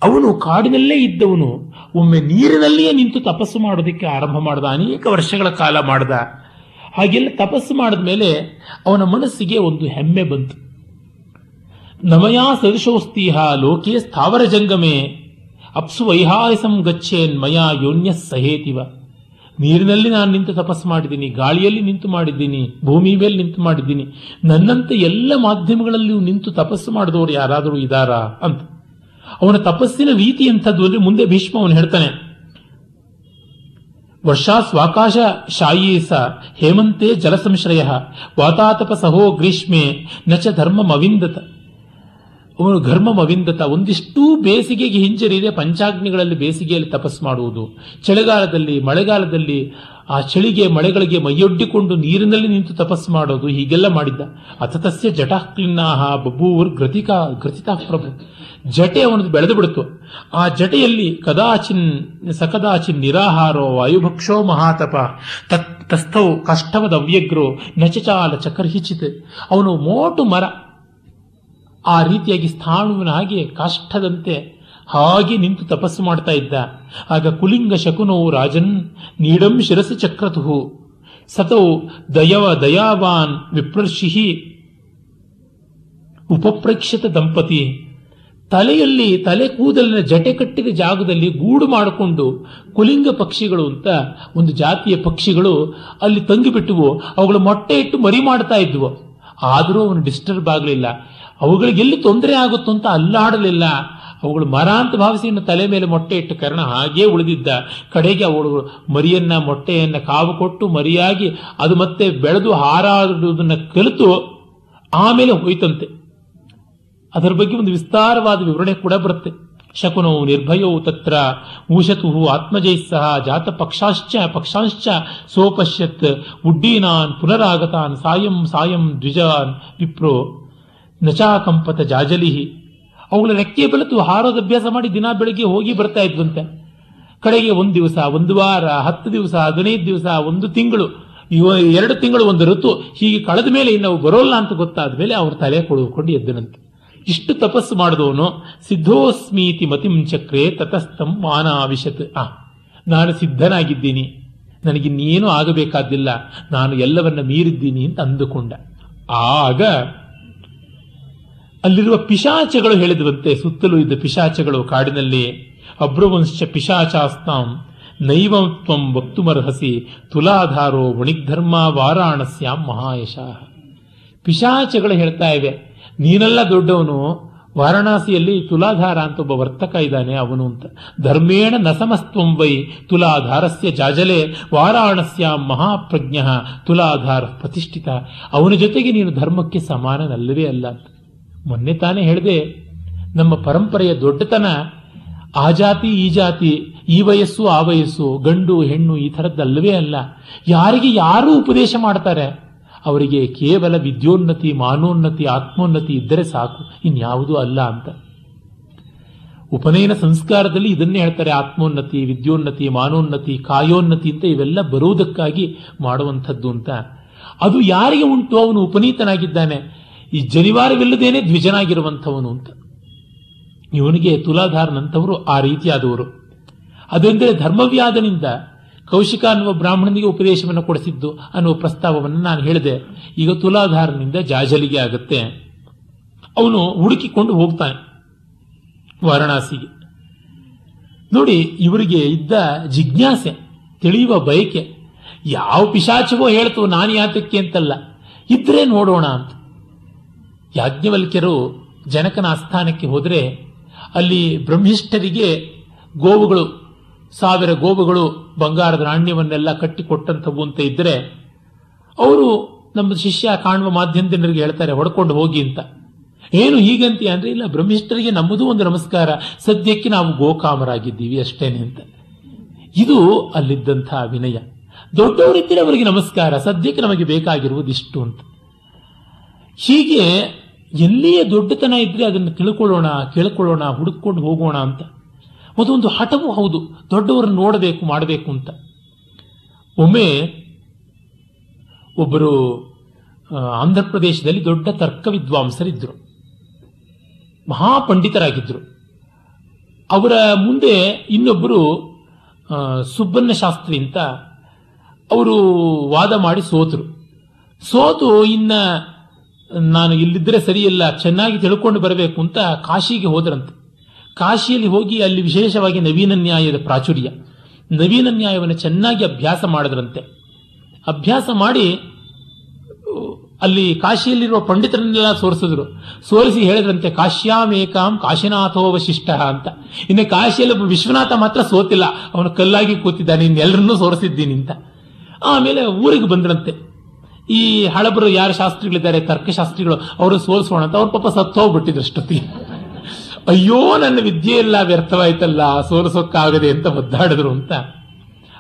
ಅವನು ಕಾಡಿನಲ್ಲೇ ಇದ್ದವನು. ಒಮ್ಮೆ ನೀರಿನಲ್ಲಿಯೇ ನಿಂತು ತಪಸ್ಸು ಮಾಡೋದಕ್ಕೆ ಆರಂಭ ಮಾಡಿದ. ಅನೇಕ ವರ್ಷಗಳ ಕಾಲ ಮಾಡಿದ. ಹಾಗೆಲ್ಲ ತಪಸ್ಸು ಮಾಡಿದ ಮೇಲೆ ಅವನ ಮನಸ್ಸಿಗೆ ಒಂದು ಹೆಮ್ಮೆ ಬಂತು. ನಮಯಾ ಸದೃಶೋಸ್ತೀಹ ಲೋಕೆ ಸ್ಥಾವರ ಜಂಗಮೇ, ಅಪ್ಸು ವೈಹಾಯಸಂ ಗಚ್ಚೇನ್ ಮಯಾ ಯೋನ್ಯ ಸಹೇತಿವ. ನೀರಿನಲ್ಲಿ ನಾನು ನಿಂತು ತಪಸ್ಸು ಮಾಡಿದ್ದೀನಿ, ಗಾಳಿಯಲ್ಲಿ ನಿಂತು ಮಾಡಿದ್ದೀನಿ, ಭೂಮಿ ಮೇಲೆ ನಿಂತು ಮಾಡಿದ್ದೀನಿ. ನನ್ನಂತೆ ಎಲ್ಲ ಮಾಧ್ಯಮಗಳಲ್ಲಿ ನಿಂತು ತಪಸ್ಸು ಮಾಡಿದವರು ಯಾರಾದರೂ ಇದ್ದಾರಾ ಅಂತ. ಅವನ ತಪಸ್ಸಿನ ರೀತಿ ಎಂಥದ್ದು ಅಂದ್ರೆ ಮುಂದೆ ಭೀಷ್ಮ ಅವನು ಹೇಳ್ತಾನೆ वर्षास्वाकाश शायी स हेमन्ते जलसंश्रयः वातातपसहो ग्रीष्मे न च धर्ममविन्दत। ಅವನು ಘರ್ಮಮವಿಂದತ ಒಂದಿಷ್ಟೂ ಬೇಸಿಗೆಗೆ ಹಿಂಜರಿದೆ ಪಂಚಾಗ್ನಿಗಳಲ್ಲಿ ಬೇಸಿಗೆಯಲ್ಲಿ ತಪಸ್ಸು ಮಾಡುವುದು. ಚಳಿಗಾಲದಲ್ಲಿ, ಮಳೆಗಾಲದಲ್ಲಿ ಆ ಚಳಿಗೆ, ಮಳೆಗಳಿಗೆ ಮೈಯೊಡ್ಡಿಕೊಂಡು ನೀರಿನಲ್ಲಿ ನಿಂತು ತಪಸ್ಸು ಮಾಡೋದು ಹೀಗೆಲ್ಲ ಮಾಡಿದ್ದ. ಅತತಸ್ಯ ಜಟಾಕ್ಲಿನ್ನಾಹ ಬಬೂರ್ ಗ್ರತಿಕಾ ಗ್ರತಿತಾ ಪ್ರಭು. ಜಟೆ ಅವನದು ಬೆಳೆದು ಬಿಡುತ್ತು ಆ ಜಟೆಯಲ್ಲಿ ಕದಾಚಿನ್, ಸಕದಾಚಿನ್ ನಿರಾಹಾರೋ ವಾಯುಭಕ್ಷೋ ಮಹಾತಪ. ತತ್ ಕಷ್ಟವದ ಅವ್ಯಗ್ರೋ ನಚಚಾಲ ಚಕರ್ಹಿಚಿತ್ ಅವನು ಮೋಟು ಮರ ಆ ರೀತಿಯಾಗಿ ಸ್ಥಾಣುವನಾಗಿ ಕಷ್ಟದಂತೆ ಹಾಗೆ ನಿಂತು ತಪಸ್ಸು ಮಾಡ್ತಾ ಇದ್ದ. ಆಗ ಕುಲಿಂಗ ಶಕುನೋ ರಾಜನ್, ನೀಡಂ ಶಿರಸಿ ಚಕ್ರತು ಸತೋ ದಯವ ದಯಾವಾನ್ ವಿಪ್ರರ್ಷಿಹಿ. ಉಪಪ್ರೇಕ್ಷಿತ ದಂಪತಿ. ತಲೆಯಲ್ಲಿ ತಲೆ ಕೂದಲಿನ ಜಟೆ ಕಟ್ಟಿದ ಜಾಗದಲ್ಲಿ ಗೂಡು ಮಾಡಿಕೊಂಡು ಕುಲಿಂಗ ಪಕ್ಷಿಗಳು ಅಂತ ಒಂದು ಜಾತಿಯ ಪಕ್ಷಿಗಳು ಅಲ್ಲಿ ತಂಗಿಬಿಟ್ಟುವು. ಅವುಗಳು ಮೊಟ್ಟೆ ಇಟ್ಟು ಮರಿ ಮಾಡ್ತಾ ಇದ್ವು. ಆದರೂ ಅವನು ಡಿಸ್ಟರ್ಬ್ ಆಗಲಿಲ್ಲ. ಅವುಗಳಿಗೆ ಎಲ್ಲಿ ತೊಂದರೆ ಆಗುತ್ತೋ ಅಂತ ಅಲ್ಲಾಡಲಿಲ್ಲ. ಅವುಗಳು ಮರ ಅಂತ ಭಾವಿಸಿ ತಲೆ ಮೇಲೆ ಮೊಟ್ಟೆ ಇಟ್ಟು ಕರ್ಣ ಹಾಗೇ ಉಳಿದಿದ್ದ. ಕಡೆಗೆ ಅವಳು ಮರಿಯನ್ನ ಮೊಟ್ಟೆಯನ್ನ ಕಾವು ಕೊಟ್ಟು ಮರಿಯಾಗಿ ಅದು ಮತ್ತೆ ಬೆಳೆದು ಹಾರಾಡುವುದನ್ನು ಕಲಿತು ಆಮೇಲೆ ಹೋಯ್ತಂತೆ. ಅದರ ಬಗ್ಗೆ ಒಂದು ವಿಸ್ತಾರವಾದ ವಿವರಣೆ ಕೂಡ ಬರುತ್ತೆ. ಶಕುನೋ ನಿರ್ಭಯೋ ತತ್ರ ಊಷತು ಆತ್ಮಜೈ ಸಹ ಜಾತ ಪಕ್ಷಾಶ್ಚ ಪಕ್ಷಾಂಶ್ಚ ಸೋಪಶ್ಯತ್ ಉಡ್ಡೀನಾನ್ ಪುನರಾಗತಾನ್ ಸಾಯಂ ಸಾಯಂ ದ್ವಿಜಾನ್ ವಿಪ್ರೋ. ನಚಾಕಂಪತ ಜಾಜಲಿಹಿ. ಅವುಗಳ ರೆಕ್ಕೆ ಬೆಳೆತು ಹಾರೋದು ಅಭ್ಯಾಸ ಮಾಡಿ ದಿನ ಬೆಳಗ್ಗೆ ಹೋಗಿ ಬರ್ತಾ ಇದ್ವಂತೆ. ಕಡೆಗೆ ಒಂದು ದಿವಸ, ಒಂದು ವಾರ, ಹತ್ತು ದಿವಸ, ಹದಿನೈದು ದಿವಸ, ಒಂದು ತಿಂಗಳು ಎರಡು ತಿಂಗಳು, ಒಂದು ಋತು, ಹೀಗೆ ಕಳೆದ ಮೇಲೆ ಇನ್ನು ಬರೋಲ್ಲ ಅಂತ ಗೊತ್ತಾದ ಮೇಲೆ ಅವ್ರ ತಲೆ ಕೊಡುಕೊಂಡು ಎದ್ದನಂತೆ. ಇಷ್ಟು ತಪಸ್ಸು ಮಾಡಿದವನು, ಸಿದ್ಧೋಸ್ಮೀತಿ ಮತಿಂ ಚಕ್ರೆ ತತಸ್ಥಂ ಮಾನಾವಿಶತ್ ಆ, ನಾನು ಸಿದ್ಧನಾಗಿದ್ದೀನಿ. ನನಗಿನ್ನೇನು ಆಗಬೇಕಾದಿಲ್ಲ ನಾನು ಎಲ್ಲವನ್ನ ಮೀರಿದ್ದೀನಿ ಅಂತ ಅಂದುಕೊಂಡ. ಆಗ ಅಲ್ಲಿರುವ ಪಿಶಾಚಗಳು ಹೇಳಿದವಂತೆ ಸುತ್ತಲೂ ಇದ್ದ ಪಿಶಾಚಗಳು ಕಾಡಿನಲ್ಲಿ ಅಬ್ರವಂಶ ಪಿಶಾಚಾಸ್ತಾಂ, ನೈವತ್ವಂ ವಕ್ತುಮರ್ಹಸಿ ತುಲಾಧಾರೋ ವಣಿಗ್ಧರ್ಮ ವಾರಾಣಸ್ಯಾಂ ಮಹಾಯಶ. ಪಿಶಾಚಗಳು ಹೇಳ್ತಾ ಇವೆ, ನೀನೆಲ್ಲ ದೊಡ್ಡವನು, ವಾರಣಾಸಿಯಲ್ಲಿ ತುಲಾಧಾರ ಅಂತ ಒಬ್ಬ ವರ್ತಕ ಇದ್ದಾನೆ ಅವನು ಅಂತ. ಧರ್ಮೇಣ ನಸಮಸ್ತ್ವಂ ವೈ ತುಲಾಧಾರಸ್ಯ ಜಾಜಲೆ ವಾರಾಣಸ್ಯ ಮಹಾಪ್ರಜ್ಞ ತುಲಾಧಾರ ಪ್ರತಿಷ್ಠಿತ. ಅವನ ಜೊತೆಗೆ ನೀನು ಧರ್ಮಕ್ಕೆ ಸಮಾನನಲ್ಲವೇ ಅಲ್ಲ ಅಂತ. ಮೊನ್ನೆ ತಾನೇ ಹೇಳಿದೆ, ನಮ್ಮ ಪರಂಪರೆಯ ದೊಡ್ಡತನ ಆ ಜಾತಿ ಈ ಜಾತಿ, ಈ ವಯಸ್ಸು ಆ ವಯಸ್ಸು, ಗಂಡು, ಹೆಣ್ಣು ಈ ಥರದ್ದಲ್ಲವೇ ಅಲ್ಲ. ಯಾರಿಗೆ ಯಾರು ಉಪದೇಶ ಮಾಡ್ತಾರೆ? ಅವರಿಗೆ ಕೇವಲ ವಿದ್ಯೋನ್ನತಿ, ಮಾನೋನ್ನತಿ, ಆತ್ಮೋನ್ನತಿ ಇದ್ದರೆ ಸಾಕು, ಇನ್ಯಾವುದೂ ಅಲ್ಲ ಅಂತ. ಉಪನಯನ ಸಂಸ್ಕಾರದಲ್ಲಿ ಇದನ್ನೇ ಹೇಳ್ತಾರೆ, ಆತ್ಮೋನ್ನತಿ, ವಿದ್ಯೋನ್ನತಿ, ಮಾನೋನ್ನತಿ, ಕಾಯೋನ್ನತಿ ಅಂತ ಇವೆಲ್ಲ ಬರುವುದಕ್ಕಾಗಿ ಮಾಡುವಂಥದ್ದು ಅಂತ. ಅದು ಯಾರಿಗೆ ಉಂಟು? ಅವನು ಉಪನೀತನಾಗಿದ್ದಾನೆ. ಈ ಜನಿವಾರವಿಲ್ಲದೇನೆ ದ್ವಿಜನಾಗಿರುವಂಥವನು ಅಂತ. ಇವನಿಗೆ ತುಲಾಧಾರನಂಥವರು ಆ ರೀತಿಯಾದವರು. ಅದೆಂದರೆ ಧರ್ಮವ್ಯಾದನಿಂದ ಕೌಶಿಕ ಅನ್ನುವ ಬ್ರಾಹ್ಮಣನಿಗೆ ಉಪದೇಶವನ್ನು ಕೊಡಿಸಿದ್ದು ಅನ್ನುವ ಪ್ರಸ್ತಾವವನ್ನು ನಾನು ಹೇಳಿದೆ. ಈಗ ತುಲಾಧಾರನಿಂದ ಜಾಜಲಿಗೆ ಆಗುತ್ತೆ. ಅವನು ಹುಡುಕಿಕೊಂಡು ಹೋಗ್ತಾನೆ ವಾರಣಾಸಿಗೆ. ನೋಡಿ, ಇವರಿಗೆ ಇದ್ದ ಜಿಜ್ಞಾಸೆ, ತಿಳಿಯುವ ಬಯಕೆ, ಯಾವ ಪಿಶಾಚವೋ ಹೇಳ್ತು ನಾನು ಯಾತಕ್ಕೆ ಅಂತಲ್ಲ. ಇದ್ರೆ ನೋಡೋಣ ಅಂತ. ಯಾಜ್ಞವಲ್ಕ್ಯರು ಜನಕನ ಆಸ್ಥಾನಕ್ಕೆ ಹೋದರೆ ಅಲ್ಲಿ ಬ್ರಹ್ಮಿಷ್ಠರಿಗೆ ಗೋವುಗಳು, ಸಾವಿರ ಗೋವುಗಳು, ಬಂಗಾರದ ನಾಣ್ಯವನ್ನೆಲ್ಲ ಕಟ್ಟಿಕೊಟ್ಟಂಥವು ಅಂತ ಇದ್ದರೆ ಅವರು ನಮ್ಮ ಶಿಷ್ಯ ಕಾಣುವ ಮಾಧ್ಯಮದಿಂದರಿಗೆ ಹೇಳ್ತಾರೆ, ಹೊಡ್ಕೊಂಡು ಹೋಗಿ ಅಂತ. ಏನು ಹೀಗಂತ ಅಂದ್ರೆ, ಇಲ್ಲ, ಬ್ರಹ್ಮಿಷ್ಠರಿಗೆ ನಮ್ಮದು ಒಂದು ನಮಸ್ಕಾರ, ಸದ್ಯಕ್ಕೆ ನಾವು ಗೋಕಾಮರಾಗಿದ್ದೀವಿ ಅಷ್ಟೇನೆ ಅಂತ. ಇದು ಅಲ್ಲಿದ್ದಂಥ ವಿನಯ. ದೊಡ್ಡವರಿದ್ದರೆ ಅವರಿಗೆ ನಮಸ್ಕಾರ, ಸದ್ಯಕ್ಕೆ ನಮಗೆ ಬೇಕಾಗಿರುವುದಿಷ್ಟು ಅಂತ. ಹೀಗೆ ಎಲ್ಲಿಯೇ ದೊಡ್ಡತನ ಇದ್ರೆ ಅದನ್ನು ತಿಳ್ಕೊಳ್ಳೋಣ, ಕೇಳ್ಕೊಳ್ಳೋಣ ಹುಡುಕೊಂಡು ಹೋಗೋಣ ಅಂತ. ಅದೊಂದು ಹಠವೂ ಹೌದು. ದೊಡ್ಡವರನ್ನು ನೋಡಬೇಕು, ಮಾಡಬೇಕು ಅಂತ. ಒಮ್ಮೆ ಒಬ್ಬರು ಆಂಧ್ರ ಪ್ರದೇಶದಲ್ಲಿ ದೊಡ್ಡ ತರ್ಕ ವಿದ್ವಾಂಸರಿದ್ದರು ಮಹಾಪಂಡಿತರಾಗಿದ್ದರು ಅವರ ಮುಂದೆ ಇನ್ನೊಬ್ಬರು ಸುಬ್ಬಣ್ಣ ಶಾಸ್ತ್ರಿ ಅಂತ ಅವರು ವಾದ ಮಾಡಿ ಸೋತರು. ಸೋತು ಇನ್ನ ನಾನು ಇಲ್ಲಿದ್ದರೆ ಸರಿಯಿಲ್ಲ, ಚೆನ್ನಾಗಿ ತಿಳ್ಕೊಂಡು ಬರಬೇಕು ಅಂತ ಕಾಶಿಗೆ ಹೋದ್ರಂತೆ. ಕಾಶಿಯಲ್ಲಿ ಹೋಗಿ ಅಲ್ಲಿ ವಿಶೇಷವಾಗಿ ನವೀನ ನ್ಯಾಯದ ಪ್ರಾಚುರ್ಯ. ನವೀನ ನ್ಯಾಯವನ್ನು ಚೆನ್ನಾಗಿ ಅಭ್ಯಾಸ ಮಾಡಿದ್ರಂತೆ. ಅಭ್ಯಾಸ ಮಾಡಿ, ಅಲ್ಲಿ ಕಾಶಿಯಲ್ಲಿರುವ ಪಂಡಿತರನ್ನೆಲ್ಲ ಸೋರಿಸಿದ್ರು. ಸೋರಿಸಿ ಹೇಳಿದ್ರಂತೆ, ಕಾಶ್ಯಾಮೇಕಾಂ ಕಾಶಿನಾಥೋವಶಿಷ್ಟ ಅಂತ. ಇನ್ನು ಕಾಶಿಯಲ್ಲಿ ವಿಶ್ವನಾಥ ಮಾತ್ರ ಸೋತಿಲ್ಲ. ಅವನು ಕಲ್ಲಾಗಿ ಕೂತಿದ್ದಾನೆ ಇನ್ನೆಲ್ಲರನ್ನೂ ಸೋರಿಸಿದ್ದೀನಿ ಅಂತ. ಆಮೇಲೆ ಊರಿಗೆ ಬಂದ್ರಂತೆ. ಈ ಹಳಬರು ಯಾರು ಶಾಸ್ತ್ರಿಗಳಿದ್ದಾರೆ? ತರ್ಕಶಾಸ್ತ್ರಿಗಳು. ಅವರು ಸೋಲ್ಸೋಣ ಅಂತ. ಅವ್ರ ಪಾಪ ಸತ್ತೋಗ್ಬಿಟ್ಟಿದ್ರು ಅಷ್ಟೊತ್ತಿ. ಅಯ್ಯೋ, ನನ್ನ ವಿದ್ಯೆ ಎಲ್ಲ ವ್ಯರ್ಥವಾಯ್ತಲ್ಲ. ಸೋಲಿಸೋಕ್ಕಾಗದೆ ಅಂತ ಒದ್ದಾಡಿದ್ರು ಅಂತ.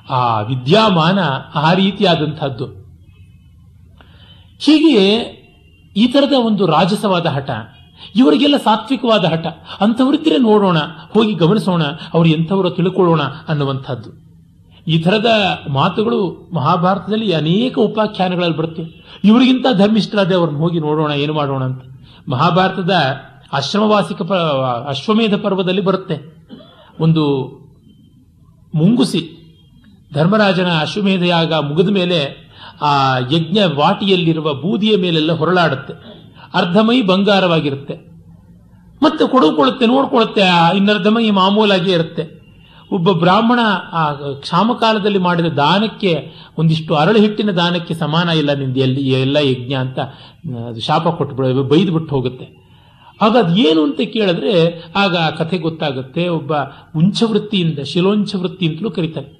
ಆ ವಿದ್ಯಾಮಾನ ಆ ರೀತಿಯಾದಂಥದ್ದು. ಹೀಗೆ ಈ ಥರದ ಒಂದು ರಾಜಸವಾದ ಹಠ, ಇವರಿಗೆಲ್ಲ ಸಾತ್ವಿಕವಾದ ಹಠ, ಅಂಥವರಿದ್ದರೆ ನೋಡೋಣ, ಹೋಗಿ ಗಮನಿಸೋಣ, ಅವರು ಎಂಥವರು ತಿಳ್ಕೊಳ್ಳೋಣ ಅನ್ನುವಂಥದ್ದು. ಈ ಥರದ ಮಾತುಗಳು ಮಹಾಭಾರತದಲ್ಲಿ ಅನೇಕ ಉಪಾಖ್ಯಾನಗಳಲ್ಲಿ ಬರುತ್ತೆ. ಇವರಿಗಿಂತ ಧರ್ಮಿಷ್ಠರಾದ ಅವ್ರನ್ನ ಹೋಗಿ ನೋಡೋಣ, ಏನು ಮಾಡೋಣ ಅಂತ. ಮಹಾಭಾರತದ ಆಶ್ರಮವಾಸಿಕ ಅಶ್ವಮೇಧ ಪರ್ವದಲ್ಲಿ ಬರುತ್ತೆ. ಒಂದು ಮುಂಗುಸಿ, ಧರ್ಮರಾಜನ ಅಶ್ವಮೇಧ ಯಾಗ ಮುಗಿದ ಮೇಲೆ ಆ ಯಜ್ಞ ವಾಟಿಯಲ್ಲಿರುವ ಬೂದಿಯ ಮೇಲೆಲ್ಲ ಹೊರಳಾಡುತ್ತೆ. ಅರ್ಧಮೈ ಬಂಗಾರವಾಗಿರುತ್ತೆ. ಮತ್ತೆ ಕೊಡುಕೊಳ್ಳುತ್ತೆ, ನೋಡ್ಕೊಳ್ಳುತ್ತೆ ಇನ್ನರ್ಧಮೈ ಮಾಮೂಲಾಗಿ ಇರುತ್ತೆ. ಒಬ್ಬ ಬ್ರಾಹ್ಮಣ ಆ ಕ್ಷಾಮಕಾಲದಲ್ಲಿ ಮಾಡಿದ ದಾನಕ್ಕೆ ಒಂದಿಷ್ಟು ಅರಳು ಹಿಟ್ಟಿನ ದಾನಕ್ಕೆ ಸಮಾನ ಇಲ್ಲ ನಿಂದು, ಎಲ್ಲಿ ಎಲ್ಲ ಯಜ್ಞ ಅಂತ ಅದು ಶಾಪ ಕೊಟ್ಟು ಬೈದು ಬಿಟ್ಟು ಹೋಗುತ್ತೆ. ಆಗ ಅದೇನು ಅಂತ ಕೇಳಿದ್ರೆ, ಆಗ ಆ ಕಥೆ ಗೊತ್ತಾಗುತ್ತೆ, ಒಬ್ಬ ಉಂಚವೃತ್ತಿಯಿಂದ ಶಿಲೋಂಚ ವೃತ್ತಿ ಅಂತಲೂ ಕರೀತಾರೆ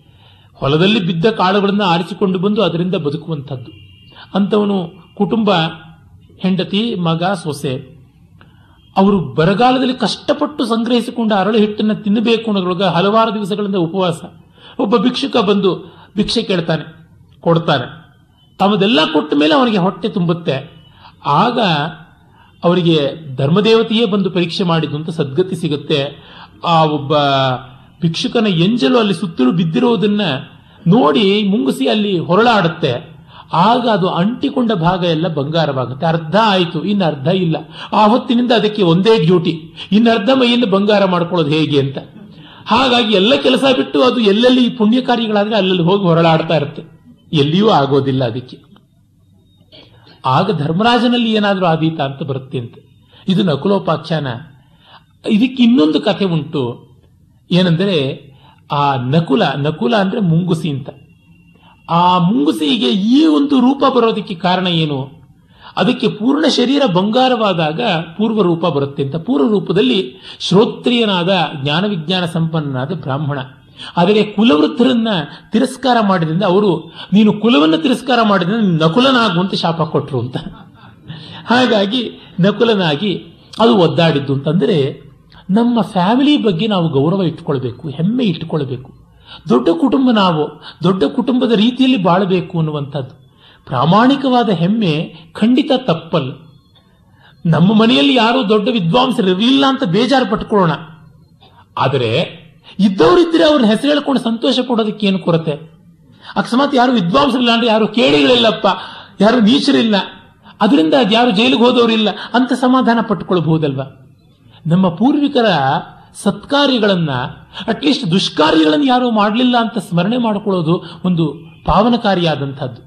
ಹೊಲದಲ್ಲಿ ಬಿದ್ದ ಕಾಳುಗಳನ್ನು ಆರಿಸಿಕೊಂಡು ಬಂದು ಅದರಿಂದ ಬದುಕುವಂಥದ್ದು. ಅಂಥವನು ಕುಟುಂಬ, ಹೆಂಡತಿ, ಮಗ, ಸೊಸೆ ಅವರು ಬರಗಾಲದಲ್ಲಿ ಕಷ್ಟಪಟ್ಟು ಸಂಗ್ರಹಿಸಿಕೊಂಡ ಅರಳು ಹಿಟ್ಟನ್ನು ತಿನ್ನಬೇಕು ಅನ್ನೋದ್ರೊಳಗೆ ಹಲವಾರು ದಿವಸಗಳಿಂದ ಉಪವಾಸ. ಒಬ್ಬ ಭಿಕ್ಷುಕ ಬಂದು ಭಿಕ್ಷೆ ಕೇಳ್ತಾನೆ, ಕೊಡ್ತಾನೆ. ತಮ್ಮದೆಲ್ಲ ಕೊಟ್ಟ ಮೇಲೆ ಅವನಿಗೆ ಹೊಟ್ಟೆ ತುಂಬುತ್ತೆ. ಆಗ ಅವರಿಗೆ ಧರ್ಮದೇವತೆಯೇ ಬಂದು ಪರೀಕ್ಷೆ ಮಾಡಿದ್ದು ಅಂತ ಸದ್ಗತಿ ಸಿಗುತ್ತೆ. ಆ ಒಬ್ಬ ಭಿಕ್ಷುಕನ ಎಂಜಲು ಅಲ್ಲಿ ಸುತ್ತಲೂ ಬಿದ್ದಿರುವುದನ್ನ ನೋಡಿ ಮುಂಗಿಸಿ ಅಲ್ಲಿ ಹೊರಳಾಡುತ್ತೆ. ಆಗ ಅದು ಅಂಟಿಕೊಂಡ ಭಾಗ ಎಲ್ಲ ಬಂಗಾರವಾಗುತ್ತೆ. ಅರ್ಧ ಆಯಿತು, ಇನ್ನು ಅರ್ಧ ಇಲ್ಲ. ಆ ಹೊತ್ತಿನಿಂದ ಅದಕ್ಕೆ ಒಂದೇ ಡ್ಯೂಟಿ. ಇನ್ನು ಅರ್ಧ ಮೈಯನ್ನು ಬಂಗಾರ ಮಾಡ್ಕೊಳ್ಳೋದು ಹೇಗೆ ಅಂತ. ಹಾಗಾಗಿ ಎಲ್ಲ ಕೆಲಸ ಬಿಟ್ಟು ಅದು ಎಲ್ಲೆಲ್ಲಿ ಪುಣ್ಯ ಕಾರ್ಯಗಳಾದ್ರೆ ಅಲ್ಲಲ್ಲಿ ಹೋಗಿ ಹೊರಳಾಡ್ತಾ ಇರುತ್ತೆ. ಎಲ್ಲಿಯೂ ಆಗೋದಿಲ್ಲ ಅದಕ್ಕೆ. ಆಗ ಧರ್ಮರಾಜನಲ್ಲಿ ಏನಾದರೂ ಆದೀತ ಅಂತ ಬರುತ್ತೆ ಅಂತ. ಇದು ನಕುಲೋಪಾಖ್ಯಾನ. ಇದಕ್ಕೆ ಇನ್ನೊಂದು ಕಥೆ ಉಂಟು. ಏನಂದರೆ ಆ ನಕುಲ ನಕುಲ ಅಂದ್ರೆ ಮುಂಗುಸಿ ಅಂತ. ಆ ಮುಂಗುಸಿಗೆ ಈ ಒಂದು ರೂಪ ಬರೋದಕ್ಕೆ ಕಾರಣ ಏನು? ಅದಕ್ಕೆ ಪೂರ್ಣ ಶರೀರ ಬಂಗಾರವಾದಾಗ ಪೂರ್ವ ರೂಪ ಬರುತ್ತೆ ಅಂತ. ಪೂರ್ವ ರೂಪದಲ್ಲಿ ಶ್ರೋತ್ರಿಯನಾದ ಜ್ಞಾನ ವಿಜ್ಞಾನ ಸಂಪನ್ನನಾದ ಬ್ರಾಹ್ಮಣ. ಆದರೆ ಕುಲವೃದ್ಧರನ್ನ ತಿರಸ್ಕಾರ ಮಾಡಿದ್ರಿಂದ ಅವರು, ನೀನು ಕುಲವನ್ನು ತಿರಸ್ಕಾರ ಮಾಡಿದ್ರೆ ನಕುಲನಾಗುವಂತ ಶಾಪ ಕೊಟ್ಟರು ಅಂತ. ಹಾಗಾಗಿ ನಕುಲನಾಗಿ ಅದು ಒದ್ದಾಡಿದ್ದು ಅಂತಂದ್ರೆ ನಮ್ಮ ಫ್ಯಾಮಿಲಿ ಬಗ್ಗೆ ನಾವು ಗೌರವ ಇಟ್ಕೊಳ್ಬೇಕು, ಹೆಮ್ಮೆ ಇಟ್ಕೊಳ್ಬೇಕು. ದೊಡ್ಡ ಕುಟುಂಬ ನಾವು, ದೊಡ್ಡ ಕುಟುಂಬದ ರೀತಿಯಲ್ಲಿ ಬಾಳಬೇಕು ಅನ್ನುವಂಥದ್ದು. ಪ್ರಾಮಾಣಿಕವಾದ ಹೆಮ್ಮೆ ಖಂಡಿತ ತಪ್ಪಲ್ಲ. ನಮ್ಮ ಮನೆಯಲ್ಲಿ ಯಾರೋ ದೊಡ್ಡ ವಿದ್ವಾಂಸರು ಇರಲಿಲ್ಲ ಅಂತ ಬೇಜಾರು ಪಟ್ಕೊಳ್ಳೋಣ. ಆದರೆ ಇದ್ದವರಿದ್ರೆ ಅವ್ರ ಹೆಸರು ಹೇಳ್ಕೊಂಡು ಸಂತೋಷ ಪಡೋದಕ್ಕೆ ಏನು ಕೊರತೆ? ಅಕಸ್ಮಾತ್ ಯಾರು ವಿದ್ವಾಂಸರಿಲ್ಲ ಅಂದ್ರೆ ಯಾರು ಕೇಳಿಗಳಿಲ್ಲಪ್ಪ, ಯಾರು ನೀಚರಿಲ್ಲ. ಅದರಿಂದ ಯಾರು ಜೈಲಿಗೆ ಹೋದವರಿಲ್ಲ ಅಂತ ಸಮಾಧಾನ ಪಟ್ಟುಕೊಳ್ಬಹುದಲ್ವಾ ನಮ್ಮ ಪೂರ್ವಿಕರ ಸತ್ಕಾರ್ಯಗಳನ್ನ ಅಟ್ಲೀಸ್ಟ್ ದುಷ್ಕಾರ್ಯಗಳನ್ನು ಯಾರೂ ಮಾಡಲಿಲ್ಲ ಅಂತ ಸ್ಮರಣೆ ಮಾಡಿಕೊಳ್ಳೋದು ಒಂದು ಪಾವನಕಾರಿಯಾದಂಥದ್ದು.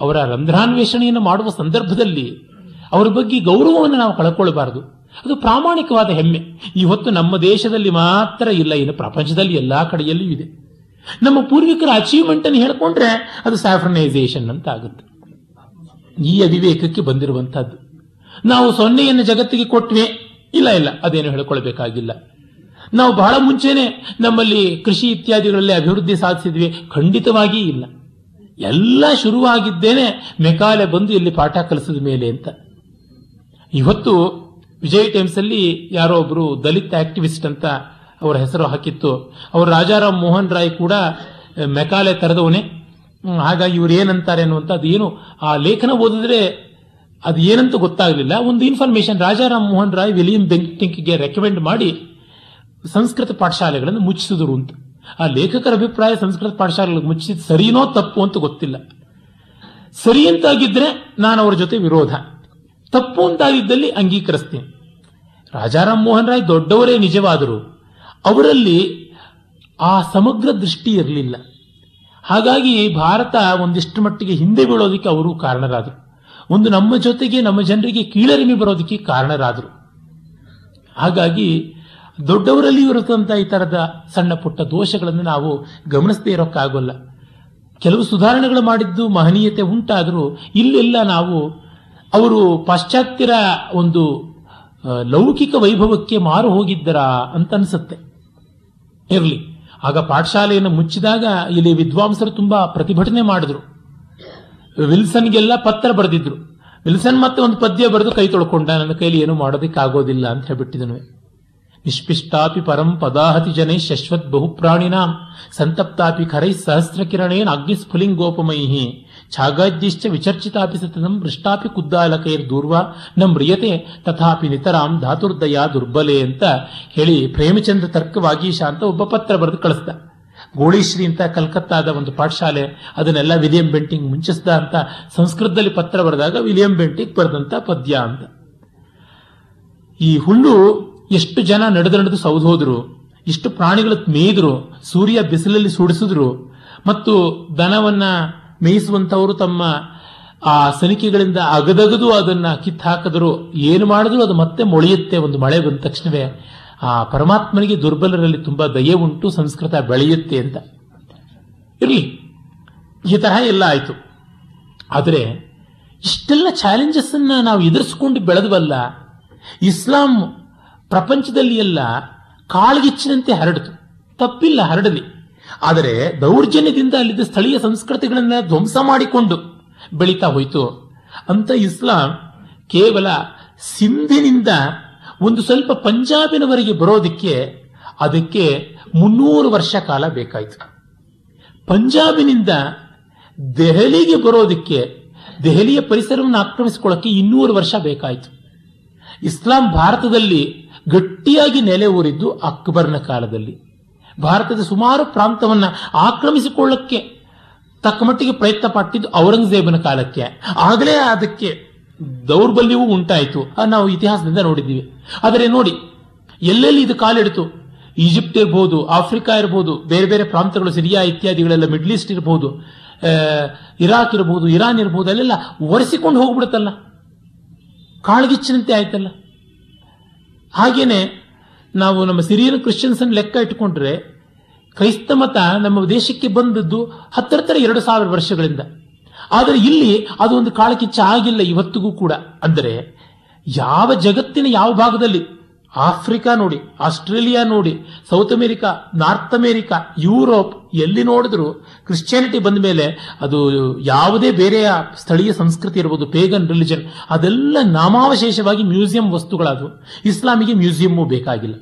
ಅವರ ರಂಧ್ರಾನ್ವೇಷಣೆಯನ್ನು ಮಾಡುವ ಸಂದರ್ಭದಲ್ಲಿ ಅವರ ಬಗ್ಗೆ ಗೌರವವನ್ನು ನಾವು ಕಳ್ಕೊಳ್ಬಾರ್ದು ಅದು ಪ್ರಾಮಾಣಿಕವಾದ ಹೆಮ್ಮೆ. ಇವತ್ತು ನಮ್ಮ ದೇಶದಲ್ಲಿ ಮಾತ್ರ ಇಲ್ಲ, ಇನ್ನು ಪ್ರಪಂಚದಲ್ಲಿ ಎಲ್ಲ ಕಡೆಯಲ್ಲೂ ಇದೆ. ನಮ್ಮ ಪೂರ್ವಿಕರ ಅಚೀವ್ಮೆಂಟ್ ಅನ್ನು ಹೇಳ್ಕೊಂಡ್ರೆ ಅದು ಸ್ಯಾಫ್ರನೈಸೇಷನ್ ಅಂತ ಆಗುತ್ತೆ ಈ ಅವಿವೇಕಕ್ಕೆ ಬಂದಿರುವಂತಹದ್ದು ನಾವು ಸೊನ್ನೆಯನ್ನು ಜಗತ್ತಿಗೆ ಕೊಟ್ವೆ, ಇಲ್ಲ ಇಲ್ಲ, ಅದೇನು ಹೇಳ್ಕೊಳ್ಬೇಕಾಗಿಲ್ಲ. ನಾವು ಬಹಳ ಮುಂಚೆನೆ ನಮ್ಮಲ್ಲಿ ಕೃಷಿ ಇತ್ಯಾದಿಗಳಲ್ಲಿ ಅಭಿವೃದ್ಧಿ ಸಾಧಿಸಿದ್ವಿ. ಖಂಡಿತವಾಗಿ ಇಲ್ಲ. ಎಲ್ಲ ಶುರುವಾಗಿದ್ದೇನೆ ಮೆಕಾಲೆ ಬಂದು ಇಲ್ಲಿ ಪಾಠ ಕಲಿಸಿದ ಮೇಲೆ ಅಂತ. ಇವತ್ತು ವಿಜಯ್ ಟೈಮ್ಸ್ ಅಲ್ಲಿ ಯಾರೋ ಒಬ್ರು ದಲಿತ್ ಆಕ್ಟಿವಿಸ್ಟ್ ಅಂತ ಅವರ ಹೆಸರು ಹಾಕಿತ್ತು. ಅವರು ರಾಜಾರಾಮ್ ಮೋಹನ್ ರಾಯ್ ಕೂಡ ಮೆಕಾಲೆ ತರದವನೇ. ಹಾಗಾಗಿ ಇವ್ರು ಏನಂತಾರೆ ಅನ್ನುವಂಥದ್ದು ಏನು? ಆ ಲೇಖನ ಓದಿದ್ರೆ ಅದು ಏನಂತ ಗೊತ್ತಾಗಲಿಲ್ಲ. ಒಂದು ಇನ್ಫಾರ್ಮೇಶನ್ ರಾಜಾರಾಮ್ ಮೋಹನ್ ರಾಯ್, ವಿಲಿಯಂ ಬೆಂಟಿಂಕ್ಗೆ ರೆಕಮೆಂಡ್ ಮಾಡಿ ಸಂಸ್ಕೃತ ಪಾಠಶಾಲೆಗಳನ್ನು ಮುಚ್ಚಿಸಿದರು ಅಂತ. ಆ ಲೇಖಕರ ಅಭಿಪ್ರಾಯ ಸಂಸ್ಕೃತ ಪಾಠಶಾಲೆಗಳು ಮುಚ್ಚಿದ ಸರಿನೋ ತಪ್ಪು ಅಂತ ಗೊತ್ತಿಲ್ಲ. ಸರಿ ಅಂತಾಗಿದ್ರೆ ನಾನು ಅವರ ಜೊತೆ ವಿರೋಧ. ತಪ್ಪು ಅಂತಾಗಿದ್ದಲ್ಲಿ ಅಂಗೀಕರಿಸ್ತೇನೆ. ರಾಜಾರಾಮ್ ಮೋಹನ್ ರಾಯ್ ದೊಡ್ಡವರೇ ನಿಜವಾದರು ಅವರಲ್ಲಿ ಆ ಸಮಗ್ರ ದೃಷ್ಟಿ ಇರಲಿಲ್ಲ. ಹಾಗಾಗಿ ಭಾರತ ಒಂದಿಷ್ಟು ಮಟ್ಟಿಗೆ ಹಿಂದೆ ಬೀಳೋದಕ್ಕೆ ಅವರು ಕಾರಣರಾದರು. ಒಂದು ನಮ್ಮ ಜೊತೆಗೆ ನಮ್ಮ ಜನರಿಗೆ ಕೀಳರಿಮೆ ಬರೋದಕ್ಕೆ ಕಾರಣರಾದರು. ಹಾಗಾಗಿ ದೊಡ್ಡವರಲ್ಲಿ ಇರತಕ್ಕಂಥ ಈ ತರದ ಸಣ್ಣ ಪುಟ್ಟ ದೋಷಗಳನ್ನು ನಾವು ಗಮನಿಸದೇ ಇರೋಕ್ಕಾಗೋಲ್ಲ. ಕೆಲವು ಸುಧಾರಣೆಗಳು ಮಾಡಿದ್ದು ಮಹನೀಯತೆ ಉಂಟಾದರೂ ಇಲ್ಲೆಲ್ಲ ನಾವು ಅವರು ಪಾಶ್ಚಾತ್ಯರ ಒಂದು ಲೌಕಿಕ ವೈಭವಕ್ಕೆ ಮಾರು ಹೋಗಿದ್ದರಾ ಅಂತ ಅನಿಸುತ್ತೆ ಇರಲಿ. ಆಗ ಪಾಠಶಾಲೆಯನ್ನು ಮುಚ್ಚಿದಾಗ ಇಲ್ಲಿ ವಿದ್ವಾಂಸರು ತುಂಬಾ ಪ್ರತಿಭಟನೆ ಮಾಡಿದ್ರು. ವಿಲ್ಸನ್ಗೆಲ್ಲ ಪತ್ರ ಬರೆದಿದ್ರು. ವಿಲ್ಸನ್ ಮತ್ತೆ ಒಂದು ಪದ್ಯ ಬರೆದು ಕೈ ತೊಳ್ಕೊಂಡ, ನನ್ನ ಕೈಲಿ ಏನು ಮಾಡೋದಕ್ಕೆ ಆಗೋದಿಲ್ಲ ಅಂತ ಹೇಳ್ಬಿಟ್ಟಿದನು. ನಿಷ್ಪಿಷ್ಟಾಪಿ ಪರಂ ಪದಾಹತಿ ಜನೈ ಶಶ್ವತ್ ಬಹುಪ್ರಾಣಿನಾಂ. ಸಂತಪ್ತಾಪಿ ಖರೈ ಸಹಸ್ರ ಕಿರಣೇನ ಅಗ್ನಿಸ್ಫುಲಿಂಗೋಪಮೈಹಿ. ಛಾಗಾದ್ಯಶ್ಚ ವಿಚರ್ಚಿತಾಪಿ ಸತತಂ ಮೃಷ್ಟಾಪಿ ಕುದ್ದಾಲಕೈರ್ ದೂರ್ವ. ನ ಮ್ರಿಯತೆ ತಥಾಪಿ ನಿತರಾಂ ಧಾತುರ್ದಯ ದುರ್ಬಲೆ ಅಂತ ಹೇಳಿ ಪ್ರೇಮಚಂದ್ರ ತರ್ಕವಾಗೀಶ ಅಂತ ಒಬ್ಬ ಪತ್ರ ಬರೆದು ಕಳಿಸ್ದ. ಗೋಳಿಶ್ರೀ ಅಂತ ಕಲ್ಕತ್ತಾದ ಒಂದು ಪಾಠಶಾಲೆ, ಅದನ್ನೆಲ್ಲ ವಿಲಿಯಂ ಬೆಂಟಿಂಗ್ ಮುಂಚಿಸ್ದ ಅಂತ ಸಂಸ್ಕೃತದಲ್ಲಿ ಪತ್ರ ಬರೆದಾಗ ವಿಲಿಯಂ ಬೆಂಟಿಂಗ್ ಬರೆದಂತ ಪದ್ಯ ಅಂತ. ಈ ಹುಲ್ಲು ಎಷ್ಟು ಜನ ನಡೆದು ನಡೆದು ಸೌದೋದ್ರು ಇಷ್ಟು ಪ್ರಾಣಿಗಳು ಮೇಯ್ದ್ರು, ಸೂರ್ಯ ಬಿಸಿಲಲ್ಲಿ ಸುಡಿಸಿದ್ರು, ಮತ್ತು ದನವನ್ನ ಮೇಯಿಸುವಂತವರು ತಮ್ಮ ಆ ಸನಿಕೆಗಳಿಂದ ಅಗದಗದು ಅದನ್ನ ಕಿತ್ತು ಹಾಕಿದ್ರು ಏನು ಮಾಡಿದ್ರು, ಅದು ಮತ್ತೆ ಮೊಳೆಯುತ್ತೆ. ಒಂದು ಮಳೆ ಬಂದ ತಕ್ಷಣವೇ ಆ ಪರಮಾತ್ಮನಿಗೆ ದುರ್ಬಲರಲ್ಲಿ ತುಂಬಾ ದಯೆ ಉಂಟು, ಸಂಸ್ಕೃತ ಬೆಳೆಯುತ್ತೆ ಅಂತ. ಇರಲಿ, ಈ ತರಹ ಎಲ್ಲ ಆಯಿತು. ಆದರೆ, ಇಷ್ಟೆಲ್ಲ ಚಾಲೆಂಜಸ್ ಅನ್ನ ನಾವು ಎದುರಿಸ್ಕೊಂಡು ಬೆಳೆದವಲ್ಲ, ಇಸ್ಲಾಂ ಪ್ರಪಂಚದಲ್ಲಿ ಎಲ್ಲ ಕಾಳ್ಗಿಚ್ಚಿನಂತೆ ಹರಡಿತು. ತಪ್ಪಿಲ್ಲ ಹರಡಲಿ ಆದರೆ ದೌರ್ಜನ್ಯದಿಂದ ಅಲ್ಲಿದ್ದ ಸ್ಥಳೀಯ ಸಂಸ್ಕೃತಿಗಳನ್ನ ಧ್ವಂಸ ಮಾಡಿಕೊಂಡು ಬೆಳೀತಾ ಹೋಯಿತು. ಅಂತ ಇಸ್ಲಾಂ ಕೇವಲ ಸಿಂಧಿನಿಂದ ಒಂದು ಸ್ವಲ್ಪ ಪಂಜಾಬಿನವರೆಗೆ ಬರೋದಕ್ಕೆ ಅದಕ್ಕೆ ಮುನ್ನೂರು ವರ್ಷ ಕಾಲ ಬೇಕಾಯಿತು. ಪಂಜಾಬಿನಿಂದ ದೆಹಲಿಗೆ ಬರೋದಕ್ಕೆ, ದೆಹಲಿಯ ಪರಿಸರವನ್ನು ಆಕ್ರಮಿಸಿಕೊಳ್ಳಕ್ಕೆ ಇನ್ನೂರು ವರ್ಷ ಬೇಕಾಯಿತು. ಇಸ್ಲಾಂ ಭಾರತದಲ್ಲಿ ಗಟ್ಟಿಯಾಗಿ ನೆಲೆ ಊರಿದ್ದು ಅಕ್ಬರ್ನ ಕಾಲದಲ್ಲಿ. ಭಾರತದ ಸುಮಾರು ಪ್ರಾಂತವನ್ನು ಆಕ್ರಮಿಸಿಕೊಳ್ಳಕ್ಕೆ ತಕ್ಕ ಮಟ್ಟಿಗೆ ಪ್ರಯತ್ನ ಪಟ್ಟಿದ್ದು ಔರಂಗಜೇಬನ ಕಾಲಕ್ಕೆ. ಆಗಲೇ ಅದಕ್ಕೆ ದೌರ್ಬಲ್ಯವೂ ಉಂಟಾಯಿತು. ನಾವು ಇತಿಹಾಸದಿಂದ ನೋಡಿದ್ದೀವಿ. ಆದರೆ ನೋಡಿ, ಎಲ್ಲೆಲ್ಲಿ ಇದು ಕಾಲಿಡಿತು? ಈಜಿಪ್ಟ್ ಇರಬಹುದು ಆಫ್ರಿಕಾ ಇರಬಹುದು ಬೇರೆ ಬೇರೆ ಪ್ರಾಂತಗಳು ಸಿರಿಯಾ ಇತ್ಯಾದಿಗಳೆಲ್ಲ ಮಿಡ್ಲ್ ಈಸ್ಟ್ ಇರಬಹುದು ಇರಾಕ್ ಇರಬಹುದು ಇರಾನ್ ಇರಬಹುದು ಅಲ್ಲೆಲ್ಲ ಒರೆಸಿಕೊಂಡು ಹೋಗ್ಬಿಡುತ್ತಲ್ಲ. ಕಾಳ್ಗಿಚ್ಚಿನಂತೆ ಆಯ್ತಲ್ಲ. ಹಾಗೇನೆ ನಾವು ನಮ್ಮ ಸಿರಿಯನ್ ಕ್ರಿಶ್ಚಿಯನ್ಸ್ ಅನ್ನು ಲೆಕ್ಕ ಇಟ್ಕೊಂಡ್ರೆ ಕ್ರೈಸ್ತ ಮತ ನಮ್ಮ ದೇಶಕ್ಕೆ ಬಂದದ್ದು ಹತ್ತರ ಎರಡು ಸಾವಿರ ವರ್ಷಗಳಿಂದ. ಆದರೆ ಇಲ್ಲಿ ಅದು ಒಂದು ಕಾಳಕಿಚ್ಚ ಆಗಿಲ್ಲ, ಇವತ್ತಿಗೂ ಕೂಡ. ಅಂದರೆ ಯಾವ ಜಗತ್ತಿನ ಯಾವ ಭಾಗದಲ್ಲಿ ಆಫ್ರಿಕಾ ನೋಡಿ, ಆಸ್ಟ್ರೇಲಿಯಾ ನೋಡಿ, South America, North America, Europe ಎಲ್ಲಿ ನೋಡಿದ್ರು ಕ್ರಿಶ್ಚಿಯಾನಿಟಿ ಬಂದ ಮೇಲೆ ಅದು ಯಾವುದೇ ಬೇರೆಯ ಸ್ಥಳೀಯ ಸಂಸ್ಕೃತಿ ಇರಬಹುದು ಪೇಗನ್ ರಿಲಿಜನ್ ಅದೆಲ್ಲ ನಾಮಾವಶೇಷವಾಗಿ ಮ್ಯೂಸಿಯಂ ವಸ್ತುಗಳಾದವು. ಇಸ್ಲಾಮಿಗೆ ಮ್ಯೂಸಿಯಮ್ಮು ಬೇಕಾಗಿಲ್ಲ.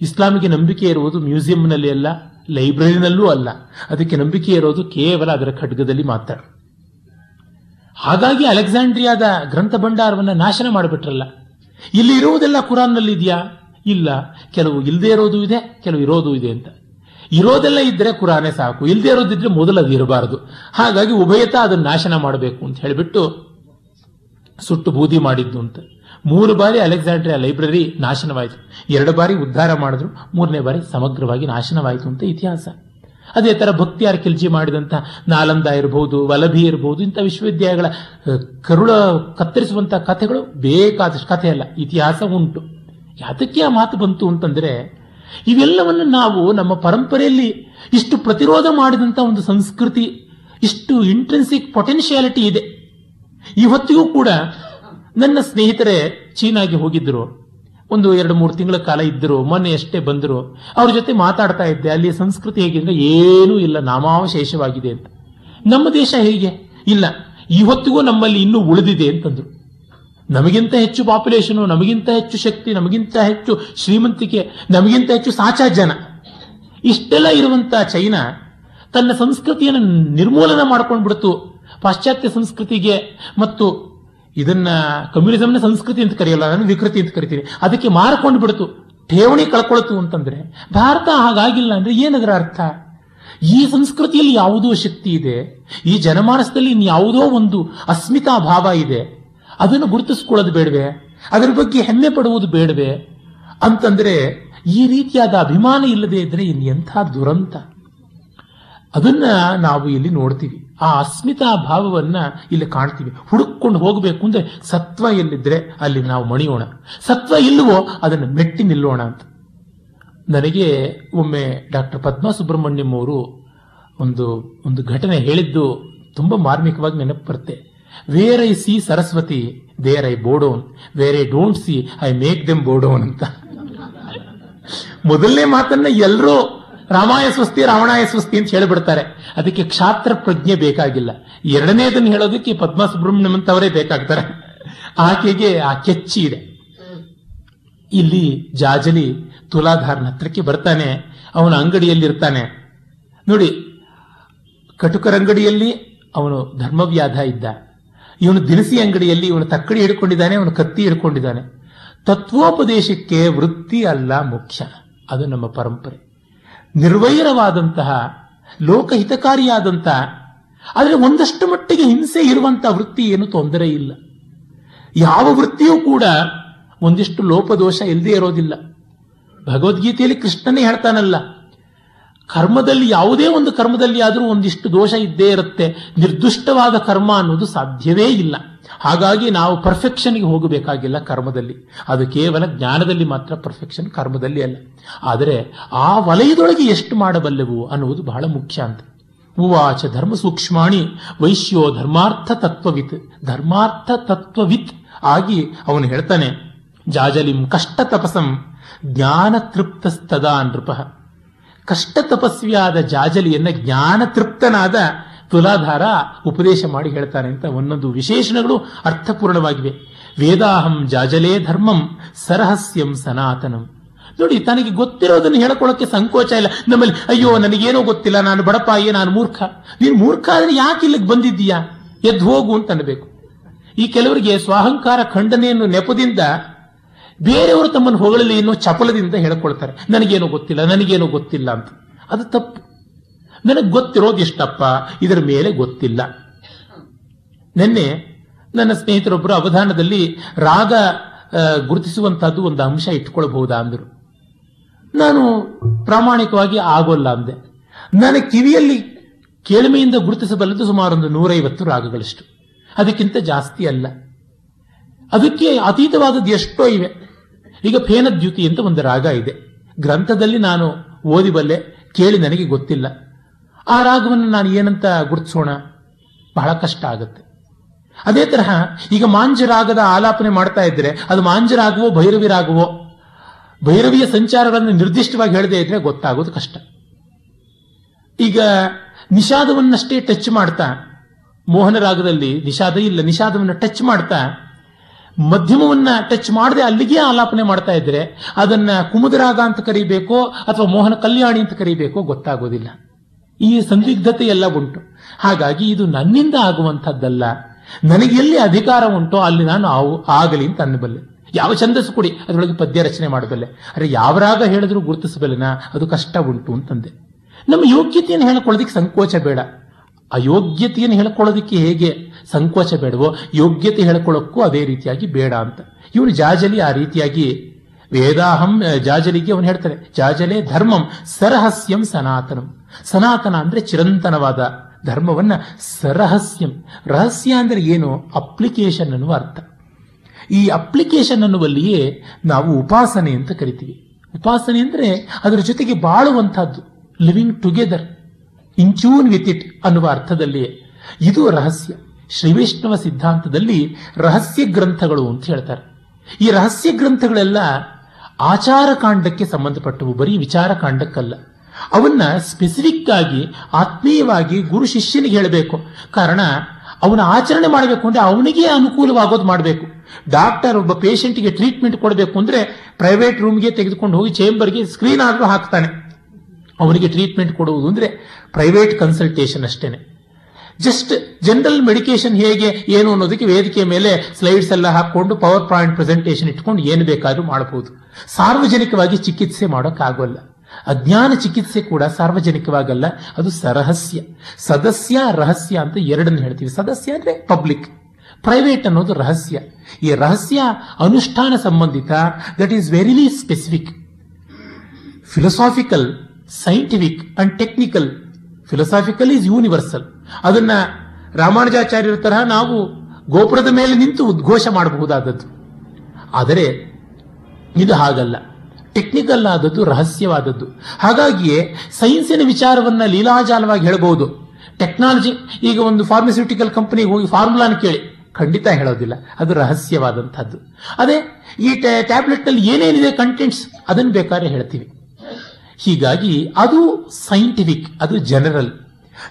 ಇಸ್ಲಾಮಿಗೆ ನಂಬಿಕೆ ಇರುವುದು ಮ್ಯೂಸಿಯಂನಲ್ಲಿ ಅಲ್ಲ, ಲೈಬ್ರರಿನಲ್ಲೂ ಅಲ್ಲ. ಅದಕ್ಕೆ ನಂಬಿಕೆ ಇರೋದು ಕೇವಲ ಅದರ ಖಡ್ಗದಲ್ಲಿ ಮಾತ್ರ. ಹಾಗಾಗಿ ಅಲೆಕ್ಸಾಂಡ್ರಿಯಾದ ಗ್ರಂಥ ಭಂಡಾರವನ್ನು ನಾಶನ ಮಾಡಿಬಿಟ್ರಲ್ಲ. ಇಲ್ಲಿ ಇರುವುದೆಲ್ಲ ಕುರಾನ್ನಲ್ಲಿ ಇದೆಯಾ? ಇಲ್ಲ. ಕೆಲವು ಇಲ್ಲದೆ ಇರೋದು ಇದೆ, ಕೆಲವು ಇರೋದು ಇದೆ ಅಂತ. ಇರೋದೆಲ್ಲ ಇದ್ರೆ ಕುರಾನೇ ಸಾಕು. ಇಲ್ಲದೆ ಇರೋದಿದ್ರೆ ಮೊದಲು ಅದು ಇರಬಾರದು. ಹಾಗಾಗಿ ಉಭಯತ ಅದನ್ನು ನಾಶನ ಮಾಡಬೇಕು ಅಂತ ಹೇಳಿಬಿಟ್ಟು ಸುಟ್ಟು ಬೂದಿ ಮಾಡಿದ್ದು ಅಂತ. ಮೂರು ಬಾರಿ ಅಲೆಕ್ಸಾಂಡ್ರಿಯಾ ಲೈಬ್ರರಿ ನಾಶನವಾಯಿತು. ಎರಡು ಬಾರಿ ಉದ್ಧಾರ ಮಾಡಿದ್ರು. ಮೂರನೇ ಬಾರಿ ಸಮಗ್ರವಾಗಿ ನಾಶನವಾಯಿತು ಅಂತ ಇತಿಹಾಸ. ಅದೇ ಥರ ಭಕ್ತಿಯಾರ್ ಖಿಲ್ಜಿ ಮಾಡಿದಂಥ ನಾಲಂದ ಇರಬಹುದು ವಲಭಿ ಇರಬಹುದು ಇಂಥ ವಿಶ್ವವಿದ್ಯಾಲಯಗಳ ಕರುಳ ಕತ್ತರಿಸುವಂಥ ಕಥೆಗಳು ಬೇಕಾದಷ್ಟು ಕಥೆ ಅಲ್ಲ, ಇತಿಹಾಸ ಉಂಟು. ಯಾತಕ್ಕೆ ಆ ಮಾತು ಬಂತು ಅಂತಂದರೆ, ಇವೆಲ್ಲವನ್ನು ನಾವು ನಮ್ಮ ಪರಂಪರೆಯಲ್ಲಿ ಇಷ್ಟು ಪ್ರತಿರೋಧ ಮಾಡಿದಂಥ ಒಂದು ಸಂಸ್ಕೃತಿ, ಇಷ್ಟು ಇಂಟ್ರೆನ್ಸಿಕ್ ಪೊಟೆನ್ಷಿಯಾಲಿಟಿ ಇದೆ. ಇವತ್ತಿಗೂ ಕೂಡ ನನ್ನ ಸ್ನೇಹಿತರೆ, ಚೀನಾಗೆ ಹೋಗಿದ್ರು. ಒಂದು, ಎರಡು, ಮೂರು ತಿಂಗಳ ಕಾಲ ಇದ್ದರು, ಮೊನ್ನೆ ಎಷ್ಟೇ ಬಂದರು, ಅವ್ರ ಜೊತೆ ಮಾತಾಡ್ತಾ ಇದ್ದೆ, ಅಲ್ಲಿ ಸಂಸ್ಕೃತಿ ಹೇಗಿದ್ರೆ ಏನೂ ಇಲ್ಲ, ನಾಮಾವಶೇಷವಾಗಿದೆ ಅಂತ. ನಮ್ಮ ದೇಶ ಹೇಗೆ? ಇಲ್ಲ, ಇವತ್ತಿಗೂ ನಮ್ಮಲ್ಲಿ ಇನ್ನೂ ಉಳಿದಿದೆ ಅಂತಂದ್ರು. ನಮಗಿಂತ ಹೆಚ್ಚು ಪಾಪ್ಯುಲೇಷನು ನಮಗಿಂತ ಹೆಚ್ಚು ಶಕ್ತಿ, ನಮಗಿಂತ ಹೆಚ್ಚು ಶ್ರೀಮಂತಿಕೆ, ನಮಗಿಂತ ಹೆಚ್ಚು ಸಾಚಾ ಜನ ಇಷ್ಟೆಲ್ಲ ಇರುವಂತಹ ಚೈನಾ ತನ್ನ ಸಂಸ್ಕೃತಿಯನ್ನು ನಿರ್ಮೂಲನ ಮಾಡ್ಕೊಂಡು ಬಿಡ್ತು ಪಾಶ್ಚಾತ್ಯ ಸಂಸ್ಕೃತಿಗೆ ಮತ್ತು ಇದನ್ನ ಕಮ್ಯುನಿಸಂನ ಸಂಸ್ಕೃತಿ ಅಂತ ಕರೆಯಲ್ಲ ನಾನು ವಿಕೃತಿ ಅಂತ ಕರಿತೀನಿ ಅದಕ್ಕೆ ಮಾರ್ಕೊಂಡು ಬಿಡ್ತು. ಠೇವಣಿ ಕಳ್ಕೊಳ್ತು ಅಂತಂದ್ರೆ, ಭಾರತ ಹಾಗಾಗಿಲ್ಲ ಅಂದ್ರೆ ಏನದರ ಅರ್ಥ? ಈ ಸಂಸ್ಕೃತಿಯಲ್ಲಿ ಯಾವುದೋ ಶಕ್ತಿ ಇದೆ, ಈ ಜನಮಾನಸದಲ್ಲಿ ಇನ್ಯಾವುದೋ ಒಂದು ಅಸ್ಮಿತಾ ಭಾವ ಇದೆ. ಅದನ್ನು ಗುರುತಿಸ್ಕೊಳ್ಳೋದು ಬೇಡವೆ. ಅದರ ಬಗ್ಗೆ ಹೆಮ್ಮೆ ಪಡುವುದು ಬೇಡವೆ. ಅಂತಂದ್ರೆ, ಈ ರೀತಿಯಾದ ಅಭಿಮಾನ ಇಲ್ಲದೆ ಇದ್ರೆ ಇನ್ ಎಂಥ ದುರಂತ? ಅದನ್ನ ನಾವು ಇಲ್ಲಿ ನೋಡ್ತೀವಿ. ಆ ಅಸ್ಮಿತಾ ಭಾವವನ್ನ ಇಲ್ಲಿ ಕಾಣ್ತೀವಿ. ಹುಡುಕೊಂಡು ಹೋಗಬೇಕು ಅಂದ್ರೆ ಸತ್ವ ಎಲ್ಲಿದ್ರೆ ಅಲ್ಲಿ ನಾವು ಮಣಿಯೋಣ. ಸತ್ವ ಇಲ್ಲವೋ ಅದನ್ನು ಮೆಟ್ಟಿ ನಿಲ್ಲೋಣ ಅಂತ. ನನಗೆ ಒಮ್ಮೆ ಡಾಕ್ಟರ್ ಪದ್ಮಾ ಸುಬ್ರಹ್ಮಣ್ಯಂ ಅವರು ಒಂದು ಒಂದು ಘಟನೆ ಹೇಳಿದ್ದು ತುಂಬಾ ಮಾರ್ಮಿಕವಾಗಿ ನೆನಪು ಬರುತ್ತೆ where I see Saraswati there I bow down where I don't see I make them bow down ಅಂತ. ಮೊದಲನೇ ಮಾತನ್ನ ಎಲ್ಲರೂ ರಾಮಾಯ ಸ್ವಸ್ತಿ, ರಾವಣಾಯ ಸ್ವಸ್ತಿ ಅಂತ ಹೇಳಿಬಿಡ್ತಾರೆ. ಅದಕ್ಕೆ ಕ್ಷಾತ್ರ ಪ್ರಜ್ಞೆ ಬೇಕಾಗಿಲ್ಲ. ಎರಡನೇದನ್ನು ಹೇಳೋದಕ್ಕೆ ಪದ್ಮ ಸುಬ್ರಹ್ಮಣ್ಯಂ ಅಂತವರೇ ಬೇಕಾಗ್ತಾರೆ. ಆಕೆಗೆ ಆ ಕೆಚ್ಚಿ ಇದೆ. ಇಲ್ಲಿ ಜಾಜಲಿ ತುಲಾಧಾರನ ಹತ್ರಕ್ಕೆ ಬರ್ತಾನೆ. ಅವನ ಅಂಗಡಿಯಲ್ಲಿ ಇರ್ತಾನೆ ನೋಡಿ ಕಟುಕರ ಅಂಗಡಿಯಲ್ಲಿ ಅವನು ಧರ್ಮವ್ಯಾಧ ಇದ್ದ. ಇವನು ದಿನಸಿ ಅಂಗಡಿಯಲ್ಲಿ ಇವನು ತಕ್ಕಡಿ ಹಿಡ್ಕೊಂಡಿದ್ದಾನೆ, ಅವನು ಕತ್ತಿ ಹಿಡ್ಕೊಂಡಿದ್ದಾನೆ. ತತ್ವೋಪದೇಶಕ್ಕೆ ವೃತ್ತಿ ಅಲ್ಲ ಮುಖ್ಯ ಅದು ನಮ್ಮ ಪರಂಪರೆ. ನಿರ್ವೈರವಾದಂತಹ, ಲೋಕಹಿತಕಾರಿಯಾದಂತಹ, ಆದರೆ ಒಂದಷ್ಟು ಮಟ್ಟಿಗೆ ಹಿಂಸೆ ಇರುವಂತಹ ವೃತ್ತಿ ಏನು ತೊಂದರೆ ಇಲ್ಲ. ಯಾವ ವೃತ್ತಿಯೂ ಕೂಡ ಒಂದಿಷ್ಟು ಲೋಪದೋಷ ಇಲ್ಲದೇ ಇರೋದಿಲ್ಲ. ಭಗವದ್ಗೀತೆಯಲ್ಲಿ ಕೃಷ್ಣನೇ ಹೇಳ್ತಾನಲ್ಲ, ಕರ್ಮದಲ್ಲಿ ಯಾವುದೇ ಒಂದು ಕರ್ಮದಲ್ಲಿ ಆದರೂ ಒಂದಿಷ್ಟು ದೋಷ ಇದ್ದೇ ಇರುತ್ತೆ. ನಿರ್ದುಷ್ಟವಾದ ಕರ್ಮ ಅನ್ನೋದು ಸಾಧ್ಯವೇ ಇಲ್ಲ. ಹಾಗಾಗಿ ನಾವು ಪರ್ಫೆಕ್ಷನ್ಗೆ ಹೋಗಬೇಕಾಗಿಲ್ಲ ಕರ್ಮದಲ್ಲಿ. ಅದು ಕೇವಲ ಜ್ಞಾನದಲ್ಲಿ ಮಾತ್ರ ಪರ್ಫೆಕ್ಷನ್ ಕರ್ಮದಲ್ಲಿ ಅಲ್ಲ. ಆದರೆ ಆ ವಲಯದೊಳಗೆ ಎಷ್ಟು ಮಾಡಬಲ್ಲೆವು ಅನ್ನುವುದು ಬಹಳ ಮುಖ್ಯ ಅಂತ. ಉವಾಚ ಧರ್ಮ ಸೂಕ್ಷ್ಮಾಣಿ ವೈಶ್ಯೋ ಧರ್ಮಾರ್ಥ ತತ್ವವಿತ್. ಧರ್ಮಾರ್ಥ ತತ್ವವಿತ್ ಆಗಿ ಅವನು ಹೇಳ್ತಾನೆ, ಜಾಜಲಿಂ ಕಷ್ಟ ತಪಸಂ ಜ್ಞಾನ ತೃಪ್ತಸ್ತದಾ ನೃಪ ಕಷ್ಟ ತಪಸ್ವಿಯಾದ ಜಾಜಲಿಯನ್ನ ಜ್ಞಾನ ತೃಪ್ತನಾದ ತುಲಾಧಾರ ಉಪದೇಶ ಮಾಡಿ ಹೇಳ್ತಾರೆ ಅಂತ ಒಂದೊಂದು ವಿಶೇಷಣಗಳು ಅರ್ಥಪೂರ್ಣವಾಗಿವೆ. ವೇದಾಹಂ ಜಾಜಲೇ ಧರ್ಮಂ ಸರಹಸ್ಯಂ ಸನಾತನಂ. ನೋಡಿ, ತನಗೆ ಗೊತ್ತಿರೋದನ್ನು ಹೇಳ್ಕೊಳ್ಳೋಕೆ ಸಂಕೋಚ ಇಲ್ಲ. ನಮ್ಮಲ್ಲಿ, ಅಯ್ಯೋ, ನನಗೇನೋ ಗೊತ್ತಿಲ್ಲ, ನಾನು ಬಡಪಾಯಿ, ನಾನು ಮೂರ್ಖ. ನೀನು ಮೂರ್ಖ ಆದರೆ ಯಾಕೆ ಇಲ್ಲಿಗೆ ಬಂದಿದ್ದೀಯಾ? ಎದ್ದು ಹೋಗು ಅಂತ ಅನ್ಬೇಕು. ಈ ಕೆಲವರಿಗೆ ಸ್ವಾಹಂಕಾರ ಖಂಡನೆಯನ್ನು ನೆಪದಿಂದ ಬೇರೆಯವರು ತಮ್ಮನ್ನು ಹೊಗಳಲಿ ಅನ್ನೋ ಚಪಲದಿಂದ ಹೇಳ್ಕೊಳ್ತಾರೆ. ನನಗೇನೋ ಗೊತ್ತಿಲ್ಲ ನನಗೇನೋ ಗೊತ್ತಿಲ್ಲ ಅಂತ. ಅದು ತಪ್ಪು. ನನಗೆ ಗೊತ್ತಿರೋದು ಎಷ್ಟಪ್ಪ? ಇದರ ಮೇಲೆ ಗೊತ್ತಿಲ್ಲ. ನಿನ್ನೆ ನನ್ನ ಸ್ನೇಹಿತರೊಬ್ಬರು ಅವಧಾನದಲ್ಲಿ ರಾಗ ಗುರುತಿಸುವಂತಹದ್ದು ಒಂದು ಅಂಶ ಇಟ್ಕೊಳ್ಬಹುದಾ ಅಂದರು. ನಾನು ಪ್ರಾಮಾಣಿಕವಾಗಿ ಆಗೋಲ್ಲ ಅಂದೆ. ನನ್ನ ಕಿವಿಯಲ್ಲಿ ಕೇಳ್ಮೆಯಿಂದ ಗುರುತಿಸಬಲ್ಲದು ಸುಮಾರು ಒಂದು ನೂರೈವತ್ತು ರಾಗಗಳಷ್ಟು. ಅದಕ್ಕಿಂತ ಜಾಸ್ತಿ ಅಲ್ಲ. ಅದಕ್ಕೆ ಅತೀತವಾದದ್ದು ಎಷ್ಟೋ ಇವೆ. ಈಗ ಫೇನದ್ಯುತಿ ಅಂತ ಒಂದು ರಾಗ ಇದೆ. ಗ್ರಂಥದಲ್ಲಿ ನಾನು ಓದಿಬಲ್ಲೆ, ಕೇಳಿ ನನಗೆ ಗೊತ್ತಿಲ್ಲ. ಆ ರಾಗವನ್ನು ನಾನು ಏನಂತ ಗುರುತಿಸೋಣ? ಬಹಳ ಕಷ್ಟ ಆಗುತ್ತೆ. ಅದೇ ತರಹ ಈಗ ಮಾಂಜರಾಗದ ಆಲಾಪನೆ ಮಾಡ್ತಾ ಇದ್ರೆ ಅದು ಮಾಂಜರಾಗವೋ ಭೈರವಿ ರಾಗವೋ, ಭೈರವಿಯ ಸಂಚಾರಗಳನ್ನು ನಿರ್ದಿಷ್ಟವಾಗಿ ಹೇಳದೇ ಇದ್ರೆ ಗೊತ್ತಾಗೋದು ಕಷ್ಟ. ಈಗ ನಿಷಾದವನ್ನಷ್ಟೇ ಟಚ್ ಮಾಡ್ತಾ, ಮೋಹನ ರಾಗದಲ್ಲಿ ನಿಷಾದ ಇಲ್ಲ, ನಿಷಾದವನ್ನು ಟಚ್ ಮಾಡ್ತಾ, ಮಧ್ಯಮವನ್ನ ಟಚ್ ಮಾಡದೆ ಅಲ್ಲಿಗೆ ಆಲಾಪನೆ ಮಾಡ್ತಾ ಇದ್ರೆ ಅದನ್ನ ಕುಮುದರಾಗ ಅಂತ ಕರಿಬೇಕೋ ಅಥವಾ ಮೋಹನ ಕಲ್ಯಾಣಿ ಅಂತ ಕರಿಬೇಕೋ ಗೊತ್ತಾಗೋದಿಲ್ಲ. ಈ ಸಂದಿಗ್ಧತೆ ಎಲ್ಲ ಉಂಟು. ಹಾಗಾಗಿ ಇದು ನನ್ನಿಂದ ಆಗುವಂಥದ್ದಲ್ಲ. ನನಗೆ ಎಲ್ಲಿ ಅಧಿಕಾರ ಉಂಟೋ ಅಲ್ಲಿ ನಾನು ಆಗಲಿ ಅಂತ ಅನ್ನಬಲ್ಲೆ. ಯಾವ ಛಂದಸ್ಸು ಕೊಡಿ, ಅದರೊಳಗೆ ಪದ್ಯ ರಚನೆ ಮಾಡಬಲ್ಲೆ. ಅರೆ ಯಾವ ರಾಗ ಹೇಳಿದ್ರು ಗುರುತಿಸಬಲ್ಲೆನಾ? ಅದು ಕಷ್ಟ ಉಂಟು ಅಂತಂದೆ. ನಮ್ಮ ಯೋಗ್ಯತೆಯನ್ನು ಹೇಳ್ಕೊಳ್ಳೋದಕ್ಕೆ ಸಂಕೋಚ ಬೇಡ. ಅಯೋಗ್ಯತೆಯನ್ನು ಹೇಳ್ಕೊಳ್ಳೋದಕ್ಕೆ ಹೇಗೆ ಸಂಕೋಚ ಬೇಡವೋ, ಯೋಗ್ಯತೆ ಹೇಳ್ಕೊಳ್ಳೋಕ್ಕೂ ಅದೇ ರೀತಿಯಾಗಿ ಬೇಡ ಅಂತ. ಇವನು ಜಾಜಲಿ ಆ ರೀತಿಯಾಗಿ ವೇದಾಹಂ ಜಾಜಲಿಗೆ ಅವನು ಹೇಳ್ತಾರೆ ಜಾಜಲೆ ಧರ್ಮಂ ಸರಹಸ್ಯಂ ಸನಾತನಂ. ಸನಾತನ ಅಂದ್ರೆ ಚಿರಂತನವಾದ ಧರ್ಮವನ್ನ ಸರಹಸ್ಯಂ. ರಹಸ್ಯ ಅಂದ್ರೆ ಏನು? ಅಪ್ಲಿಕೇಶನ್ ಅನ್ನುವ ಅರ್ಥ. ಈ ಅಪ್ಲಿಕೇಶನ್ ಅನ್ನುವಲ್ಲಿಯೇ ನಾವು ಉಪಾಸನೆ ಅಂತ ಕರಿತೀವಿ. ಉಪಾಸನೆ ಅಂದ್ರೆ ಅದರ ಜೊತೆಗೆ ಬಾಳುವಂತಹದ್ದು living together, in with it ಅನ್ನುವ ಅರ್ಥದಲ್ಲಿಯೇ. ಇದು ರಹಸ್ಯ. ಶ್ರೀವೈಷ್ಣವ ಸಿದ್ಧಾಂತದಲ್ಲಿ ರಹಸ್ಯ ಗ್ರಂಥಗಳು ಅಂತ ಹೇಳ್ತಾರೆ. ಈ ರಹಸ್ಯ ಗ್ರಂಥಗಳೆಲ್ಲ ಆಚಾರ ಕಾಂಡಕ್ಕೆ ಸಂಬಂಧಪಟ್ಟವು, ಬರೀ ವಿಚಾರ ಕಾಂಡಕ್ಕಲ್ಲ ಅವನ್ನ ಸ್ಪೆಸಿಫಿಕ್ ಆಗಿ, ಆತ್ಮೀಯವಾಗಿ ಗುರು ಶಿಷ್ಯನಿಗೆ ಹೇಳಬೇಕು. ಕಾರಣ, ಅವನ ಆಚರಣೆ ಮಾಡಬೇಕು ಅಂದ್ರೆ ಅವನಿಗೆ ಅನುಕೂಲವಾಗೋದು ಮಾಡಬೇಕು. ಡಾಕ್ಟರ್ ಒಬ್ಬ ಪೇಷಂಟ್ಗೆ ಟ್ರೀಟ್ಮೆಂಟ್ ಕೊಡಬೇಕು ಅಂದ್ರೆ ಪ್ರೈವೇಟ್ ರೂಮ್ಗೆ ತೆಗೆದುಕೊಂಡು ಹೋಗಿ ಚೇಂಬರ್ಗೆ ಸ್ಕ್ರೀನ್ ಆದರೂ ಹಾಕ್ತಾನೆ. ಅವನಿಗೆ ಟ್ರೀಟ್ಮೆಂಟ್ ಕೊಡುವುದು ಅಂದ್ರೆ ಪ್ರೈವೇಟ್ ಕನ್ಸಲ್ಟೇಷನ್ ಅಷ್ಟೇನೆ. ಜಸ್ಟ್ ಜನರಲ್ ಮೆಡಿಕೇಶನ್ ಹೇಗೆ, ಏನು ಅನ್ನೋದಕ್ಕೆ ವೇದಿಕೆ ಮೇಲೆ ಸ್ಲೈಡ್ಸ್ ಎಲ್ಲ ಹಾಕೊಂಡು ಪವರ್ ಪಾಯಿಂಟ್ ಪ್ರೆಸೆಂಟೇಷನ್ ಇಟ್ಕೊಂಡು ಏನು ಬೇಕಾದ್ರೂ ಮಾಡಬಹುದು ಸಾರ್ವಜನಿಕವಾಗಿ ಚಿಕಿತ್ಸೆ ಮಾಡೋಕ್ಕಾಗೋಲ್ಲ. ಅಜ್ಞಾನ ಚಿಕಿತ್ಸೆ ಕೂಡ ಸಾರ್ವಜನಿಕವಾಗಲ್ಲ, ಅದು ಸರಹಸ್ಯ. ಸದಸ್ಯ ರಹಸ್ಯ ಅಂತ ಎರಡನ್ನು ಹೇಳ್ತೀವಿ. ಸದಸ್ಯ ಅಂದ್ರೆ ಪಬ್ಲಿಕ್ ಪ್ರೈವೇಟ್ ಅನ್ನೋದು ರಹಸ್ಯ. ಈ ರಹಸ್ಯ ಅನುಷ್ಠಾನ ಸಂಬಂಧಿತ that is verily specific philosophical scientific and technical philosophical is universal ಅದನ್ನ ರಾಮಾನುಜಾಚಾರ್ಯರ ತರಹ ನಾವು ಗೋಪುರದ ಮೇಲೆ ನಿಂತು ಉದ್ಘೋಷ ಮಾಡಬಹುದಾದದ್ದು. ಆದರೆ ಇದು ಹಾಗಲ್ಲ. ಟೆಕ್ನಿಕಲ್ ಆದದ್ದು, ರಹಸ್ಯವಾದದ್ದು. ಹಾಗಾಗಿಯೇ ಸೈನ್ಸಿನ ವಿಚಾರವನ್ನ ಲೀಲಾಜಾಲವಾಗಿ ಹೇಳಬಹುದು. ಟೆಕ್ನಾಲಜಿ ಈಗ ಒಂದು ಫಾರ್ಮಸ್ಯೂಟಿಕಲ್ ಕಂಪನಿಗೆ ಹೋಗಿ ಫಾರ್ಮುಲಾನ ಕೇಳಿ. ಖಂಡಿತ ಹೇಳೋದಿಲ್ಲ. ಅದು ರಹಸ್ಯವಾದಂಥದ್ದು. ಅದೇ ಈ ಟ್ಯಾಬ್ಲೆಟ್ನಲ್ಲಿ ಏನೇನಿದೆ ಕಂಟೆಂಟ್ಸ್ ಅದನ್ನು ಬೇಕಾದ್ರೆ ಹೇಳ್ತೀವಿ. ಹೀಗಾಗಿ ಅದು ಸೈಂಟಿಫಿಕ್ ಅದು ಜನರಲ್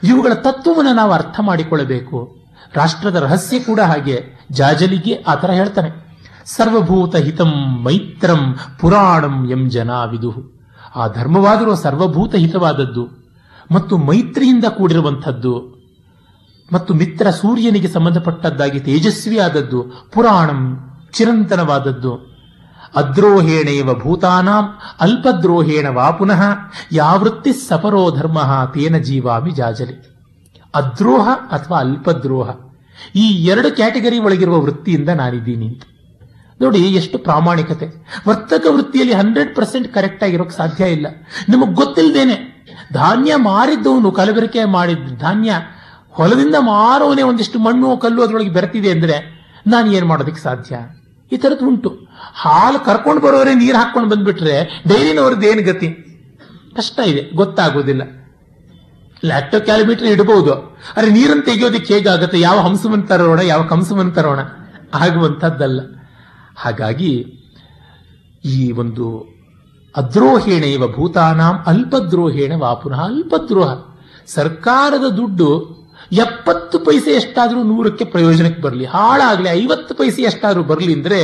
ಇವುಗಳ ತತ್ವವನ್ನು ನಾವು ಅರ್ಥ ಮಾಡಿಕೊಳ್ಳಬೇಕು. ರಾಷ್ಟ್ರದ ರಹಸ್ಯ ಕೂಡ ಹಾಗೆ. ಜಾಜಲಿಗೆ ಆ ಥರ ಹೇಳ್ತಾನೆ. ಸರ್ವಭೂತ ಹಿತಂ ಮೈತ್ರಂ ಪುರಾಣಂ ಎಂ ಜನ ವಿದುಹು ಆ ಧರ್ಮವಾದರೂ ಸರ್ವಭೂತ ಹಿತವಾದದ್ದು. ಮತ್ತು ಮೈತ್ರಿಯಿಂದ ಕೂಡಿರುವಂಥದ್ದು. ಮತ್ತು ಮಿತ್ರ ಸೂರ್ಯನಿಗೆ ಸಂಬಂಧಪಟ್ಟದ್ದಾಗಿ ತೇಜಸ್ವಿಯಾದದ್ದು. ಪುರಾಣಂ ಚಿರಂತನವಾದದ್ದು. ಅದ್ರೋಹೇಣೇವ ಭೂತಾನಾಂ ಅಲ್ಪದ್ರೋಹೇಣ ವಾ ಪುನಃ ಯಾವೃತ್ತಿ ಸಪರೋ ಧರ್ಮ ತೇನ ಜೀವಾಮಿ ಜಾಜಲಿ. ಅದ್ರೋಹ ಅಥವಾ ಅಲ್ಪದ್ರೋಹ. ಈ ಎರಡು ಕ್ಯಾಟಗರಿ ಒಳಗಿರುವ ವೃತ್ತಿಯಿಂದ ನಾನಿದ್ದೀನಿ ಅಂತ. ನೋಡಿ, ಎಷ್ಟು ಪ್ರಾಮಾಣಿಕತೆ. ವರ್ತಕ ವೃತ್ತಿಯಲ್ಲಿ ಹಂಡ್ರೆಡ್ ಪರ್ಸೆಂಟ್ ಕರೆಕ್ಟ್ ಆಗಿರೋಕೆ ಸಾಧ್ಯ ಇಲ್ಲ. ನಿಮಗೆ ಗೊತ್ತಿಲ್ಲದೇನೆ ಧಾನ್ಯ ಮಾರಿದ್ದವನು ಕಲಬೆರಕೆ ಮಾಡಿದ್ದ ಧಾನ್ಯ ಹೊಲದಿಂದ ಮಾರೋನೇ ಒಂದಿಷ್ಟು ಮಣ್ಣು ಕಲ್ಲು ಅದರೊಳಗೆ ಬೆರೆತಿದೆ ಅಂದರೆ ನಾನು ಏನು ಮಾಡೋದಕ್ಕೆ ಸಾಧ್ಯ? ಈ ಥರದ್ದು ಉಂಟು. ಹಾಲು ಕರ್ಕೊಂಡು ಬರೋರೆ ನೀರು ಹಾಕೊಂಡು ಬಂದ್ಬಿಟ್ರೆ ಡೈರಿನವ್ರದ್ದು ಏನು ಗತಿ? ಕಷ್ಟ ಇದೆ ಗೊತ್ತಾಗೋದಿಲ್ಲ ಲ್ಯಾಕ್ಟೋ ಕ್ಯಾಲಿಮೀಟರ್ ಇಡಬಹುದು. ಅರೆ ನೀರನ್ನು ತೆಗೆಯೋದಕ್ಕೆ ಹೇಗಾಗುತ್ತೆ ಯಾವ ಹಂಸವನ್ನು ತರೋಣ, ಯಾವ ಕಂಸವನ್ನು ತರೋಣ? ಆಗುವಂಥದ್ದಲ್ಲ. ಹಾಗಾಗಿ ಈ ಒಂದು ಅದ್ರೋಹೇಣ ಇವ ಭೂತಾನಾಂ ಅಲ್ಪದ್ರೋಹೇಣ ವಾಪುನಃ ಅಲ್ಪದ್ರೋಹ. ಸರ್ಕಾರದ ದುಡ್ಡು ಎಪ್ಪತ್ತು ಪೈಸೆ ಎಷ್ಟಾದರೂ ನೂರಕ್ಕೆ ಪ್ರಯೋಜನಕ್ಕೆ ಬರಲಿ. ಹಾಳಾಗಲಿ, ಐವತ್ತು ಪೈಸೆ ಎಷ್ಟಾದರೂ ಬರಲಿ ಅಂದರೆ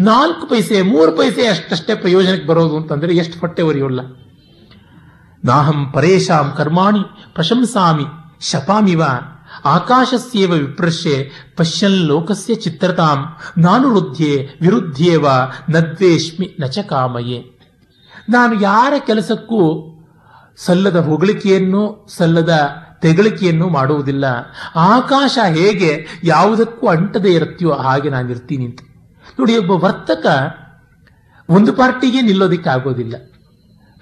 ನಾಲ್ಕು ಪೈಸೆ, ಮೂರು ಪೈಸೆ ಅಷ್ಟಷ್ಟೇ ಪ್ರಯೋಜನಕ್ಕೆ ಬರೋದು ಅಂತಂದರೆ ಎಷ್ಟು ಹೊಟ್ಟೆ ಒರಿಯೋಲ್ಲ. ನಾಹಂ ಪರೇಶಾಂ ಕರ್ಮಾಣಿ ಪ್ರಶಂಸಾಮಿ ಶಪಾಮಿವ ಆಕಾಶಸ್ಯೇವ ವಿಪ್ರಶ್ಯೆ ಪಶ್ಯನ್ ಲೋಕಸ್ಯ ಚಿತ್ರತಾಂ ನಾನು ವೃದ್ಧೆ ವಿರುದ್ಧೇವ ನದ್ವೇಷ್ಮಿ ನಚ ಕಾಮಯೇ. ನಾನು ಯಾರ ಕೆಲಸಕ್ಕೂ ಸಲ್ಲದ ಹೊಗಳಿಕೆಯನ್ನು, ಸಲ್ಲದ ತೆಗಳಿಕೆಯನ್ನು ಮಾಡುವುದಿಲ್ಲ. ಆಕಾಶ ಹೇಗೆ ಯಾವುದಕ್ಕೂ ಅಂಟದೆ ಇರುತ್ತೆಯೋ ಹಾಗೆ ನಾನು ಇರ್ತೀನಿ ಅಂತ. ನೋಡಿ, ಒಬ್ಬ ವರ್ತಕ ಒಂದು ಪಾರ್ಟಿಗೆ ನಿಲ್ಲೋದಿಕ್ಕೆ ಆಗೋದಿಲ್ಲ.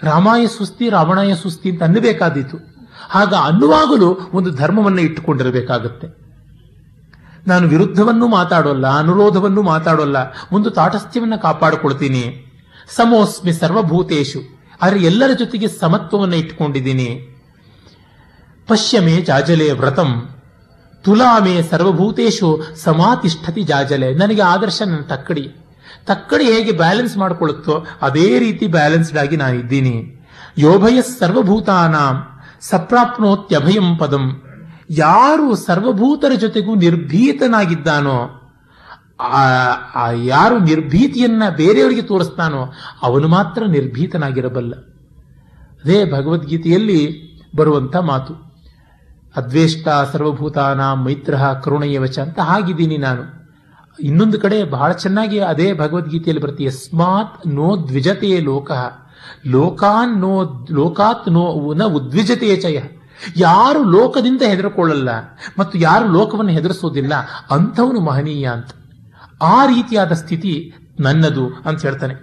ರಾಮಾಯ ಸುಸ್ತಿ ರಾವಣಾಯ ಸುಸ್ತಿ ಅಂತ ಅನ್ನಬೇಕಾದೀತು. ಆಗ ಅನ್ನುವಾಗಲೂ ಒಂದು ಧರ್ಮವನ್ನು ಇಟ್ಟುಕೊಂಡಿರಬೇಕಾಗುತ್ತೆ. ನಾನು ವಿರುದ್ಧವನ್ನು ಮಾತಾಡೋಲ್ಲ, ಅನುರೋಧವನ್ನು ಮಾತಾಡೋಲ್ಲ, ಒಂದು ತಾಟಸ್ಥ್ಯವನ್ನು ಕಾಪಾಡಿಕೊಳ್ತೀನಿ. ಸಮೋಸ್ಮಿ ಸರ್ವಭೂತೇಶು, ಆದರೆ ಎಲ್ಲರ ಜೊತೆಗೆ ಸಮತ್ವವನ್ನು ಇಟ್ಟುಕೊಂಡಿದ್ದೀನಿ. ಪಶ್ಯಮೇ ಜಾಜಲೆ ವ್ರತಂ. ತುಲಾಮೆ ಸರ್ವಭೂತೇಶು ಸಮಾತಿಷ್ಠತಿ ಜಾಜಲೆ. ನನಗೆ ಆದರ್ಶ ನನ್ನ ತಕ್ಕಡಿ. ತಕ್ಕಡಿ ಹೇಗೆ ಬ್ಯಾಲೆನ್ಸ್ ಮಾಡಿಕೊಳ್ಳುತ್ತೋ ಅದೇ ರೀತಿ ಬ್ಯಾಲೆನ್ಸ್ಡ್ ಆಗಿ ನಾನು ಇದ್ದೀನಿ. ಯೋಭಯ ಸರ್ವಭೂತಾನಾಂ ಸಪ್ರಾಪ್ನೋತ್ಯಭಯಂ ಪದಂ. ಯಾರು ಸರ್ವಭೂತರ ಜೊತೆಗೂ ನಿರ್ಭೀತನಾಗಿದ್ದಾನೋ ಆ ಯಾರು ನಿರ್ಭೀತಿಯನ್ನ ಬೇರೆಯವರಿಗೆ ತೋರಿಸ್ತಾನೋ ಅವನು ಮಾತ್ರ ನಿರ್ಭೀತನಾಗಿರಬಲ್ಲ. ಅದೇ ಭಗವದ್ಗೀತೆಯಲ್ಲಿ ಬರುವಂತ ಮಾತು. ಅದ್ವೇಷ್ಟ ಸರ್ವಭೂತಾನ ಮೈತ್ರ ಕರುಣಯವಚ ಅಂತ ಹಾಗಿದ್ದೀನಿ ನಾನು. ಇನ್ನೊಂದು ಕಡೆ ಬಹಳ ಚೆನ್ನಾಗಿ ಅದೇ ಭಗವದ್ಗೀತೆಯಲ್ಲಿ ಬರುತ್ತೆ ಯಸ್ಮಾತ್ ನೋ ದ್ವಿಜತೆ ಲೋಕ. ಲೋಕಾನ್ ನೋ ಲೋಕಾತ್ ನೋ ನ ಉದ್ವಿಜತೆಯ ಚಯ. ಯಾರು ಲೋಕದಿಂದ ಹೆದರ್ಕೊಳ್ಳಲ್ಲ ಮತ್ತು ಯಾರು ಲೋಕವನ್ನು ಹೆದರಿಸೋದಿಲ್ಲ ಅಂಥವನು ಮಹನೀಯ ಅಂತ. ಆ ರೀತಿಯಾದ ಸ್ಥಿತಿ ನನ್ನದು ಅಂತ ಹೇಳ್ತಾನೆ.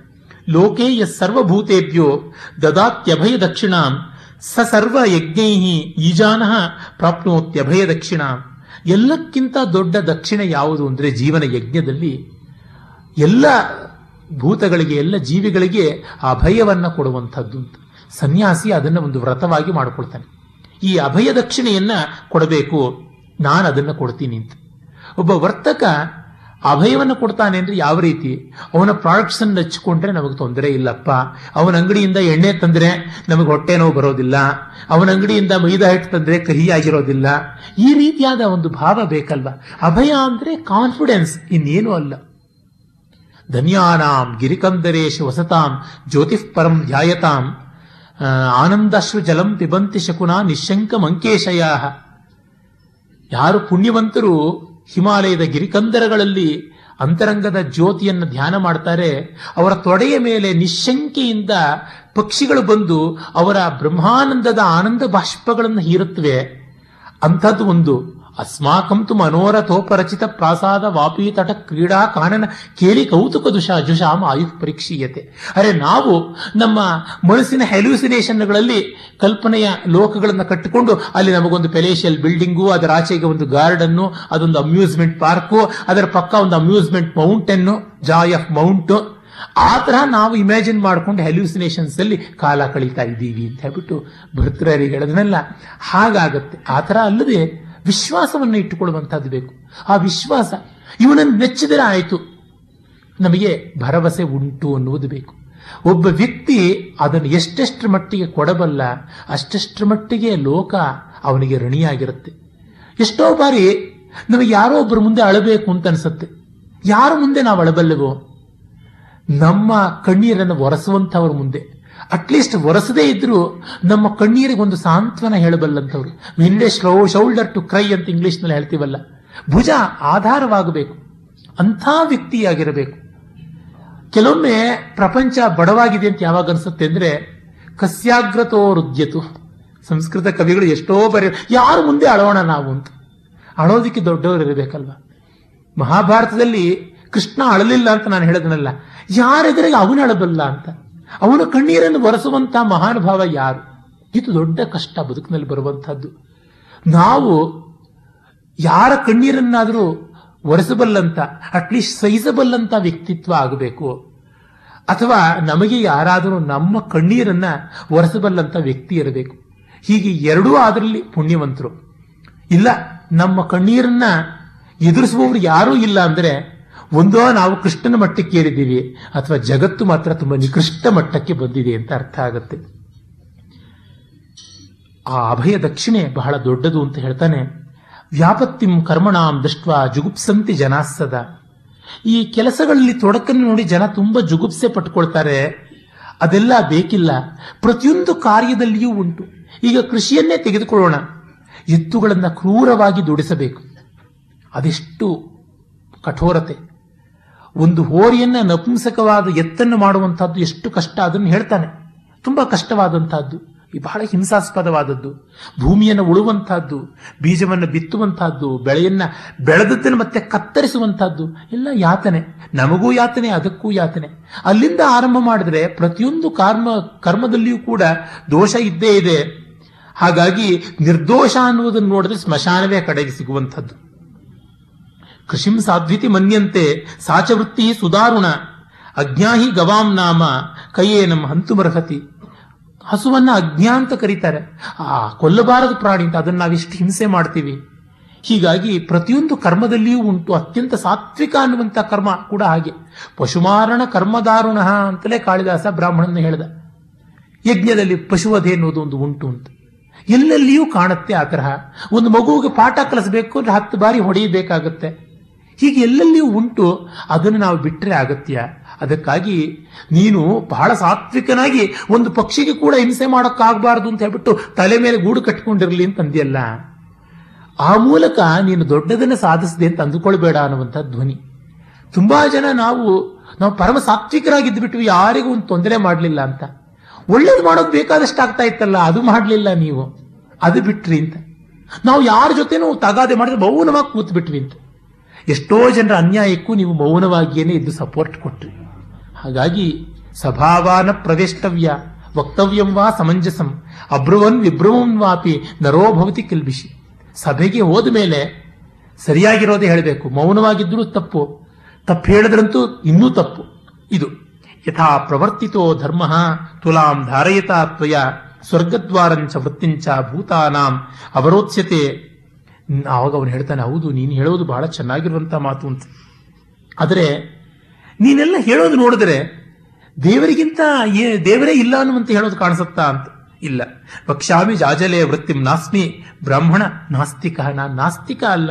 ಲೋಕೇಯ ಸರ್ವಭೂತೇಭ್ಯೋ ದದಾತ್ಯಭಯ ದಕ್ಷಿಣಾಂ ಸ ಸರ್ವ ಯಜ್ಞೈಹಿ ಈಜಾನ ಪ್ರಾಪ್ನೋತ್ಯಭಯ ದಕ್ಷಿಣ. ಎಲ್ಲಕ್ಕಿಂತ ದೊಡ್ಡ ದಕ್ಷಿಣ ಯಾವುದು ಅಂದರೆ ಜೀವನ ಯಜ್ಞದಲ್ಲಿ ಎಲ್ಲ ಭೂತಗಳಿಗೆ, ಎಲ್ಲ ಜೀವಿಗಳಿಗೆ ಅಭಯವನ್ನು ಕೊಡುವಂಥದ್ದು ಅಂತ. ಸನ್ಯಾಸಿ ಅದನ್ನು ಒಂದು ವ್ರತವಾಗಿ ಮಾಡಿಕೊಳ್ತಾನೆ. ಈ ಅಭಯ ದಕ್ಷಿಣೆಯನ್ನ ಕೊಡಬೇಕು, ನಾನು ಅದನ್ನು ಕೊಡ್ತೀನಿ ಅಂತ. ಒಬ್ಬ ವರ್ತಕ ಅಭಯವನ್ನು ಕೊಡ್ತಾನೆ ಅಂದ್ರೆ ಯಾವ ರೀತಿ? ಅವನ ಪ್ರಾಡಕ್ಟ್ಸ್ ಅನ್ನು ಹಚ್ಕೊಂಡ್ರೆ ನಮಗೆ ತೊಂದರೆ ಇಲ್ಲಪ್ಪ. ಅವನ ಅಂಗಡಿಯಿಂದ ಎಣ್ಣೆ ತಂದ್ರೆ ನಮಗೆ ಹೊಟ್ಟೆ ನೋವು ಬರೋದಿಲ್ಲ. ಅವನ ಅಂಗಡಿಯಿಂದ ಮೈದಾ ಹಿಟ್ಟು ತಂದ್ರೆ ಕಹಿಯಾಗಿರೋದಿಲ್ಲ ಈ ರೀತಿಯಾದ ಒಂದು ಭಾವ ಬೇಕಲ್ವಾ? ಅಭಯ ಅಂದ್ರೆ ಕಾನ್ಫಿಡೆನ್ಸ್, ಇನ್ನೇನು ಅಲ್ಲ. ಧನ್ಯಾನಾಂ ಗಿರಿಕಂದರೇಶ ವಸತಾಂ ಜ್ಯೋತಿಃ ಪರಂ ಧ್ಯಾಯತಾಂ ಆನಂದಾಶ್ರು ಜಲಂ ಪಿಬಂತಿ ಶಕುನ ನಿಶಂಕ ಮಂಕೇಶಯ ಯಾರು ಪುಣ್ಯವಂತರು ಹಿಮಾಲಯದ ಗಿರಿಕಂದರಗಳಲ್ಲಿ ಅಂತರಂಗದ ಜ್ಯೋತಿಯನ್ನು ಧ್ಯಾನ ಮಾಡ್ತಾರೆ. ಅವರ ತೊಡೆಯ ಮೇಲೆ ನಿಶಂಕೆಯಿಂದ ಪಕ್ಷಿಗಳು ಬಂದು ಅವರ ಬ್ರಹ್ಮಾನಂದದ ಆನಂದ ಬಾಷ್ಪಗಳನ್ನು ಹೀರುತ್ತವೆ. ಅಂಥದ್ದು ಒಂದು. ಅಸ್ಮಾಕಂತು ಮನೋರಥೋಪರಚಿತ ಪ್ರಾಸಾದ ವಾಪೀತಟ ಕ್ರೀಡಾ ಕಾನನ ಕೇಳಿ ಕೌತುಕ ದುಷ ಜುಷಾಮ ಆಯು ಪರೀಕ್ಷೀಯತೆ ಅರೆ ನಾವು ನಮ್ಮ ಮನಸ್ಸಿನ ಹೆಲ್ಯೂಸಿನೇಷನ್ಗಳಲ್ಲಿ ಕಲ್ಪನೆಯ ಲೋಕಗಳನ್ನು ಕಟ್ಟಿಕೊಂಡು ಅಲ್ಲಿ ನಮಗೊಂದು ಪೆಲೇಷಿಯಲ್ ಬಿಲ್ಡಿಂಗು ಅದರ ಆಚೆಗೆ ಒಂದು ಗಾರ್ಡನ್ನು ಅದೊಂದು ಅಮ್ಯೂಸ್ಮೆಂಟ್ ಪಾರ್ಕು ಅದರ ಪಕ್ಕ ಒಂದು amusement mountain joy of mount ಆ ತರಹ ನಾವು ಇಮ್ಯಾಜಿನ್ ಮಾಡ್ಕೊಂಡು ಹೆಲ್ಯೂಸಿನೇಷನ್ಸ್ ಅಲ್ಲಿ ಕಾಲ ಕಳೀತಾ ಇದ್ದೀವಿ ಅಂತ ಹೇಳ್ಬಿಟ್ಟು ಭರ್ತೃರಿಗೆ ಹೇಳೋದನ್ನೆಲ್ಲ. ಹಾಗಾಗತ್ತೆ. ಆ ತರ ಅಲ್ಲದೆ ವಿಶ್ವಾಸವನ್ನು ಇಟ್ಟುಕೊಳ್ಳುವಂಥದ್ದು ಬೇಕು. ಆ ವಿಶ್ವಾಸ ಇವನನ್ನು ಮೆಚ್ಚಿದರೆ ಆಯಿತು. ನಮಗೆ ಭರವಸೆ ಉಂಟು ಅನ್ನುವುದು ಬೇಕು. ಒಬ್ಬ ವ್ಯಕ್ತಿ ಅದನ್ನು ಎಷ್ಟೆಷ್ಟರ ಮಟ್ಟಿಗೆ ಕೊಡಬಲ್ಲ, ಅಷ್ಟೆಷ್ಟರ ಮಟ್ಟಿಗೆ ಲೋಕ ಅವನಿಗೆ ಋಣಿಯಾಗಿರುತ್ತೆ. ಎಷ್ಟೋ ಬಾರಿ ನಮಗೆ ಯಾರೋ ಒಬ್ಬರ ಮುಂದೆ ಅಳಬೇಕು ಅಂತ ಅನಿಸುತ್ತೆ. ಯಾರ ಮುಂದೆ ನಾವು ಅಳಬಲ್ಲೆವೋ? ನಮ್ಮ ಕಣ್ಣೀರನ್ನು ಒರೆಸುವಂಥವ್ರ ಮುಂದೆ. ಅಟ್ಲೀಸ್ಟ್ ಒರೆಸದೇ ಇದ್ರೂ ನಮ್ಮ ಕಣ್ಣೀರಿಗೆ ಒಂದು ಸಾಂತ್ವನ ಹೇಳಬಲ್ಲಂಥವ್ರು. ವಿಂಡೆ ಶ್ಲೋ ಶೌಲ್ಡರ್ ಟು ಕ್ರೈ ಅಂತ ಇಂಗ್ಲೀಷ್ನಲ್ಲಿ ಹೇಳ್ತೀವಲ್ಲ. ಭುಜ ಆಧಾರವಾಗಬೇಕು. ಅಂಥ ವ್ಯಕ್ತಿಯಾಗಿರಬೇಕು. ಕೆಲವೊಮ್ಮೆ ಪ್ರಪಂಚ ಬಡವಾಗಿದೆ ಅಂತ ಯಾವಾಗ ಅನಿಸುತ್ತೆ ಅಂದರೆ, ಕಸ್ಯಾಗ್ರತೋ ರುದ್ಯತು ಸಂಸ್ಕೃತ ಕವಿಗಳು ಎಷ್ಟೋ ಬರೆಯ ಯಾರು ಮುಂದೆ ಅಳೋಣ ನಾವು ಅಂತ. ಅಳೋದಕ್ಕೆ ದೊಡ್ಡವರು ಇರಬೇಕಲ್ವಾ? ಮಹಾಭಾರತದಲ್ಲಿ ಕೃಷ್ಣ ಅಳಲಿಲ್ಲ ಅಂತ ನಾನು ಹೇಳೋದನಲ್ಲ. ಯಾರೆದುರಿಗೆ ಅವನು ಅಳಬಲ್ಲ ಅಂತ? ಅವನ ಕಣ್ಣೀರನ್ನು ಒರೆಸುವಂಥ ಮಹಾನುಭಾವ ಯಾರು? ಇದು ದೊಡ್ಡ ಕಷ್ಟ ಬದುಕಿನಲ್ಲಿ ಬರುವಂತಹದ್ದು. ನಾವು ಯಾರ ಕಣ್ಣೀರನ್ನಾದರೂ ಒರೆಸಬಲ್ಲಂತ ಅಟ್ಲೀಸ್ಟ್ ಸಹಿಸಬಲ್ಲಂತ ವ್ಯಕ್ತಿತ್ವ ಆಗಬೇಕು. ಅಥವಾ ನಮಗೆ ಯಾರಾದರೂ ನಮ್ಮ ಕಣ್ಣೀರನ್ನ ಒರೆಸಬಲ್ಲಂತ ವ್ಯಕ್ತಿ ಇರಬೇಕು. ಹೀಗೆ ಎರಡೂ ಅದರಲ್ಲಿ ಪುಣ್ಯವಂತರು. ಇಲ್ಲ, ನಮ್ಮ ಕಣ್ಣೀರನ್ನ ಎದುರಿಸುವವರು ಯಾರೂ ಇಲ್ಲ ಅಂದ್ರೆ ಒಂದೋ ನಾವು ಕೃಷ್ಣನ ಮಟ್ಟಕ್ಕೆ ಏರಿದ್ದೀವಿ ಅಥವಾ ಜಗತ್ತು ಮಾತ್ರ ತುಂಬಾ ನಿಕೃಷ್ಟ ಮಟ್ಟಕ್ಕೆ ಬಂದಿದೆ ಅಂತ ಅರ್ಥ ಆಗುತ್ತೆ. ಆ ಅಭಯ ದಕ್ಷಿಣೆ ಬಹಳ ದೊಡ್ಡದು ಅಂತ ಹೇಳ್ತಾನೆ. ವ್ಯಾಪತ್ತಿಂ ಕರ್ಮಣಾಂ ದೃಷ್ಟ ಜುಗುಪ್ಸಂತಿ ಜನಾಸದ ಈ ಕೆಲಸಗಳಲ್ಲಿ ತೊಡಕನ್ನು ನೋಡಿ ಜನ ತುಂಬಾ ಜುಗುಪ್ಸೆ ಪಟ್ಕೊಳ್ತಾರೆ. ಅದೆಲ್ಲ ಬೇಕಿಲ್ಲ. ಪ್ರತಿಯೊಂದು ಕಾರ್ಯದಲ್ಲಿಯೂ ಉಂಟು. ಈಗ ಕೃಷಿಯನ್ನೇ ತೆಗೆದುಕೊಳ್ಳೋಣ. ಎತ್ತುಗಳನ್ನು ಕ್ರೂರವಾಗಿ ದುಡಿಸಬೇಕು. ಅದೆಷ್ಟು ಕಠೋರತೆ. ಒಂದು ಹೋರಿಯನ್ನ ನಪುಂಸಕವಾದ ಎತ್ತನ್ನು ಮಾಡುವಂತಹದ್ದು ಎಷ್ಟು ಕಷ್ಟ ಅದನ್ನು ಹೇಳ್ತಾನೆ. ತುಂಬಾ ಕಷ್ಟವಾದಂತಹದ್ದು ಈ ಬಹಳ ಹಿಂಸಾಸ್ಪದವಾದದ್ದು. ಭೂಮಿಯನ್ನು ಉಳುವಂತಹದ್ದು ಬೀಜವನ್ನು ಬಿತ್ತುವಂತಹದ್ದು ಬೆಳೆಯನ್ನ ಬೆಳೆದದ್ದನ್ನು ಮತ್ತೆ ಕತ್ತರಿಸುವಂತಹದ್ದು ಎಲ್ಲ ಯಾತನೆ. ನಮಗೂ ಯಾತನೆ, ಅದಕ್ಕೂ ಯಾತನೆ. ಅಲ್ಲಿಂದ ಆರಂಭ ಮಾಡಿದ್ರೆ ಪ್ರತಿಯೊಂದು ಕರ್ಮ, ಕರ್ಮದಲ್ಲಿಯೂ ಕೂಡ ದೋಷ ಇದ್ದೇ ಇದೆ. ಹಾಗಾಗಿ ನಿರ್ದೋಷ ಅನ್ನುವುದನ್ನು ನೋಡಿದ್ರೆ ಸ್ಮಶಾನವೇ ಕಡೆಗೆ ಸಿಗುವಂಥದ್ದು. ಕೃಷಿಂ ಸಾಧ್ವಿತಿ ಮನ್ಯಂತೆ ಸಾಚವೃತ್ತಿ ಸುಧಾರುಣ, ಅಜ್ಞಾಹಿ ಗವಾಂ ನಾಮ ಕೈಯೇ ನಮ್ಮ ಹಂತು ಹಂತುಮರ್ಹತಿ. ಹಸುವನ್ನ ಅಜ್ಞ ಅಂತ ಕರೀತಾರೆ. ಆ, ಕೊಲ್ಲಬಾರದು ಪ್ರಾಣಿ ಅಂತ ಅದನ್ನ ನಾವಿಷ್ಟು ಹಿಂಸೆ ಮಾಡ್ತೀವಿ. ಹೀಗಾಗಿ ಪ್ರತಿಯೊಂದು ಕರ್ಮದಲ್ಲಿಯೂ ಉಂಟು, ಅತ್ಯಂತ ಸಾತ್ವಿಕ ಅನ್ನುವಂಥ ಕರ್ಮ ಕೂಡ ಹಾಗೆ. ಪಶುಮಾರಣ ಕರ್ಮದಾರುಣ ಅಂತಲೇ ಕಾಳಿದಾಸ ಬ್ರಾಹ್ಮಣನ ಹೇಳಿದ. ಯಜ್ಞದಲ್ಲಿ ಪಶುವಧೆ ಅನ್ನೋದು ಒಂದು ಉಂಟು ಅಂತ. ಎಲ್ಲೆಲ್ಲಿಯೂ ಕಾಣುತ್ತೆ ಆ ತರಹ ಒಂದು ಮಗುವಿಗೆ ಪಾಠ ಕಲಿಸಬೇಕು ಅಂದ್ರೆ ಹತ್ತು ಬಾರಿ ಹೊಡೆಯಬೇಕಾಗುತ್ತೆ. ಹೀಗೆ ಎಲ್ಲೆಲ್ಲಿಯೂ ಉಂಟು, ಅದನ್ನು ನಾವು ಬಿಟ್ಟರೆ ಅಗತ್ಯ ಅದಕ್ಕಾಗಿ ನೀನು ಬಹಳ ಸಾತ್ವಿಕನಾಗಿ ಒಂದು ಪಕ್ಷಿಗೆ ಕೂಡ ಹಿಂಸೆ ಮಾಡೋಕ್ಕಾಗಬಾರ್ದು ಅಂತ ಹೇಳ್ಬಿಟ್ಟು ತಲೆ ಮೇಲೆ ಗೂಡು ಕಟ್ಕೊಂಡಿರಲಿ ಅಂತ ಅಂದಿಯಲ್ಲ? ಆ ಮೂಲಕ ನೀನು ದೊಡ್ಡದನ್ನು ಸಾಧಿಸಿದೆ ಅಂತ ಅಂದುಕೊಳ್ಬೇಡ ಅನ್ನುವಂಥ ಧ್ವನಿ. ತುಂಬಾ ಜನ ನಾವು ನಾವು ಪರಮ ಸಾತ್ವಿಕರಾಗಿದ್ದು ಬಿಟ್ಟು ಯಾರಿಗೂ ಒಂದು ತೊಂದರೆ ಮಾಡಲಿಲ್ಲ ಅಂತ. ಒಳ್ಳೇದು ಮಾಡೋದು ಬೇಕಾದಷ್ಟು ಆಗ್ತಾ ಇತ್ತಲ್ಲ, ಅದು ಮಾಡಲಿಲ್ಲ ನೀವು. ಅದು ಬಿಟ್ರಿ ಅಂತ. ನಾವು ಯಾರ ಜೊತೆನೂ ತಗಾದೆ ಮಾಡಿದ್ರೆ ಬೌನವಾಗಿ ಕೂತ್ ಬಿಟ್ವಿ ಅಂತ. ಎಷ್ಟೋ ಜನರ ಅನ್ಯಾಯಕ್ಕೂ ನೀವು ಮೌನವಾಗಿಯೇ ಇದ್ದು ಸಪೋರ್ಟ್ ಕೊಟ್ರಿ. ಹಾಗಾಗಿ ಸಭಾವಾನ ಪ್ರವೇಷ್ಟವ್ಯ, ವಕ್ತವ್ಯಂ ವಾ ಸಮಂಜಸಂ, ಅಬ್ರುವನ್ ವಿಭ್ರುವನ್ ವಾಪಿ ನರೋಭವತಿ ಕಿಲ್ಬಿಷಿ. ಸಭೆಗೆ ಹೋದ ಮೇಲೆ ಸರಿಯಾಗಿರೋದೇ ಹೇಳಬೇಕು. ಮೌನವಾಗಿದ್ದರೂ ತಪ್ಪು. ತಪ್ಪು ಹೇಳಿದ್ರಂತೂ ಇನ್ನೂ ತಪ್ಪು. ಇದು ಯಥಾ ಪ್ರವರ್ತಿತೋ ಧರ್ಮ ತುಲಾಂ ಧಾರಯತಾ ತ್ವಯ ಸ್ವರ್ಗದ್ವಾರಂಚ ವೃತ್ತಿಂಚ ಭೂತಾನಾಂ ಅವರೋತ್ಸ್ಯತೆ ಆವಾಗ ಅವನು ಹೇಳ್ತಾನೆ, ಹೌದು, ನೀನು ಹೇಳೋದು ಬಹಳ ಚೆನ್ನಾಗಿರುವಂತ ಮಾತು ಅಂತ. ಆದರೆ, ನೀನೆಲ್ಲ ಹೇಳೋದು ನೋಡಿದ್ರೆ, ದೇವರಿಗಿಂತ ಏ, ದೇವರೇ ಇಲ್ಲ ಅನ್ನುವಂತ ಹೇಳೋದು ಕಾಣಿಸುತ್ತಾ ಅಂತ ಇಲ್ಲ. ಪಕ್ಷಾಮಿ ಜಾಜಲೆ ವೃತ್ತಿಂ ನಾಸ್ಮಿ ಬ್ರಾಹ್ಮಣ ನಾಸ್ತಿಕ, ನಾನು ನಾಸ್ತಿಕ ಅಲ್ಲ.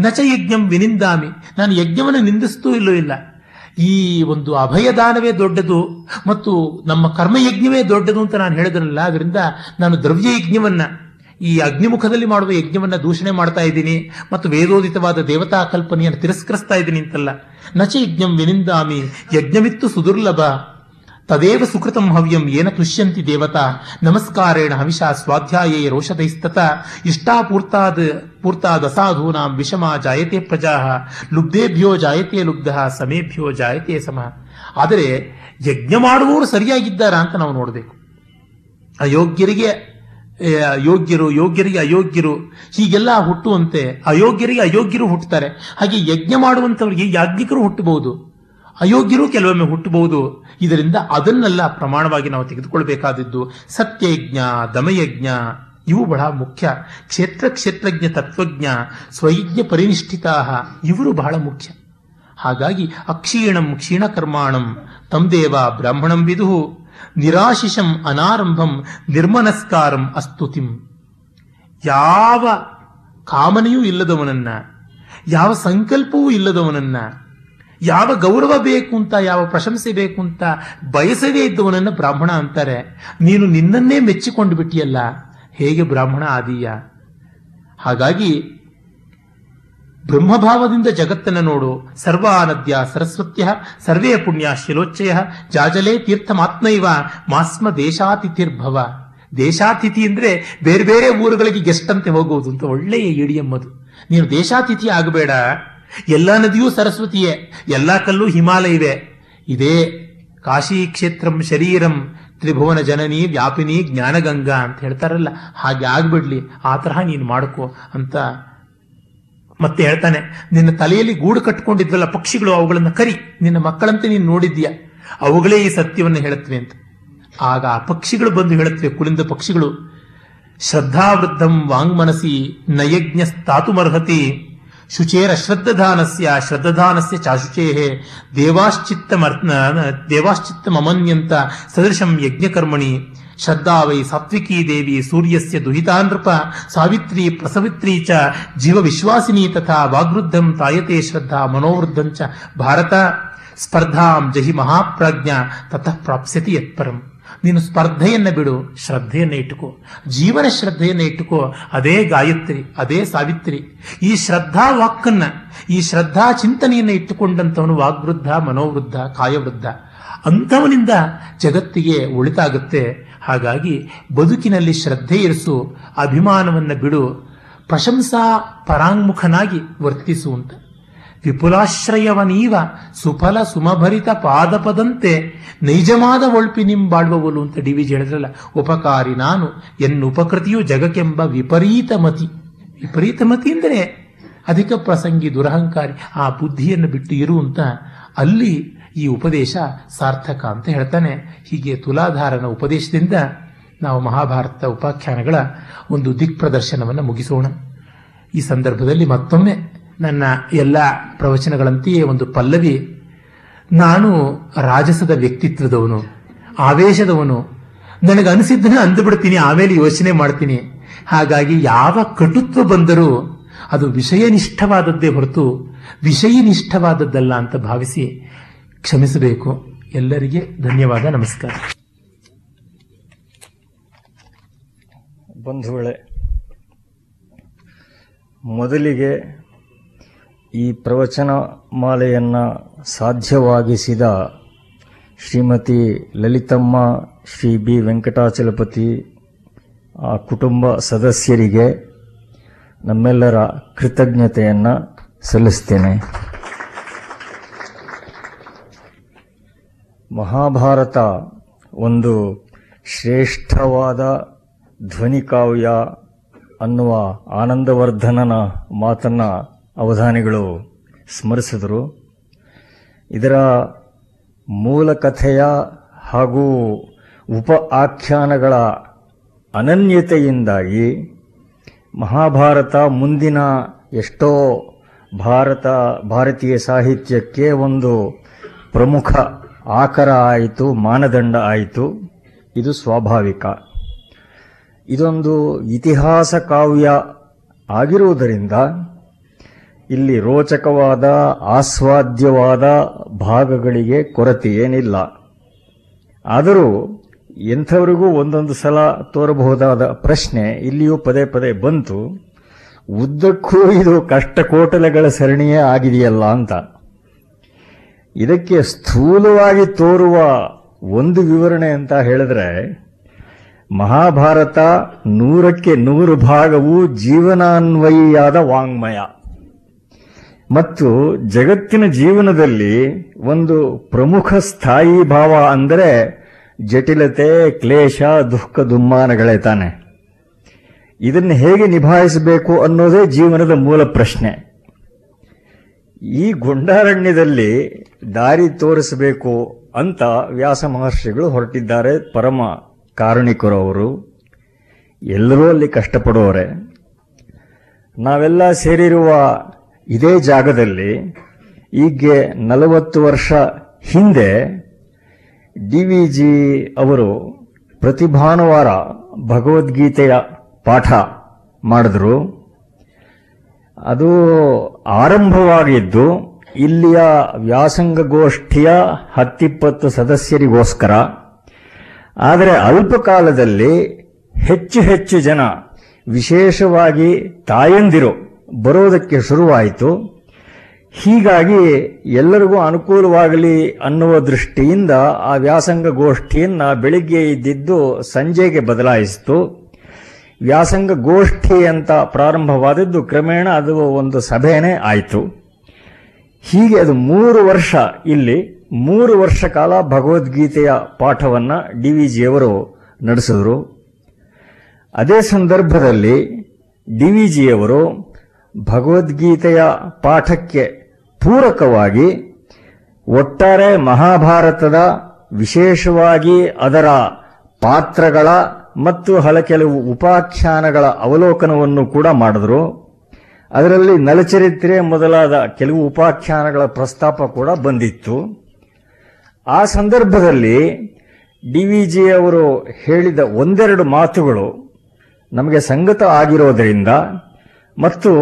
ನಚ ಯಜ್ಞಂ ವಿನಿಂದಾಮಿ, ನಾನು ಯಜ್ಞವನ್ನು ನಿಂದಿಸ್ತೂ ಇಲ್ಲೂ ಇಲ್ಲ. ಈ ಒಂದು ಅಭಯದಾನವೇ ದೊಡ್ಡದು ಮತ್ತು ನಮ್ಮ ಕರ್ಮಯಜ್ಞವೇ ದೊಡ್ಡದು ಅಂತ ನಾನು ಹೇಳಿದ್ರಲ್ಲ ಅದರಿಂದ ನಾನು ದ್ರವ್ಯ ಯಜ್ಞವನ್ನ ಈ ಅಗ್ನಿಮುಖದಲ್ಲಿ ಮಾಡುವ ಯಜ್ಞವನ್ನ ದೂಷಣೆ ಮಾಡ್ತಾ ಇದ್ದೀನಿ ಮತ್ತು ವೇದೋದಿತವಾದ ದೇವತಾ ಕಲ್ಪನೆಯನ್ನು ತಿರಸ್ಕರಿಸ್ತಾ ಇದ್ದೀನಿ ಅಂತಲ್ಲ. ನಚ ಯಜ್ಞಂ ವಿನಿಂದಾಮಿ, ಯಜ್ಞವಿತ್ತು ಸುದುರ್ಲಭ, ತದೇವ ಸುಕೃತಂ ಹವ್ಯಂ ಏನ ತುಷ್ಯಂತಿ ದೇವತಾ, ನಮಸ್ಕಾರೇಣ ಹವಿಷ ಸ್ವಾಧ್ಯಾಯೇ ರೋಷದೈಸ್ತತ ಇಷ್ಟಾಪೂರ್ತಾದ, ಪೂರ್ತಾದ ಅಸಾಧೂನಾಂ ವಿಷಮ ಜಾಯತೆ ಪ್ರಜಾ ಲುಬ್ಧೇಭ್ಯೋ ಜಾಯತೆ ಲುಬ್ಧ, ಸಮೇಭ್ಯೋ ಜಾಯತೆ ಸಮ. ಆದರೆ ಯಜ್ಞ ಮಾಡುವವರು ಸರಿಯಾಗಿದ್ದಾರಾ ಅಂತ ನಾವು ನೋಡಬೇಕು. ಅಯೋಗ್ಯರಿಗೆ ಯೋಗ್ಯರು ಯೋಗ್ಯರಿಗೆ ಅಯೋಗ್ಯರು, ಹೀಗೆಲ್ಲ ಹುಟ್ಟುವಂತೆ ಅಯೋಗ್ಯರಿಗೆ ಅಯೋಗ್ಯರು ಹುಟ್ಟುತ್ತಾರೆ. ಹಾಗೆ ಯಜ್ಞ ಮಾಡುವಂತವರಿಗೆ ಯಾಜ್ಞಿಕರು ಹುಟ್ಟಬಹುದು. ಅಯೋಗ್ಯರು ಕೆಲವೊಮ್ಮೆ ಹುಟ್ಟಬಹುದು. ಇದರಿಂದ ಅದನ್ನೆಲ್ಲ ಪ್ರಮಾಣವಾಗಿ ನಾವು ತೆಗೆದುಕೊಳ್ಬೇಕಾದದ್ದು ಸತ್ಯಯಜ್ಞ, ದಮಯಜ್ಞ, ಇವು ಬಹಳ ಮುಖ್ಯ. ಕ್ಷೇತ್ರ ಕ್ಷೇತ್ರಜ್ಞ, ತತ್ವಜ್ಞ ಸ್ವಯಜ್ಞ ಪರಿನಿಷ್ಠಿತಾ ಇವರು ಬಹಳ ಮುಖ್ಯ. ಹಾಗಾಗಿ ಅಕ್ಷೀಣಂ ಕ್ಷೀಣಕರ್ಮಾಣಂ, ತಂ ದೇವ ಬ್ರಾಹ್ಮಣಂ ವಿದುಹು ನಿರಾಶಿಷಂ ಅನಾರಂಭಂ ನಿರ್ಮನಸ್ಕಾರಂ ಅಸ್ತುತಿಂ. ಯಾವ ಕಾಮನೆಯೂ ಇಲ್ಲದವನನ್ನ, ಯಾವ ಸಂಕಲ್ಪವೂ ಇಲ್ಲದವನನ್ನ, ಯಾವ ಗೌರವ ಬೇಕು ಅಂತ, ಯಾವ ಪ್ರಶಂಸೆ ಬೇಕು ಅಂತ ಬಯಸದೇ ಇದ್ದವನನ್ನ ಬ್ರಾಹ್ಮಣ ಅಂತಾರೆ. ನೀನು ನಿನ್ನನ್ನೇ ಮೆಚ್ಚಿಕೊಂಡು ಬಿಟ್ಟಿಯಲ್ಲ, ಹೇಗೆ ಬ್ರಾಹ್ಮಣ ಆದೀಯ? ಹಾಗಾಗಿ ಬ್ರಹ್ಮಭಾವದಿಂದ ಜಗತ್ತನ್ನು ನೋಡು. ಸರ್ವಾನದ್ಯ ಸರಸ್ವತ್ಯ, ಸರ್ವೇ ಪುಣ್ಯ ಶಿಲೋಚ್ಚಯ, ಜಾಜಲೇ ತೀರ್ಥಮಾತ್ಮೈವ, ಮಾಸ್ಮ ದೇಶಾತಿಥಿರ್ಭವ. ದೇಶಾತಿಥಿ ಅಂದ್ರೆ ಬೇರೆ ಬೇರೆ ಊರುಗಳಿಗೆ ಗೆಸ್ಟ್ ಅಂತೆ ಹೋಗುವುದು ಅಂತ ಒಳ್ಳೆಯ ಇಡಿಯಂ ಅದು. ನೀನು ದೇಶಾತಿಥಿ ಆಗಬೇಡ. ಎಲ್ಲ ನದಿಯೂ ಸರಸ್ವತಿಯೇ, ಎಲ್ಲ ಕಲ್ಲು ಹಿಮಾಲಯವೇ. ಇದೇ ಕಾಶಿ ಕ್ಷೇತ್ರಂ ಶರೀರಂ ತ್ರಿಭುವನ ಜನನಿ ವ್ಯಾಪಿನಿ ಜ್ಞಾನಗಂಗಾ ಅಂತ ಹೇಳ್ತಾರಲ್ಲ. ಹಾಗೆ ಆಗ್ಬಿಡ್ಲಿ. ಆ ತರಹ ನೀನು ಮಾಡ್ಕೋ ಅಂತ ಮತ್ತೆ ಹೇಳ್ತಾನೆ, ನಿನ್ನ ತಲೆಯಲ್ಲಿ ಗೂಡು ಕಟ್ಕೊಂಡಿದ್ವಲ್ಲ ಪಕ್ಷಿಗಳು, ಅವುಗಳನ್ನು ಕರಿ. ನಿನ್ನ ಮಕ್ಕಳಂತೆ ನೀನು ನೋಡಿದ್ಯಾ ಅವುಗಳೇ ಈ ಸತ್ಯವನ್ನು ಹೇಳುತ್ತವೆ ಅಂತ. ಆಗ ಆ ಪಕ್ಷಿಗಳು ಬಂದು ಹೇಳುತ್ತವೆ ಕುಲಿಂದ ಪಕ್ಷಿಗಳು, ಶ್ರದ್ಧಾವೃದ್ಧಂ ವಾಂಗ್ಮನಸಿ ನಯಜ್ಞ ಸ್ಥಾತುಮರ್ಹತಿ ಶುಚೇರ ಶ್ರದ್ಧಧಾನಸ್ಯ ಶ್ರದ್ಧಧಾನಸ್ಯ ಚಾಶುಚೇಹೆ ದೇವಾಶ್ಚಿತ್ತ ದೇವಾಶ್ಚಿತ್ತಮನ್ಯಂತ ಸದೃಶಂ ಯಜ್ಞಕರ್ಮಣಿ ಶ್ರದ್ಧಾ ವೈ ಸಾತ್ವಿಕೀ ದೇವಿ ಸೂರ್ಯಸ್ಯ ದುಹಿತಾ ನೃಪ ಸಾವಿತ್ರಿ ಪ್ರಸವಿತ್ರಿ ಚ ಜೀವ ವಿಶ್ವಾಸಿನಿ ತಥಾ ವಾಗೃದ್ಧಂ ತಾಯತೆ ಶ್ರದ್ಧಾ ಮನೋವೃದ್ಧಂ ಚ ಭಾರತ. ಸ್ಪರ್ಧಾಂ ಜಹಿ ಮಹಾಪ್ರಾಜ್ಞ ತತಃ ಪ್ರಾಪ್ಸ್ಯತಿ ಯತ್ಪರಂ. ನೀನು ಸ್ಪರ್ಧೆಯನ್ನು ಬಿಡು, ಶ್ರದ್ಧೆಯನ್ನು ಇಟ್ಟುಕೋ. ಜೀವನ ಶ್ರದ್ಧೆಯನ್ನು ಇಟ್ಟುಕೋ, ಅದೇ ಗಾಯತ್ರಿ, ಅದೇ ಸಾವಿತ್ರಿ. ಈ ಶ್ರದ್ಧಾ ವಾಕ್ಕನ್ನ, ಈ ಶ್ರದ್ಧಾ ಚಿಂತನೆಯನ್ನು ಇಟ್ಟುಕೊಂಡಂತವನು ವಾಗ್ವೃದ್ಧ, ಮನೋವೃದ್ಧ, ಕಾಯವೃದ್ಧ. ಅಂಥವನಿಂದ ಜಗತ್ತಿಗೆ ಒಳಿತಾಗುತ್ತೆ ಹಾಗಾಗಿ ಬದುಕಿನಲ್ಲಿ ಶ್ರದ್ಧೆ ಇರಿಸು, ಅಭಿಮಾನವನ್ನು ಬಿಡು, ಪ್ರಶಂಸಾ ಪರಾಂಗುಖನಾಗಿ ವರ್ತಿಸು ಅಂತ. ವಿಪುಲಾಶ್ರಯವನೀವ ಸುಫಲ ಸುಮಭರಿತ ಪಾದಪದಂತೆ ನೈಜವಾದ ಒಳ್ಪಿ ನಿಂಬಾಳ್ವವಲು ಅಂತ ಡಿ ವಿಜಿ ಹೇಳಿದ್ರಲ್ಲ, ಉಪಕಾರಿ ನಾನು ಎನ್ನು ಉಪಕೃತಿಯು ಜಗಕ್ಕೆಂಬ ವಿಪರೀತ ಮತಿ. ವಿಪರೀತ ಮತಿ ಅಂದರೆ ಅಧಿಕ ಪ್ರಸಂಗಿ ದುರಹಂಕಾರಿ, ಆ ಬುದ್ಧಿಯನ್ನು ಬಿಟ್ಟು ಇರು ಅಂತ. ಅಲ್ಲಿ ಈ ಉಪದೇಶ ಸಾರ್ಥಕ ಅಂತ ಹೇಳ್ತಾನೆ. ಹೀಗೆ ತುಲಾಧಾರನ ಉಪದೇಶದಿಂದ ನಾವು ಮಹಾಭಾರತ ಉಪಾಖ್ಯಾನಗಳ ಒಂದು ದಿಕ್ಪ್ರದರ್ಶನವನ್ನು ಮುಗಿಸೋಣ. ಈ ಸಂದರ್ಭದಲ್ಲಿ ಮತ್ತೊಮ್ಮೆ ನನ್ನ ಎಲ್ಲ ಪ್ರವಚನಗಳಂತೆಯೇ ಒಂದು ಪಲ್ಲವಿ. ನಾನು ರಾಜಸದ ವ್ಯಕ್ತಿತ್ವದವನು, ಆವೇಶದವನು. ನನಗೆ ಅನಿಸಿದ್ದನ್ನ ಅಂದುಬಿಡ್ತೀನಿ, ಆಮೇಲೆ ಯೋಚನೆ ಮಾಡ್ತೀನಿ. ಹಾಗಾಗಿ ಯಾವ ಕಟುತ್ವ ಬಂದರೂ ಅದು ವಿಷಯನಿಷ್ಠವಾದದ್ದೇ ಹೊರತು ವಿಷಯನಿಷ್ಠವಾದದ್ದಲ್ಲ ಅಂತ ಭಾವಿಸಿ ಕ್ಷಮಿಸಬೇಕು. ಎಲ್ಲರಿಗೆ ಧನ್ಯವಾದ, ನಮಸ್ಕಾರ. ಬಂಧುಗಳೇ, ಮೊದಲಿಗೆ ಈ ಪ್ರವಚನ ಮಾಲೆಯನ್ನು ಸಾಧ್ಯವಾಗಿಸಿದ ಶ್ರೀಮತಿ ಲಲಿತಮ್ಮ, ಶ್ರೀ ಬಿ ವೆಂಕಟಾಚಲಪತಿ, ಆ ಕುಟುಂಬ ಸದಸ್ಯರಿಗೆ ನಮ್ಮೆಲ್ಲರ ಕೃತಜ್ಞತೆಯನ್ನು ಸಲ್ಲಿಸ್ತೇನೆ. ಮಹಾಭಾರತ ಒಂದು ಶ್ರೇಷ್ಠವಾದ ಧ್ವನಿಕಾವ್ಯ ಅನ್ನುವ ಆನಂದವರ್ಧನನ ಮಾತನ್ನ ಅವಧಾನಿಗಳು ಸ್ಮರಿಸಿದರು. ಇದರ ಮೂಲ ಕಥೆಯ ಹಾಗೂ ಉಪ ಆಖ್ಯಾನಗಳ ಅನನ್ಯತೆಯಿಂದಾಗಿ ಮಹಾಭಾರತ ಮುಂದಿನ ಎಷ್ಟೋ ಭಾರತ, ಭಾರತೀಯ ಸಾಹಿತ್ಯಕ್ಕೆ ಒಂದು ಪ್ರಮುಖ ಆಕರ ಆಯಿತು, ಮಾನದಂಡ ಆಯಿತು. ಇದು ಸ್ವಾಭಾವಿಕ. ಇದೊಂದು ಇತಿಹಾಸ ಕಾವ್ಯ ಆಗಿರುವುದರಿಂದ ಇಲ್ಲಿ ರೋಚಕವಾದ, ಆಸ್ವಾದ್ಯವಾದ ಭಾಗಗಳಿಗೆ ಕೊರತೆ ಏನಿಲ್ಲ. ಆದರೂ ಎಂಥವರಿಗೂ ಒಂದೊಂದು ಸಲ ತೋರಬಹುದಾದ ಪ್ರಶ್ನೆ ಇಲ್ಲಿಯೂ ಪದೇ ಪದೇ ಬಂತು. ಉದ್ದಕ್ಕೂ ಇದು ಕಷ್ಟಕೋಟಲೆಗಳ ಸರಣಿಯೇ ಆಗಿದೆಯಲ್ಲ ಅಂತ. ಇದಕ್ಕೆ ಸ್ಥೂಲವಾಗಿ ತೋರುವ ಒಂದು ವಿವರಣೆ ಅಂತ ಹೇಳಿದ್ರೆ, ಮಹಾಭಾರತ ನೂರಕ್ಕೆ ನೂರು ಭಾಗವು ಜೀವನಾನ್ವಯಿಯಾದ ವಾಂಗ್ಮಯ. ಮತ್ತು ಜಗತ್ತಿನ ಜೀವನದಲ್ಲಿ ಒಂದು ಪ್ರಮುಖ ಸ್ಥಾಯಿ ಭಾವ ಅಂದರೆ ಜಟಿಲತೆ, ಕ್ಲೇಶ, ದುಃಖ, ದುಮ್ಮಾನಗಳೇ ತಾನೆ. ಇದನ್ನು ಹೇಗೆ ನಿಭಾಯಿಸಬೇಕು ಅನ್ನೋದೇ ಜೀವನದ ಮೂಲ ಪ್ರಶ್ನೆ. ಈ ಗುಂಡಾರಣ್ಯದಲ್ಲಿ ದಾರಿ ತೋರಿಸಬೇಕು ಅಂತ ವ್ಯಾಸ ಮಹರ್ಷಿಗಳು ಹೊರಟಿದ್ದಾರೆ ಪರಮ ಕಾರುಣಿಕರು ಅವರು. ಎಲ್ಲರೂ ಅಲ್ಲಿ ಕಷ್ಟಪಡುವರೆ ನಾವೆಲ್ಲ ಸೇರಿರುವ ಇದೇ ಜಾಗದಲ್ಲಿ ಈಗ ನಲವತ್ತು ವರ್ಷ ಹಿಂದೆ ಡಿ ವಿ ಜಿ ಅವರು ಪ್ರತಿ ಭಾನುವಾರ ಭಗವದ್ಗೀತೆಯ ಪಾಠ ಮಾಡಿದ್ರು. ಅದು ಆರಂಭವಾಗಿದ್ದು, ಇಲ್ಲಿಯ ವ್ಯಾಸಂಗ ಗೋಷ್ಠಿಯ ಹತ್ತಿಪ್ಪತ್ತು ಸದಸ್ಯರಿಗೋಸ್ಕರ, ಆದರೆ ಅಲ್ಪ ಕಾಲದಲ್ಲಿ ಹೆಚ್ಚು ಹೆಚ್ಚು ಜನ ವಿಶೇಷವಾಗಿ ತಾಯಂದಿರು ಬರೋದಕ್ಕೆ ಶುರುವಾಯಿತು. ಹೀಗಾಗಿ ಎಲ್ಲರಿಗೂ ಅನುಕೂಲವಾಗಲಿ ಅನ್ನುವ ದೃಷ್ಟಿಯಿಂದ ಆ ವ್ಯಾಸಂಗ ಗೋಷ್ಠಿಯನ್ನು ಬೆಳಿಗ್ಗೆ ಇದ್ದಿದ್ದು ಸಂಜೆಗೆ ಬದಲಾಯಿಸಿತು. ವ್ಯಾಸಂಗ ಗೋಷ್ಠಿ ಅಂತ ಪ್ರಾರಂಭವಾದದ್ದು ಕ್ರಮೇಣ ಅದು ಒಂದು ಸಭೆನೇ ಆಯಿತು. ಹೀಗೆ ಅದು ಮೂರು ವರ್ಷ ಇಲ್ಲಿ, ಮೂರು ವರ್ಷ ಕಾಲ ಭಗವದ್ಗೀತೆಯ ಪಾಠವನ್ನ ಡಿ ವಿ ಜಿಯವರು ನಡೆಸಿದರು. ಅದೇ ಸಂದರ್ಭದಲ್ಲಿ ಡಿ ವಿ ಜಿಯವರು ಭಗವದ್ಗೀತೆಯ ಪಾಠಕ್ಕೆ ಪೂರಕವಾಗಿ ಒಟ್ಟಾರೆ ಮಹಾಭಾರತದ ವಿಶೇಷವಾಗಿ ಅದರ ಪಾತ್ರಗಳ ಮತ್ತು ಹಲ ಕೆಲವು ಉಪಾಖ್ಯಾನಗಳ ಅವಲೋಕನವನ್ನು ಕೂಡ ಮಾಡಿದ್ರು. ಅದರಲ್ಲಿ ನಲಚರಿತ್ರೆ ಮೊದಲಾದ ಕೆಲವು ಉಪಾಖ್ಯಾನಗಳ ಪ್ರಸ್ತಾಪ ಕೂಡ ಬಂದಿತ್ತು. ಆ ಸಂದರ್ಭದಲ್ಲಿ ಡಿ ವಿ ಜಿ ಅವರು ಹೇಳಿದ ಒಂದೆರಡು ಮಾತುಗಳು ನಮಗೆ ಸಂಗತ ಆಗಿರೋದರಿಂದ ಮತ್ತು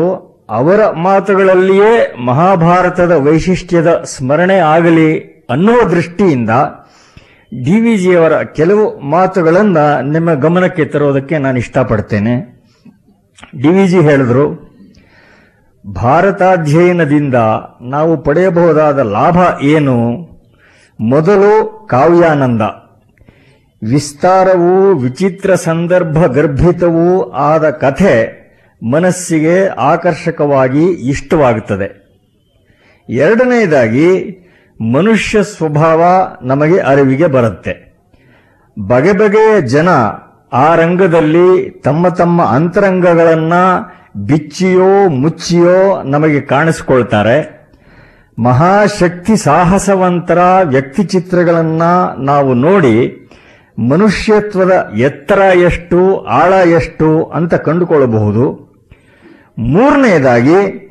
ಅವರ ಮಾತುಗಳಲ್ಲಿಯೇ ಮಹಾಭಾರತದ ವೈಶಿಷ್ಟ್ಯದ ಸ್ಮರಣೆ ಆಗಲಿ ಅನ್ನುವ ದೃಷ್ಟಿಯಿಂದ ಡಿ ವಿ ಜಿಯವರ ಕೆಲವು ಮಾತುಗಳನ್ನು ನಿಮ್ಮ ಗಮನಕ್ಕೆ ತರೋದಕ್ಕೆ ನಾನು ಇಷ್ಟಪಡ್ತೇನೆ. ಡಿ ವಿ ಜಿ ಹೇಳಿದ್ರು, ಭಾರತಾಧ್ಯಯನದಿಂದ ನಾವು ಪಡೆಯಬಹುದಾದ ಲಾಭ ಏನು? ಮೊದಲು ಕಾವ್ಯಾನಂದ. ವಿಸ್ತಾರವೂ, ವಿಚಿತ್ರ ಸಂದರ್ಭ ಗರ್ಭಿತವೂ ಆದ ಕಥೆ ಮನಸ್ಸಿಗೆ ಆಕರ್ಷಕವಾಗಿ ಇಷ್ಟವಾಗುತ್ತದೆ. ಎರಡನೆಯದಾಗಿ ಮನುಷ್ಯ ಸ್ವಭಾವ ನಮಗೆ ಅರಿವಿಗೆ ಬರುತ್ತೆ. ಬಗೆ ಬಗೆಯ ಜನ ಆ ರಂಗದಲ್ಲಿ ತಮ್ಮ ತಮ್ಮ ಅಂತರಂಗಗಳನ್ನ ಬಿಚ್ಚಿಯೋ ಮುಚ್ಚಿಯೋ ನಮಗೆ ಕಾಣಿಸ್ಕೊಳ್ತಾರೆ. ಮಹಾಶಕ್ತಿ ಸಾಹಸವಂತರ ವ್ಯಕ್ತಿ ಚಿತ್ರಗಳನ್ನ ನಾವು ನೋಡಿ ಮನುಷ್ಯತ್ವದ ಎತ್ತರ ಎಷ್ಟು, ಆಳ ಎಷ್ಟು ಅಂತ ಕಂಡುಕೊಳ್ಳಬಹುದು. ಮೂರನೆಯದಾಗಿ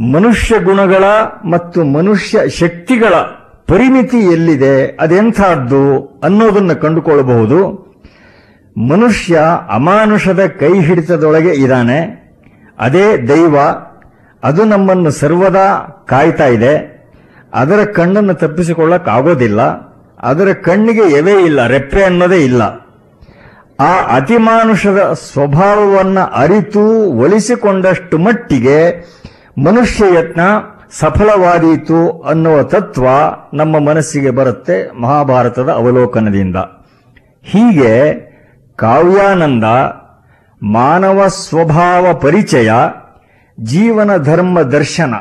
ಮನುಷ್ಯ ಗುಣಗಳ ಮತ್ತು ಮನುಷ್ಯ ಶಕ್ತಿಗಳ ಪರಿಮಿತಿ ಎಲ್ಲಿದೆ, ಅದೆಂಥದ್ದು ಅನ್ನೋದನ್ನು ಕಂಡುಕೊಳ್ಳಬಹುದು. ಮನುಷ್ಯ ಅಮಾನುಷದ ಕೈ ಹಿಡಿತದೊಳಗೆ ಇದ್ದಾನೆ, ಅದೇ ದೈವ, ಅದು ನಮ್ಮನ್ನು ಸರ್ವದಾ ಕಾಯ್ತಾ ಇದೆ. ಅದರ ಕಣ್ಣನ್ನು ತಪ್ಪಿಸಿಕೊಳ್ಳಕ್ಕಾಗೋದಿಲ್ಲ, ಅದರ ಕಣ್ಣಿಗೆ ಎವೇ ಇಲ್ಲ, ರೆಪ್ಪೆ ಅನ್ನೋದೇ ಇಲ್ಲ. ಆ ಅತಿಮಾನುಷದ ಸ್ವಭಾವವನ್ನು ಅರಿತು ಒಲಿಸಿಕೊಂಡಷ್ಟು ಮಟ್ಟಿಗೆ ಮನುಷ್ಯ ಯತ್ನ ಸಫಲವಾದೀತು ಅನ್ನುವ ತತ್ವ ನಮ್ಮ ಮನಸ್ಸಿಗೆ ಬರುತ್ತೆ ಮಹಾಭಾರತದ ಅವಲೋಕನದಿಂದ. ಹೀಗೆ ಕಾವ್ಯಾನಂದ ಮಾನವ ಸ್ವಭಾವ ಪರಿಚಯ, ಜೀವನ ಧರ್ಮ ದರ್ಶನ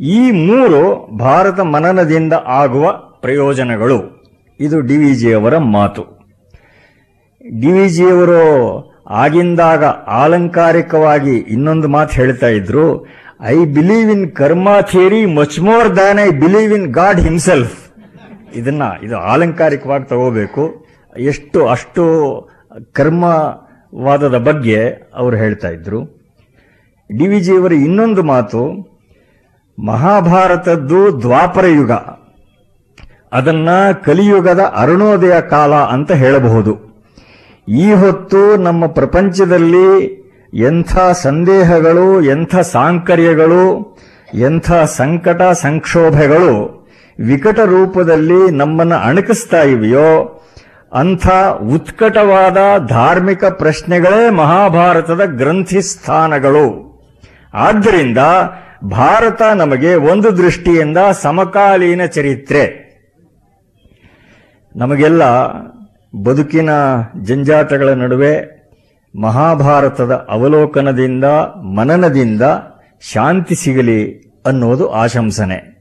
ಈ ಮೂರು ಭಾರತ ಮನನದಿಂದ ಆಗುವ ಪ್ರಯೋಜನಗಳು. ಇದು ಡಿ ವಿ ಜಿಯವರ ಮಾತು. ಡಿ ವಿ ಜಿಯವರು ಆಗಿಂದಾಗ ಆಲಂಕಾರಿಕವಾಗಿ ಇನ್ನೊಂದು ಮಾತು ಹೇಳ್ತಾ ಇದ್ರು I believe in karma theory much more than I believe in God himself ಇದನ್ನ ಇದು ಆಲಂಕಾರಿಕವಾಗಿ ತಗೋಬೇಕು. ಎಷ್ಟು, ಅಷ್ಟು ಕರ್ಮವಾದದ ಬಗ್ಗೆ ಅವರು ಹೇಳ್ತಾ ಇದ್ರು. ಡಿ ವಿ ಜಿಯವರ ಇನ್ನೊಂದು ಮಾತು, ಮಹಾಭಾರತದ್ದು ದ್ವಾಪರ ಯುಗ. ಅದನ್ನ ಕಲಿಯುಗದ ಅರುಣೋದಯ ಕಾಲ ಅಂತ ಹೇಳಬಹುದು. ಈ ಹೊತ್ತು ನಮ್ಮ ಪ್ರಪಂಚದಲ್ಲಿ ಎಂಥ ಸಂದೇಹಗಳು, ಎಂಥ ಸಾಂಕರ್ಯಗಳು, ಎಂಥ ಸಂಕಟ ಸಂಕ್ಷೋಭೆಗಳು ವಿಕಟ ರೂಪದಲ್ಲಿ ನಮ್ಮನ್ನು ಅಣಕಿಸ್ತಾ ಇವೆಯೋ, ಅಂಥ ಉತ್ಕಟವಾದ ಧಾರ್ಮಿಕ ಪ್ರಶ್ನೆಗಳೇ ಮಹಾಭಾರತದ ಗ್ರಂಥಿಸ್ಥಾನಗಳು. ಆದ್ದರಿಂದ ಭಾರತ ನಮಗೆ ಒಂದು ದೃಷ್ಟಿಯಿಂದ ಸಮಕಾಲೀನ ಚರಿತ್ರೆ. ನಮಗೆಲ್ಲ ಬದುಕಿನ ಜಂಜಾಟಗಳ ನಡುವೆ ಮಹಾಭಾರತದ ಅವಲೋಕನದಿಂದ, ಮನನದಿಂದ ಶಾಂತಿ ಸಿಗಲಿ ಅನ್ನೋದು ಆಶಂಸನೆ.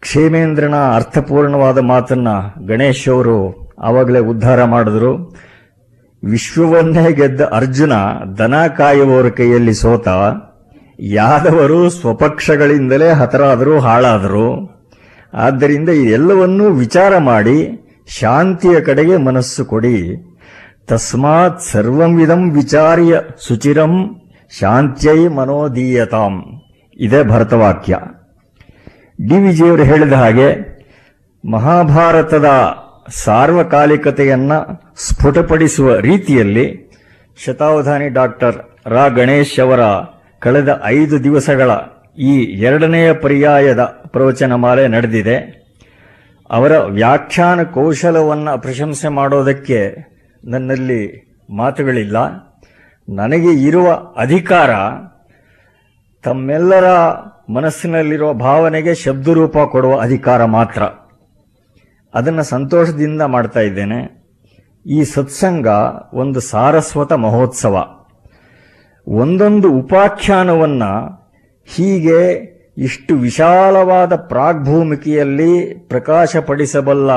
ಕ್ಷೇಮೇಂದ್ರನ ಅರ್ಥಪೂರ್ಣವಾದ ಮಾತನ್ನ ಗಣೇಶ್ ಅವರು ಆವಾಗಲೇ ಉದ್ಧಾರ ಮಾಡಿದ್ರು. ವಿಶ್ವವನ್ನೇ ಗೆದ್ದ ಅರ್ಜುನ ದನ ಕಾಯುವವರ ಕೈಯಲ್ಲಿ ಸೋತ, ಯಾದವರು ಸ್ವಪಕ್ಷಗಳಿಂದಲೇ ಹತರಾದರು ಹಾಳಾದರು. ಆದ್ದರಿಂದ ಇದೆಲ್ಲವನ್ನೂ ವಿಚಾರ ಮಾಡಿ ಶಾಂತಿಯ ಕಡೆಗೆ ಮನಸ್ಸು ಕೊಡಿ. ತಸ್ಮಾತ್ ಸರ್ವವಿಧಂ ವಿಚಾರ್ಯ ಸುಚಿರಂ ಶಾಂತ್ಯೈ ಮನೋದೀಯತಾಂ ಇದೇ ಭರತವಾಕ್ಯ ಡಿ ವಿಜಿಯವರು ಹೇಳಿದ ಹಾಗೆ ಮಹಾಭಾರತದ ಸಾರ್ವಕಾಲಿಕತೆಯನ್ನು ಸ್ಫುಟಪಡಿಸುವ ರೀತಿಯಲ್ಲಿ ಶತಾವಧಾನಿ ಡಾಕ್ಟರ್ ರಾ ಗಣೇಶ್ ಅವರ ಕಳೆದ ಐದು ದಿವಸಗಳ ಈ ಎರಡನೆಯ ಪರ್ಯಾಯದ ಪ್ರವಚನಮಾಲೆ ನಡೆದಿದೆ. ಅವರ ವ್ಯಾಖ್ಯಾನ ಕೌಶಲವನ್ನು ಪ್ರಶಂಸೆ ಮಾಡೋದಕ್ಕೆ ನನ್ನಲ್ಲಿ ಮಾತುಗಳಿಲ್ಲ. ನನಗೆ ಇರುವ ಅಧಿಕಾರ ತಮ್ಮೆಲ್ಲರ ಮನಸ್ಸಿನಲ್ಲಿರುವ ಭಾವನೆಗೆ ಶಬ್ದರೂಪ ಕೊಡುವ ಅಧಿಕಾರ ಮಾತ್ರ. ಅದನ್ನು ಸಂತೋಷದಿಂದ ಮಾಡ್ತಾ ಇದ್ದೇನೆ. ಈ ಸತ್ಸಂಗ ಒಂದು ಸಾರಸ್ವತ ಮಹೋತ್ಸವ. ಒಂದೊಂದು ಉಪಾಖ್ಯಾನವನ್ನು ಹೀಗೆ ಇಷ್ಟು ವಿಶಾಲವಾದ ಪ್ರಾಗ್ಭೂಮಿಕೆಯಲ್ಲಿ ಪ್ರಕಾಶಪಡಿಸಬಲ್ಲ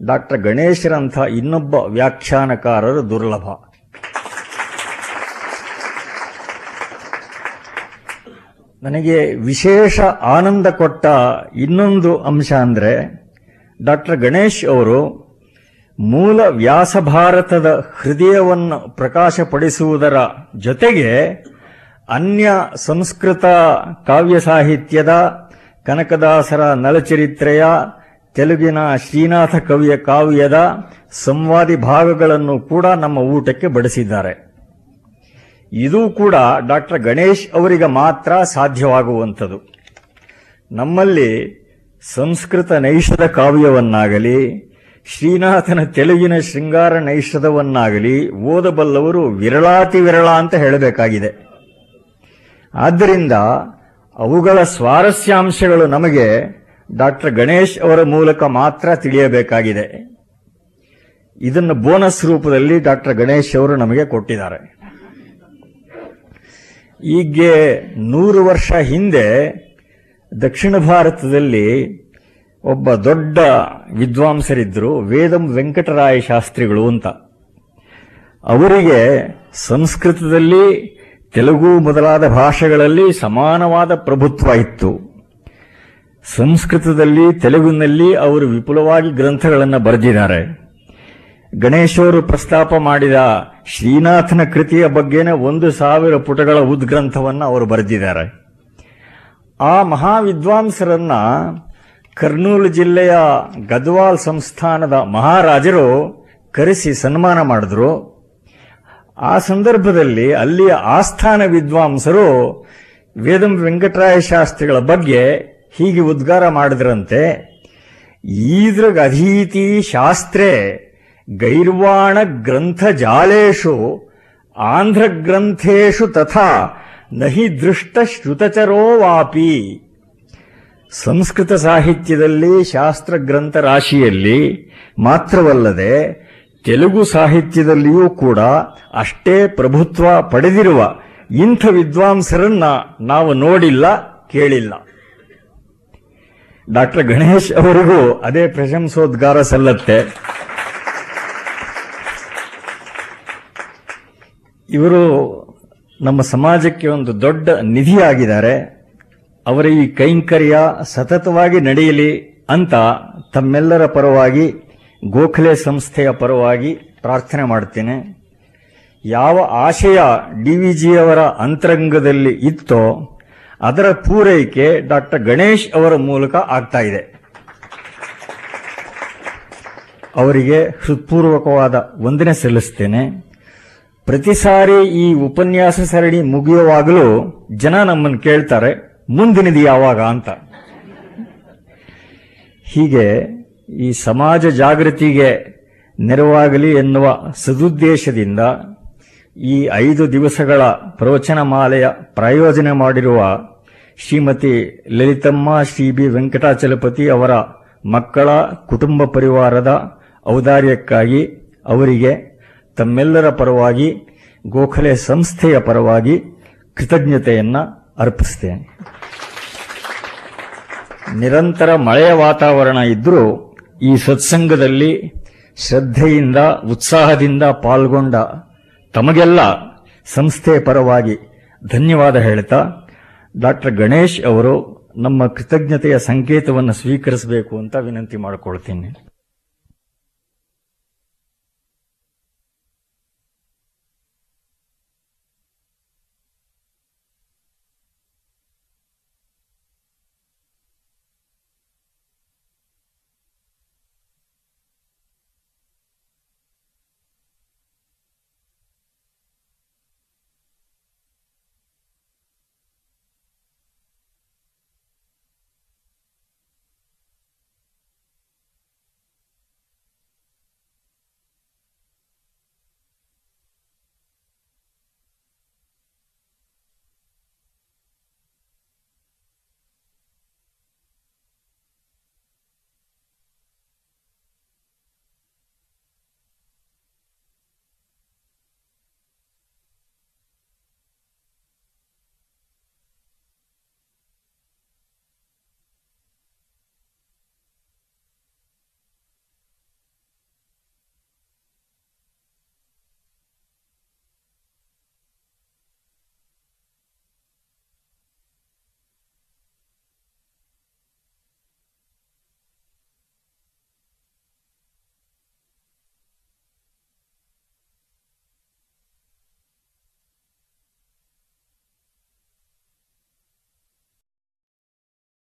ಡಾಕ್ಟರ್ ಗಣೇಶರಂಥ ಇನ್ನೊಬ್ಬ ವ್ಯಾಖ್ಯಾನಕಾರರು ದುರ್ಲಭ. ನನಗೆ ವಿಶೇಷ ಆನಂದ ಕೊಟ್ಟ ಇನ್ನೊಂದು ಅಂಶ ಅಂದರೆ ಡಾಕ್ಟರ್ ಗಣೇಶ್ ಅವರು ಮೂಲ ವ್ಯಾಸಭಾರತದ ಹೃದಯವನ್ನು ಪ್ರಕಾಶಪಡಿಸುವುದರ ಜೊತೆಗೆ ಅನ್ಯ ಸಂಸ್ಕೃತ ಕಾವ್ಯ ಸಾಹಿತ್ಯದ ಕನಕದಾಸರ ನಲಚರಿತ್ರೆಯ ತೆಲುಗಿನ ಶ್ರೀನಾಥ ಕವಿಯ ಕಾವ್ಯದ ಸಂವಾದಿ ಭಾಗಗಳನ್ನು ಕೂಡ ನಮ್ಮ ಊಟಕ್ಕೆ ಬಡಿಸಿದ್ದಾರೆ. ಇದು ಕೂಡ ಡಾಕ್ಟರ್ ಗಣೇಶ್ ಅವರಿಗೆ ಮಾತ್ರ ಸಾಧ್ಯವಾಗುವಂಥದ್ದು. ನಮ್ಮಲ್ಲಿ ಸಂಸ್ಕೃತ ನೈಷಧ ಕಾವ್ಯವನ್ನಾಗಲಿ, ಶ್ರೀನಾಥನ ತೆಲುಗಿನ ಶೃಂಗಾರ ನೈಷಧವನ್ನಾಗಲಿ ಓದಬಲ್ಲವರು ವಿರಳಾತಿ ವಿರಳ ಅಂತ ಹೇಳಬೇಕಾಗಿದೆ. ಆದ್ದರಿಂದ ಅವುಗಳ ಸ್ವಾರಸ್ಯಾಂಶಗಳು ನಮಗೆ ಡಾಕ್ಟರ್ ಗಣೇಶ್ ಅವರ ಮೂಲಕ ಮಾತ್ರ ತಿಳಿಯಬೇಕಾಗಿದೆ. ಇದನ್ನು ಬೋನಸ್ ರೂಪದಲ್ಲಿ ಡಾಕ್ಟರ್ ಗಣೇಶ್ ಅವರು ನಮಗೆ ಕೊಟ್ಟಿದ್ದಾರೆ. ಈಗ್ಗೆ ನೂರು ವರ್ಷ ಹಿಂದೆ ದಕ್ಷಿಣ ಭಾರತದಲ್ಲಿ ಒಬ್ಬ ದೊಡ್ಡ ವಿದ್ವಾಂಸರಿದ್ದರು ವೇದಂ ವೆಂಕಟರಾಯ ಶಾಸ್ತ್ರಿಗಳು ಅಂತ. ಅವರಿಗೆ ಸಂಸ್ಕೃತದಲ್ಲಿ, ತೆಲುಗು ಮೊದಲಾದ ಭಾಷೆಗಳಲ್ಲಿ ಸಮಾನವಾದ ಪ್ರಭುತ್ವ ಇತ್ತು. ಸಂಸ್ಕೃತದಲ್ಲಿ, ತೆಲುಗಿನಲ್ಲಿ ಅವರು ವಿಪುಲವಾಗಿ ಗ್ರಂಥಗಳನ್ನು ಬರೆದಿದ್ದಾರೆ. ಗಣೇಶವರು ಪ್ರಸ್ತಾಪ ಮಾಡಿದ ಶ್ರೀನಾಥನ ಕೃತಿಯ ಬಗ್ಗೆನೇ ಒಂದು ಸಾವಿರ ಪುಟಗಳ ಉದ್ಗ್ರಂಥವನ್ನು ಅವರು ಬರೆದಿದ್ದಾರೆ. ಆ ಮಹಾವಿದ್ವಾಂಸರನ್ನ ಕರ್ನೂಲು ಜಿಲ್ಲೆಯ ಗದ್ವಾಲ್ ಸಂಸ್ಥಾನದ ಮಹಾರಾಜರು ಕರೆಸಿ ಸನ್ಮಾನ ಮಾಡಿದ್ರು. ಆ ಸಂದರ್ಭದಲ್ಲಿ ಅಲ್ಲಿಯ ಆಸ್ಥಾನ ವಿದ್ವಾಂಸರು ವೇದಂ ವೆಂಕಟರಾಯ ಶಾಸ್ತ್ರಿಗಳ ಬಗ್ಗೆ ಹೀಗೆ ಉದ್ಗಾರ ಮಾಡಿದ್ರಂತೆ ಈದೃಗ್ ಅಧೀತಿ ಶಾಸ್ತ್ರೇ ಗೈರ್ವಾಣ ಗ್ರಂಥ ಜಾಲೇಶು ಆಂಧ್ರ ಗ್ರಂಥೇಶು ತಥಾ ನಹಿ ದೃಷ್ಟ ಶ್ರುತಚರೋ ವಾಪಿ. ಸಂಸ್ಕೃತ ಸಾಹಿತ್ಯದಲ್ಲಿ ಶಾಸ್ತ್ರ ಗ್ರಂಥ ರಾಶಿಯಲ್ಲಿ ಮಾತ್ರವಲ್ಲದೆ ತೆಲುಗು ಸಾಹಿತ್ಯದಲ್ಲಿಯೂ ಕೂಡ ಅಷ್ಟೇ ಪ್ರಭುತ್ವ ಪಡೆದಿರುವ ಇಂಥ ವಿದ್ವಾಂಸರನ್ನ ನಾವು ನೋಡಿಲ್ಲ, ಕೇಳಿಲ್ಲ. ಡಾಕ್ಟರ್ ಗಣೇಶ್ ಅವರಿಗೂ ಅದೇ ಪ್ರಶಂಸೋದ್ಗಾರ ಸಲ್ಲತ್ತೆ. ಇವರು ನಮ್ಮ ಸಮಾಜಕ್ಕೆ ಒಂದು ದೊಡ್ಡ ನಿಧಿಯಾಗಿದ್ದಾರೆ. ಅವರ ಈ ಕೈಂಕರ್ಯ ಸತತವಾಗಿ ನಡೆಯಲಿ ಅಂತ ತಮ್ಮೆಲ್ಲರ ಪರವಾಗಿ, ಗೋಖಲೆ ಸಂಸ್ಥೆಯ ಪರವಾಗಿ ಪ್ರಾರ್ಥನೆ ಮಾಡ್ತೇನೆ. ಯಾವ ಆಶಯ ಜಿಯವರ ಅಂತರಂಗದಲ್ಲಿ ಇತ್ತೋ ಅದರ ಪೂರೈಕೆ ಡಾಕ್ಟರ್ ಗಣೇಶ್ ಅವರ ಮೂಲಕ ಆಗ್ತಾ ಇದೆ. ಅವರಿಗೆ ಹೃತ್ಪೂರ್ವಕವಾದ ವಂದನೆ ಸಲ್ಲಿಸ್ತೇನೆ. ಪ್ರತಿ ಸಾರಿ ಈ ಉಪನ್ಯಾಸ ಸರಣಿ ಮುಗಿಯುವಾಗಲೂ ಜನ ನಮ್ಮನ್ನು ಕೇಳ್ತಾರೆ, ಮುಂದಿನದು ಯಾವಾಗ ಅಂತ. ಹೀಗೆ ಈ ಸಮಾಜ ಜಾಗೃತಿಗೆ ನೆರವಾಗಲಿ ಎನ್ನುವ ಸದುದ್ದೇಶದಿಂದ ಈ ಐದು ದಿವಸಗಳ ಪ್ರವಚನ ಮಾಲೆಯ ಪ್ರಾಯೋಜನೆ ಮಾಡಿರುವ ಶ್ರೀಮತಿ ಲಲಿತಮ್ಮ ಶ್ರೀ ಬಿ ವೆಂಕಟಾಚಲಪತಿ ಅವರ ಮಕ್ಕಳ ಕುಟುಂಬ ಪರಿವಾರದ ಔದಾರ್ಯಕ್ಕಾಗಿ ಅವರಿಗೆ ತಮ್ಮೆಲ್ಲರ ಪರವಾಗಿ ಗೋಖಲೆ ಸಂಸ್ಥೆಯ ಪರವಾಗಿ ಕೃತಜ್ಞತೆಯನ್ನು ಅರ್ಪಿಸ್ತೇನೆ ನಿರಂತರ ಮಳೆಯ ವಾತಾವರಣ ಇದ್ದರೂ ಈ ಸತ್ಸಂಗದಲ್ಲಿ ಶ್ರದ್ಧೆಯಿಂದ, ಉತ್ಸಾಹದಿಂದ ಪಾಲ್ಗೊಂಡ ತಮಗೆಲ್ಲ ಸಂಸ್ಥೆ ಪರವಾಗಿ ಧನ್ಯವಾದ ಹೇಳ್ತಾ, ಡಾಕ್ಟರ್ ಗಣೇಶ್ ಅವರು ನಮ್ಮ ಕೃತಜ್ಞತೆಯ ಸಂಕೇತವನ್ನು ಸ್ವೀಕರಿಸಬೇಕು ಅಂತ ವಿನಂತಿ ಮಾಡಿಕೊಳ್ತೀನಿ.